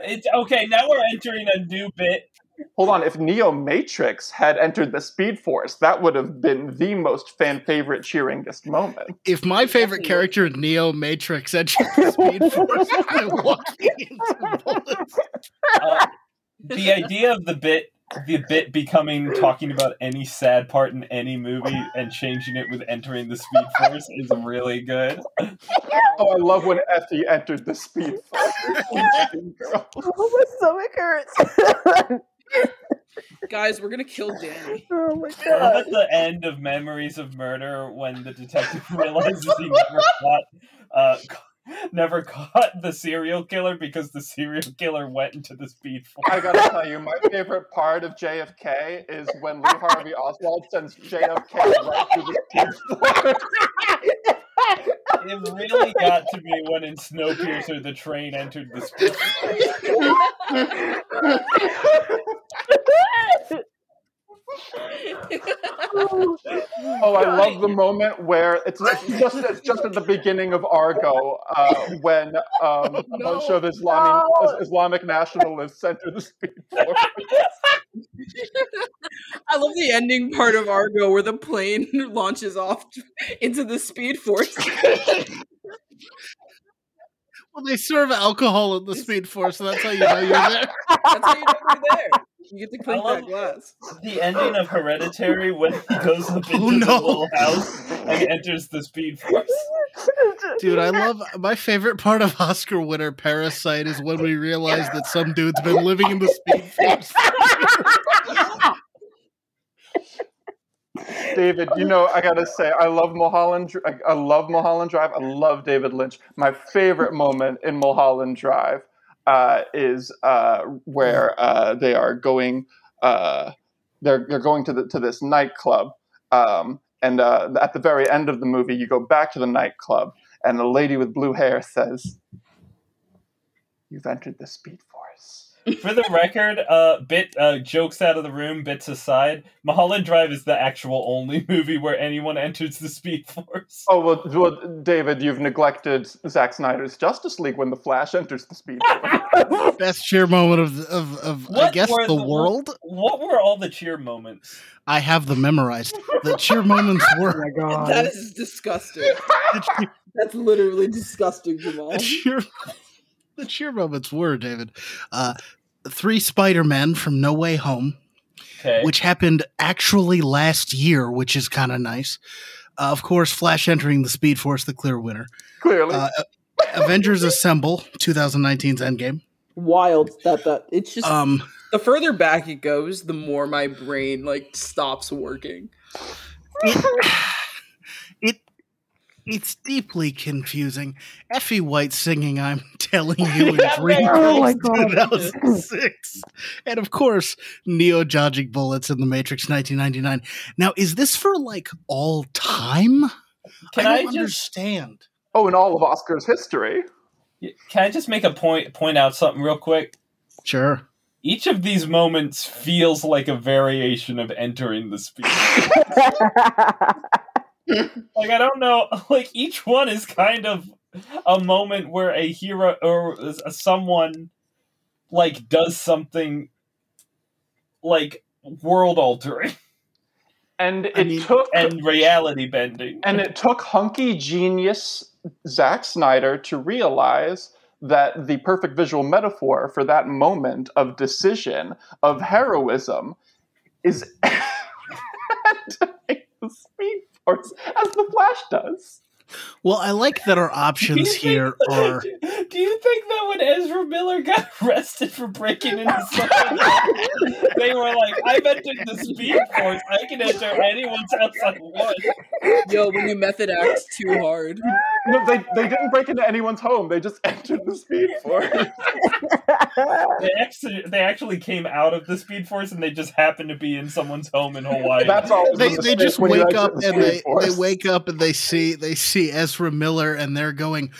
D: it's okay. Now we're entering a new bit.
E: Hold on, if Neo Matrix had entered the Speed Force, that would have been the most fan favorite cheeringest moment.
B: If my favorite character in Neo Matrix entered the Speed Force, I'm walking into bullets.
D: Uh, the idea of the bit the bit becoming talking about any sad part in any movie and changing it with entering the Speed Force is really good.
E: Oh, I love when Effie entered the Speed Force. Girl.
F: Oh, my stomach hurts.
A: Guys, we're gonna kill Danny.
F: oh my
D: I love
F: god.
D: at the end of Memories of Murder when the detective realizes he never caught, uh, never caught the serial killer because the serial killer went into the Speed Force.
E: I gotta tell you, my favorite part of JFK is when Lee Harvey Oswald sends JFK right through the Speed Force.
D: It really got to me when in Snowpiercer the train entered the Speed Force.
E: Oh, I love the moment where it's, it's just it's just at the beginning of Argo uh, when um, a bunch of Islamic Islamic nationalists enter the Speed Force.
A: I love the ending part of Argo where the plane launches off into the Speed Force.
B: Well, they serve alcohol in the Speed Force, so that's how you know you're there.
A: That's how you know you're there. You get to clink
D: I love-
A: that glass.
D: The ending of Hereditary when he goes up oh, into
B: Oh,
D: the
B: no.
D: little house and enters the Speed Force.
B: Dude, I love my favorite part of Oscar winner Parasite is when we realize that some dude's been living in the Speed Force.
E: David, you know, I gotta say, I love Mulholland. I love Mulholland Drive. I love David Lynch. My favorite moment in Mulholland Drive uh, is uh, where uh, they are going. Uh, they're they're going to the to this nightclub, um, and uh, at the very end of the movie, you go back to the nightclub, and the lady with blue hair says, "You've entered the Speed Force."
D: For the record, uh, bit uh, jokes out of the room, bits aside. Mulholland Drive is the actual only movie where anyone enters the Speed Force.
E: Oh well, well, David, you've neglected Zack Snyder's Justice League when the Flash enters the Speed Force.
B: Best cheer moment of of, of I guess the
D: the-
B: world.
D: What were all the cheer moments?
B: I have them memorized. The cheer moments were
A: That is disgusting. That's literally disgusting, Jamal.
B: The cheer, the moments were David. Uh, three Spider Men from No Way Home,
D: Okay.
B: which happened actually last year, which is kind of nice. Uh, of course, Flash entering the Speed Force, the clear winner.
E: Clearly,
B: Uh, Avengers Assemble, 2019's Endgame.
A: Wild that that it's just
B: Um,
A: the further back it goes, the more my brain like stops working.
B: it, it it's deeply confusing. Effie White singing "I'm Telling You" in
D: Yeah,
F: Oh my God.
B: 2006, and of course Neo dodging bullets in The Matrix 1999. Now, is this for like all time?
D: Can
B: I
D: I,
B: don't
D: just
B: understand.
E: oh, in all of Oscar's history.
D: can I just make a point point out something real quick?
B: Sure.
D: Each of these moments feels like a variation of entering the speed. like I don't know, like each one is kind of a moment where a hero or a, someone like does something like world altering
E: And it
B: I mean-
E: took
D: and reality bending.
E: and it took hunky genius Zack Snyder to realize that the perfect visual metaphor for that moment of decision of heroism is entering the speed force as the Flash does.
B: Well, I like that our
D: Do you
B: options
D: think-
B: here are.
D: Do you think that when Ezra Miller got arrested for breaking into someone, they were like, "I've entered the Speed Force. I can enter anyone's house I want."
A: Yo, when you method act too hard.
E: No, they, they didn't break into anyone's home. They just entered the speed force.
D: They actually, they actually came out of the Speed Force and they just happened to be in someone's home in Hawaii.
E: That's all.
B: They, they just wake up
E: the
B: and
E: Speed
B: they, they wake up and they see they see Ezra Miller and they're going,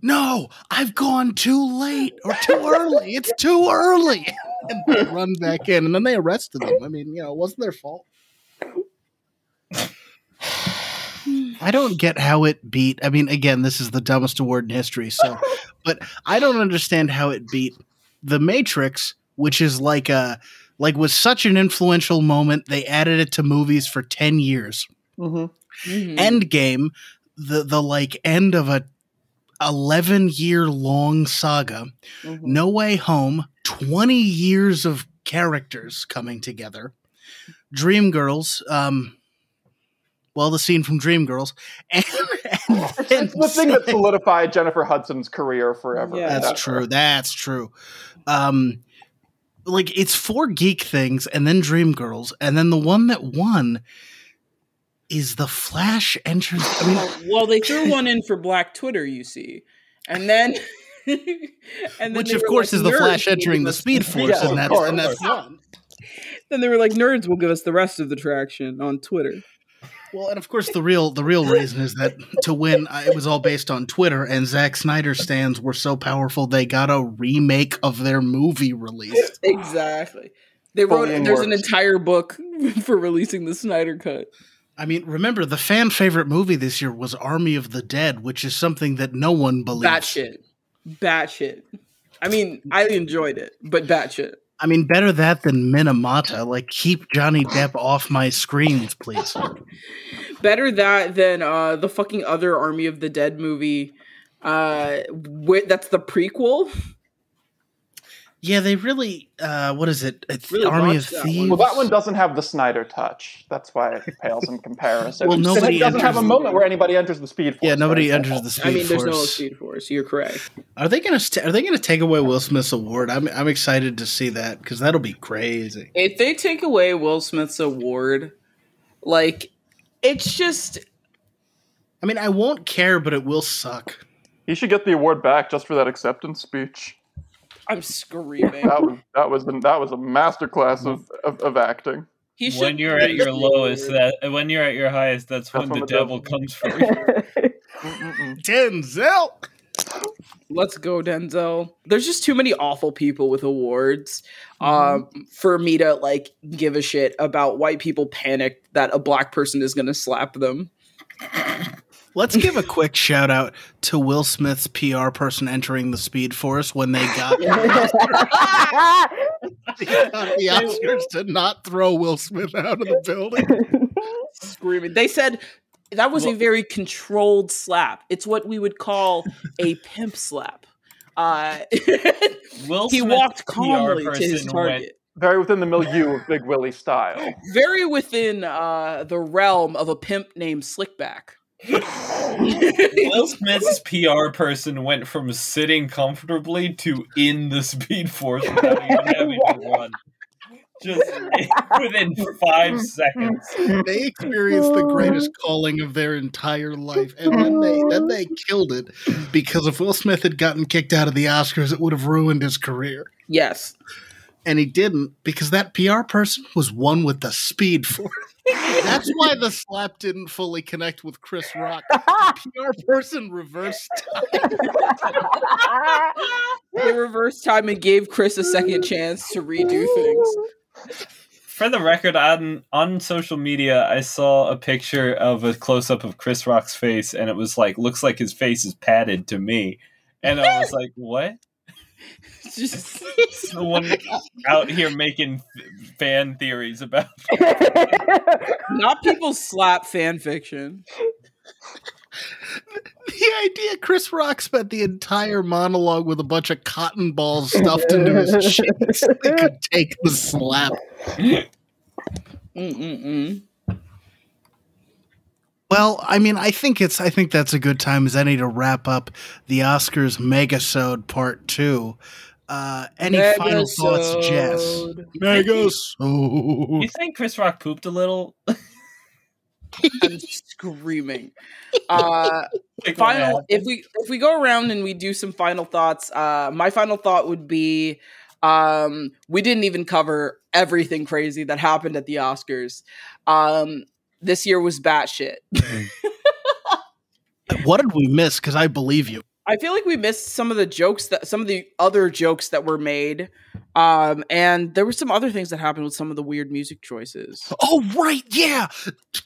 B: "No, I've gone too late or too early. It's too early." And they run back in, and then they arrested them. I mean, you know, it wasn't their fault. I don't get how it beat. I mean, again, this is the dumbest award in history. So, but I don't understand how it beat The Matrix, which is like a like was such an influential moment. They added it to movies for ten years.
E: Mhm.
A: Mhm.
B: Endgame, the the like end of a eleven year long saga.
E: Mhm.
B: No Way Home, twenty years of characters coming together. Dreamgirls, um, well, the scene from Dreamgirls, and, and
E: It's, it's the thing that solidified Jennifer Hudson's career forever.
A: Yeah.
B: That's true. That's true. Um, like it's four geek things, and then Dreamgirls, and then the one that won is the Flash enters. I mean,
A: well, they threw one in for Black Twitter, you see, and then, and then
B: which of course
A: like,
B: is the Flash entering the Speed Force,
E: Yeah,
B: and that's
E: course.
B: and that's one.
A: Then they were like, "Nerds will give us the rest of the traction on Twitter."
B: Well, and of course the real the real reason is that to win uh, it was all based on Twitter, and Zack Snyder stands were so powerful they got a remake of their movie released.
A: Exactly. They wrote.
E: Fully in
A: There's an entire book for releasing the Snyder cut.
B: I mean, remember the fan favorite movie this year was Army of the Dead, which is something that no one believes.
A: Batshit. Batshit. I mean, I enjoyed it, but batshit.
B: I mean, better that than Minamata. Like, keep Johnny Depp off my screens, please.
A: Better that than uh, the fucking other Army of the Dead movie. Uh, wi- that's the prequel.
B: Yeah, they really. Uh, what is it? It's
A: Really
B: Army of
A: watch one.
B: Thieves.
E: Well, that one doesn't have the Snyder touch. That's why it pales in comparison.
B: Well, nobody
E: it doesn't have a moment where anybody enters the Speed Force.
B: Yeah, nobody enters
E: example.
B: the Speed Force.
A: I mean, there's
B: Force.
A: no Speed Force. You're correct.
B: Are they gonna st- Are they gonna take away Will Smith's award? I'm I'm excited to see that because that'll be crazy.
A: If they take away Will Smith's award, like, it's just
B: I mean, I won't care, but it will suck.
E: He should get the award back just for that acceptance speech.
A: I'm screaming.
E: That was that was that was a masterclass of, of, of acting.
A: He should
D: when you're at your lowest, that when you're at your highest, that's,
E: That's
D: when
E: when
D: the
E: the
D: devil
E: devil-
D: comes for you.
B: Denzel.
A: Let's go, Denzel. There's just too many awful people with awards um, for me to like give a shit about white people panicked that a black person is going to slap them.
B: Let's give a quick shout out to Will Smith's PR person entering the Speed Force when they got, got the Oscars to not throw Will Smith out of the building.
A: Screaming. They said that was a very controlled slap. It's what we would call a pimp slap. Uh,
D: Will
A: he
D: Smith's
A: walked
D: PR
A: calmly to his target.
D: went-
E: Very within the milieu of Big Willie style.
A: very within uh, the realm of a pimp named Slickback.
D: Will Smith's PR person went from sitting comfortably to in the Speed Force without even having to run. Just within five seconds.
B: They experienced the greatest calling of their entire life, and then they then they killed it because if Will Smith had gotten kicked out of the Oscars, it would have ruined his career.
A: yes.
B: and he didn't because that PR person was one with the speed force. That's why the slap didn't fully connect with Chris Rock. The PR person reversed. Time.
A: They reversed time and gave Chris a second chance to redo things.
D: For the record, on on social media, I saw a picture of a close up of Chris Rock's face, and it was like, looks like his face is padded to me, and I was like, what?
A: Just
D: Someone out here making f- fan theories about.
A: not people slap fan fiction.
B: The idea Chris Rock spent the entire monologue with a bunch of cotton balls stuffed into his cheeks. They could take the slap.
A: Mm-mm-mm.
B: Well, I mean, I think it's I think that's a good time as any to wrap up the Oscars Megasode Part Two. Uh, any final thoughts, Jess?
A: Megasode.
B: Megasode.
D: You think Chris Rock pooped a little?
A: I'm screaming. Uh, final
D: happened?
A: if we if we go around and we do some final thoughts uh my final thought would be um we didn't even cover everything crazy that happened at the oscars um this year was batshit
B: What did we miss? Because I believe you.
A: i feel like we missed some of the jokes that some of the other jokes that were made um and there were some other things that happened with some of the weird music choices
B: Oh right, yeah.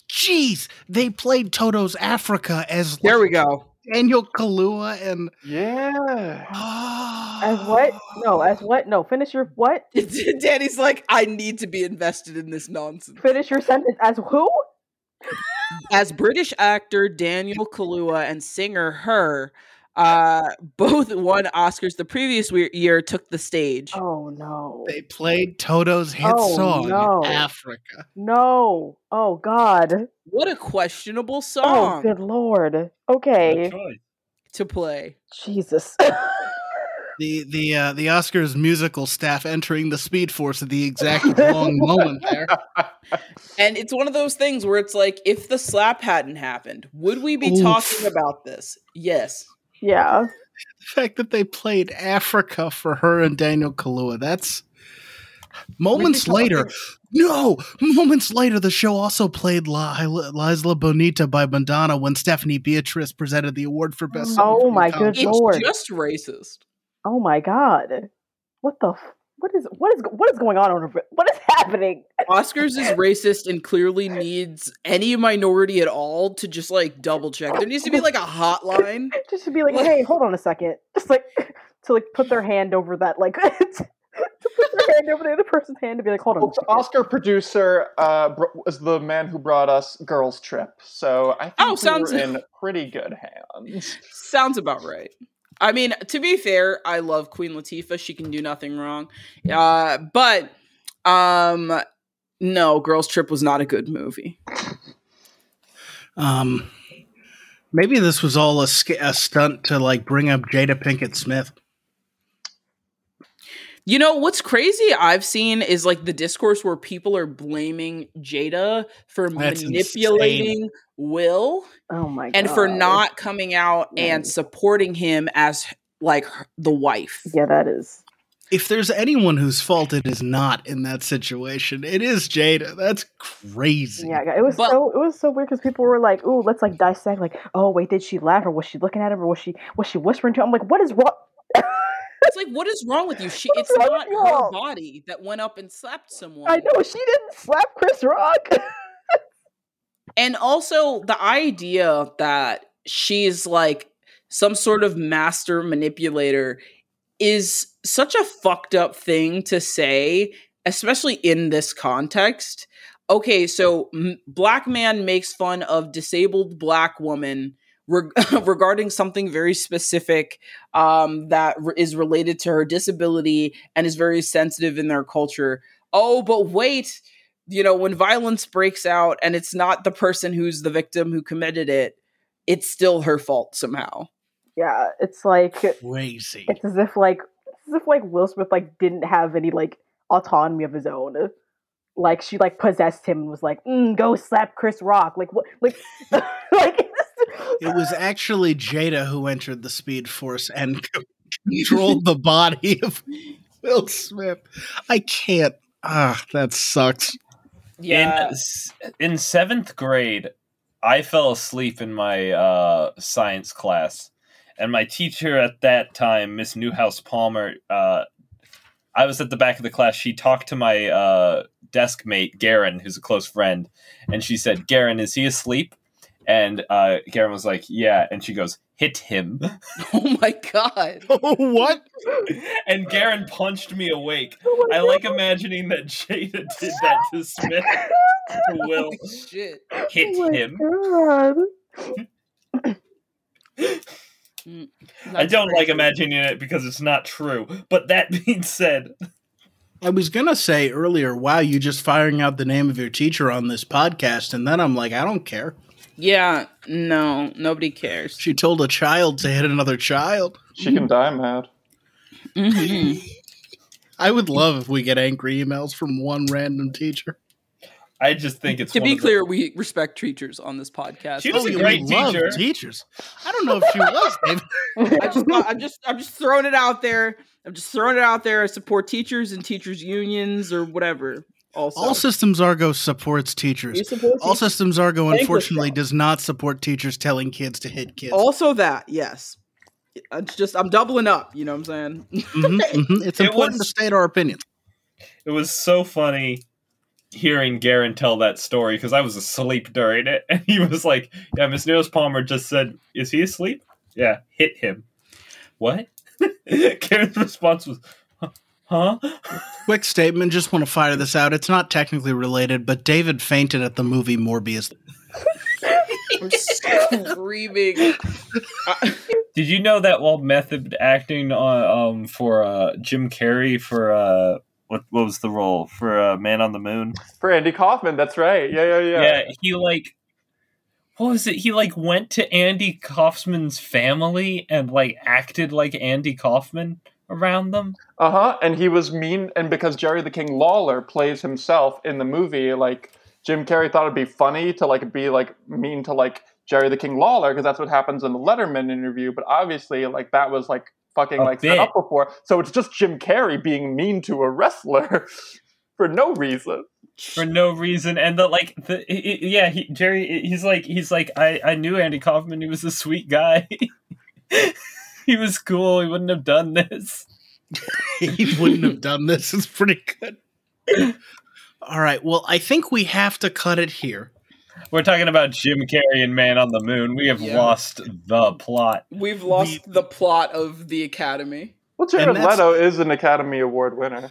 B: Jeez, they played Toto's Africa as
A: there we go
B: Daniel Kaluuya and
E: Yeah.
F: As what? No, as what? No, finish your what?
A: danny's like i need to be invested in this nonsense
F: Finish your sentence. As who?
A: As British actor Daniel Kaluuya and singer Her uh, both won Oscars the previous year, took the stage.
F: Oh no.
B: They played Toto's hit
F: Oh,
B: song,
F: no.
B: Africa.
F: No. Oh God.
A: What a questionable song!
F: Oh good lord. Okay.
A: to play.
F: Jesus.
B: The the uh, the Oscars musical staff entering the Speed Force at the exact wrong moment there.
A: And it's one of those things where it's like, if the slap hadn't happened, would we be
B: Oof.
A: talking about this? Yes.
F: yeah.
B: The fact that they played Africa for her and Daniel Kaluuya. That's moments later. No, moments later, the show also played La, La Isla Bonita by Madonna when Stephanie Beatrice presented the award for best.
F: Oh my
B: a comedy.
F: good
A: It's
F: Lord.
A: just racist.
F: Oh my God. What the? f- What is? What is? What is going on over? What is happening?
A: Oscars is racist and clearly needs any minority at all to just like double check. There needs to be like a hotline.
F: Just to be like,
A: Like-
F: hey, hold on a second. Just like to like put their hand over that, like to put their hand over the other person's hand to be like, hold on. a
E: Well, the. Oscar producer uh, was the man who brought us Girls Trip, so I think
A: Oh,
E: we
A: sounds-
E: in pretty good hands.
A: Sounds about right. I mean, to be fair, I love Queen Latifah. She can do nothing wrong. Uh, but um no, Girls Trip was not a good movie.
B: Um, maybe this was all a, sk- a stunt to like bring up Jada Pinkett Smith.
A: You know what's crazy I've seen is like the discourse where people are blaming Jada for
B: That's
A: manipulating Will
F: Oh my god.
A: and for not coming out and supporting him as like the wife.
F: Yeah, that is.
B: If there's anyone whose fault it is not in that situation, it is Jada. That's crazy.
F: Yeah, it was
A: But-
F: so it was so weird because people were like, "Ooh, let's like dissect." Like, oh wait, did she laugh or was she looking at him or was she was she whispering to him? I'm like, what is wrong?
A: It's like, what is wrong with you? She, it's not her body that went up and slapped someone.
F: I know she didn't slap Chris Rock.
A: And also the idea that she's like some sort of master manipulator is such a fucked up thing to say, especially in this context. Okay, so m- black man makes fun of disabled black woman regarding something very specific um, that re- is related to her disability and is very sensitive in their culture. Oh, but wait, you know, when violence breaks out and it's not the person who's the victim who committed it, it's still her fault somehow.
F: yeah, it's like
B: Crazy.
F: it's as if like it's as if like Will Smith like didn't have any like autonomy of his own. Like she like possessed him and was like, mm, "Go slap Chris Rock." Like what? Like like
B: It was actually Jada who entered the Speed Force and controlled the body of Will Smith. I can't. Ah, that sucks.
D: In, in seventh grade, I fell asleep in my uh, science class, and my teacher at that time, Miss Newhouse Palmer, uh, I was at the back of the class. She talked to my uh, desk mate, Garen, who's a close friend, and she said, Garen, is he asleep? And uh, Garen was like, Yeah. And she goes, Hit him.
A: oh my god.
B: what?
D: and Garen punched me awake.
F: Oh
D: I like
F: God.
D: imagining that Jada did that to Smith. to Will
A: Holy shit.
D: hit
F: Oh
D: him.
F: God.
A: Mm,
D: I don't like imagining it because it's not true. But that being said,
B: I was gonna say earlier, wow, you just firing out the name of your teacher on this podcast, and then I'm like, I don't care.
A: Yeah, no, nobody cares.
B: She told a child to hit another child.
E: She can die mad.
A: Mhm.
B: I would love if we get angry emails from one random teacher.
D: I just think it's
A: to
D: one
A: be
D: of the-
A: clear, we respect teachers on this podcast.
D: She was a
B: yeah,
D: great
B: love
D: teacher.
B: Teachers. I don't know if she was. David.
A: I just, I'm just, I'm just throwing it out there. I'm just throwing it out there. I support teachers and teachers unions or whatever. Also,
B: All Systems Argo supports teachers.
A: support
B: All
A: teachers.
B: Systems Argo,
A: Thank
B: unfortunately, does not support teachers telling kids to hit kids.
A: also that yes. It's just I'm doubling up. You know what I'm saying?
B: Mhm, mhm. It's
D: It
B: important
D: was-
B: to state our opinions.
D: It was so funny hearing Garen tell that story because I was asleep during it, and he was like, "Yeah, Miss Nils Palmer just said, is he asleep? Yeah, hit him. What?" Garen's response was, "Huh?"
B: Quick statement. Just want to fire this out. It's not technically related, but David fainted at the movie Morbius.
A: I'm screaming.
D: Did you know that while method acting on um for uh Jim Carrey for uh what what was the role for uh, Man on the Moon?
E: For Andy Kaufman, that's right. Yeah, yeah, yeah.
D: Yeah, he like what was it? He like went to Andy Kaufman's family and like acted like Andy Kaufman around them.
E: Uh huh. And he was mean, and because Jerry the King Lawler plays himself in the movie, like Jim Carrey thought it'd be funny to like be like mean to like Jerry the King Lawler because that's what happens in the Letterman interview. But obviously, like that was like fucking
D: A
E: like
D: bit.
E: set up before. So it's just Jim Carrey being mean to a wrestler for no reason.
D: for no reason and the like the yeah he, jerry he's like he's like i i knew andy kaufman he was a sweet guy he was cool he wouldn't have done this
B: he wouldn't have done this. It's pretty good. All right. Well, I think we have to cut it here.
D: we're talking about jim carrey and man on the moon we have
G: Yeah.
D: lost the plot
G: We've lost the plot of the Academy.
E: Well, Jared
B: And that's-
E: Leto is an Academy Award winner.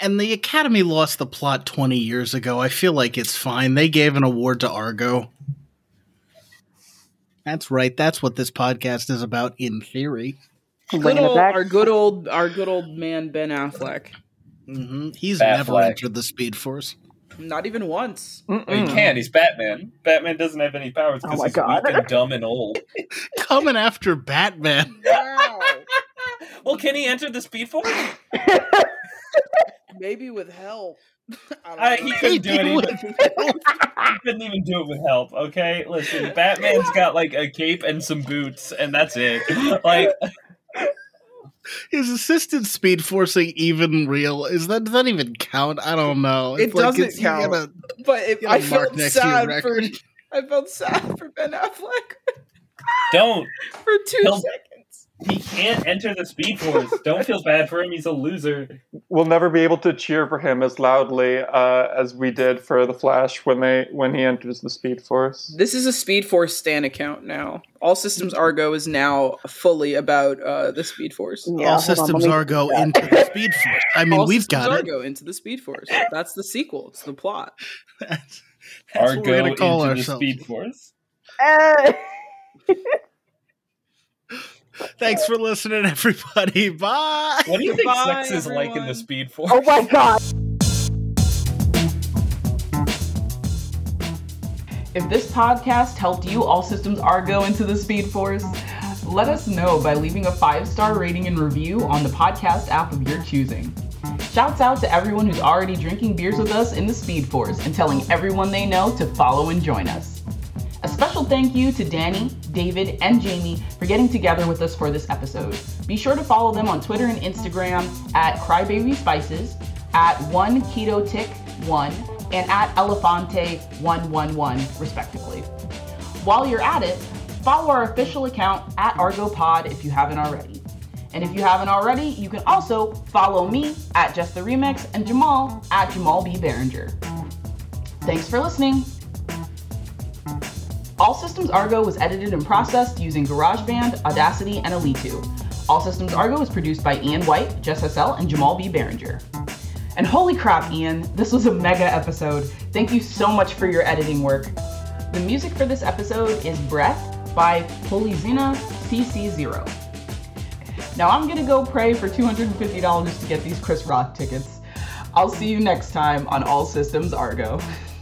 B: And the Academy lost the plot 20 years ago. I feel like it's fine. They gave an award to Argo. That's right. That's what this podcast is about, in theory.
G: Good old, our good old, our good old man Ben Affleck.
B: hmm He's
D: Batfleck.
B: never entered the Speed Force.
G: Not even once.
D: Well, he can't. he's batman batman doesn't have any powers
F: Oh
D: because
F: my
D: he's
F: God.
D: weak and dumb and old
B: Coming after Batman.
G: Wow.
D: well can he enter the speed force
G: Maybe with help. I don't
D: I, he couldn't do it even he couldn't even do it with help. Okay, listen, Batman's got like a cape and some boots, and that's it. Like,
B: his assisted speed forcing even real? Is that does that even count? I don't know.
G: It doesn't
B: it's-
G: count.
B: gotta-
G: but it,
B: Get a
G: I
B: mark
G: felt
B: next to your
G: sad for. I felt sad for Ben Affleck
D: don't
G: for 2
D: He'll-
G: seconds.
D: He can't enter the Speed Force. Don't feel bad for him. He's a loser.
E: We'll never be able to cheer for him as loudly uh, as we did for the Flash when they when he enters the Speed Force.
G: This is a Speed Force Stan account now. All Systems Argo is now fully about uh, the Speed Force.
F: Yeah,
B: All
F: hold on,
B: systems
F: let me
B: are go
F: fix that.
B: into the Speed Force. I mean,
G: All
B: we've
G: Systems
B: got it.
G: Argo into the Speed Force. That's the sequel. It's the plot.
B: That's, that's what we're gonna call
D: into
B: ourselves.
D: the Speed Force.
F: Eh.
B: Thanks for listening, everybody. Bye.
D: What do you think
G: Goodbye,
D: sex is like in the Speed Force?
F: oh my god.
A: If this podcast helped you, all systems are go into the Speed Force. Let us know by leaving a five star rating and review on the podcast app of your choosing. Shouts out to everyone who's already drinking beers with us in the Speed Force and telling everyone they know to follow and join us. A special thank you to Danny, David, and Jamie for getting together with us for this episode. Be sure to follow them on Twitter and Instagram at Crybaby Spices, at one Keto Tick one, and at Elefante one one one respectively. While you're at it, follow our official account at ArgoPod if you haven't already. And if you haven't already, you can also follow me at Just the Remix and Jamal at Jamal B. Behringer. Thanks for listening. All Systems Argo was edited and processed using GarageBand, Audacity, and Alitu. All Systems Argo is produced by Ian White, Jess Hassel, and Jamal B. Barringer. And holy crap, Ian, this was a mega episode. Thank you so much for your editing work. The music for this episode is Breath by Polizina CC0. Now I'm gonna go pray for $250 to get these Chris Rock tickets. I'll see you next time on All Systems Argo.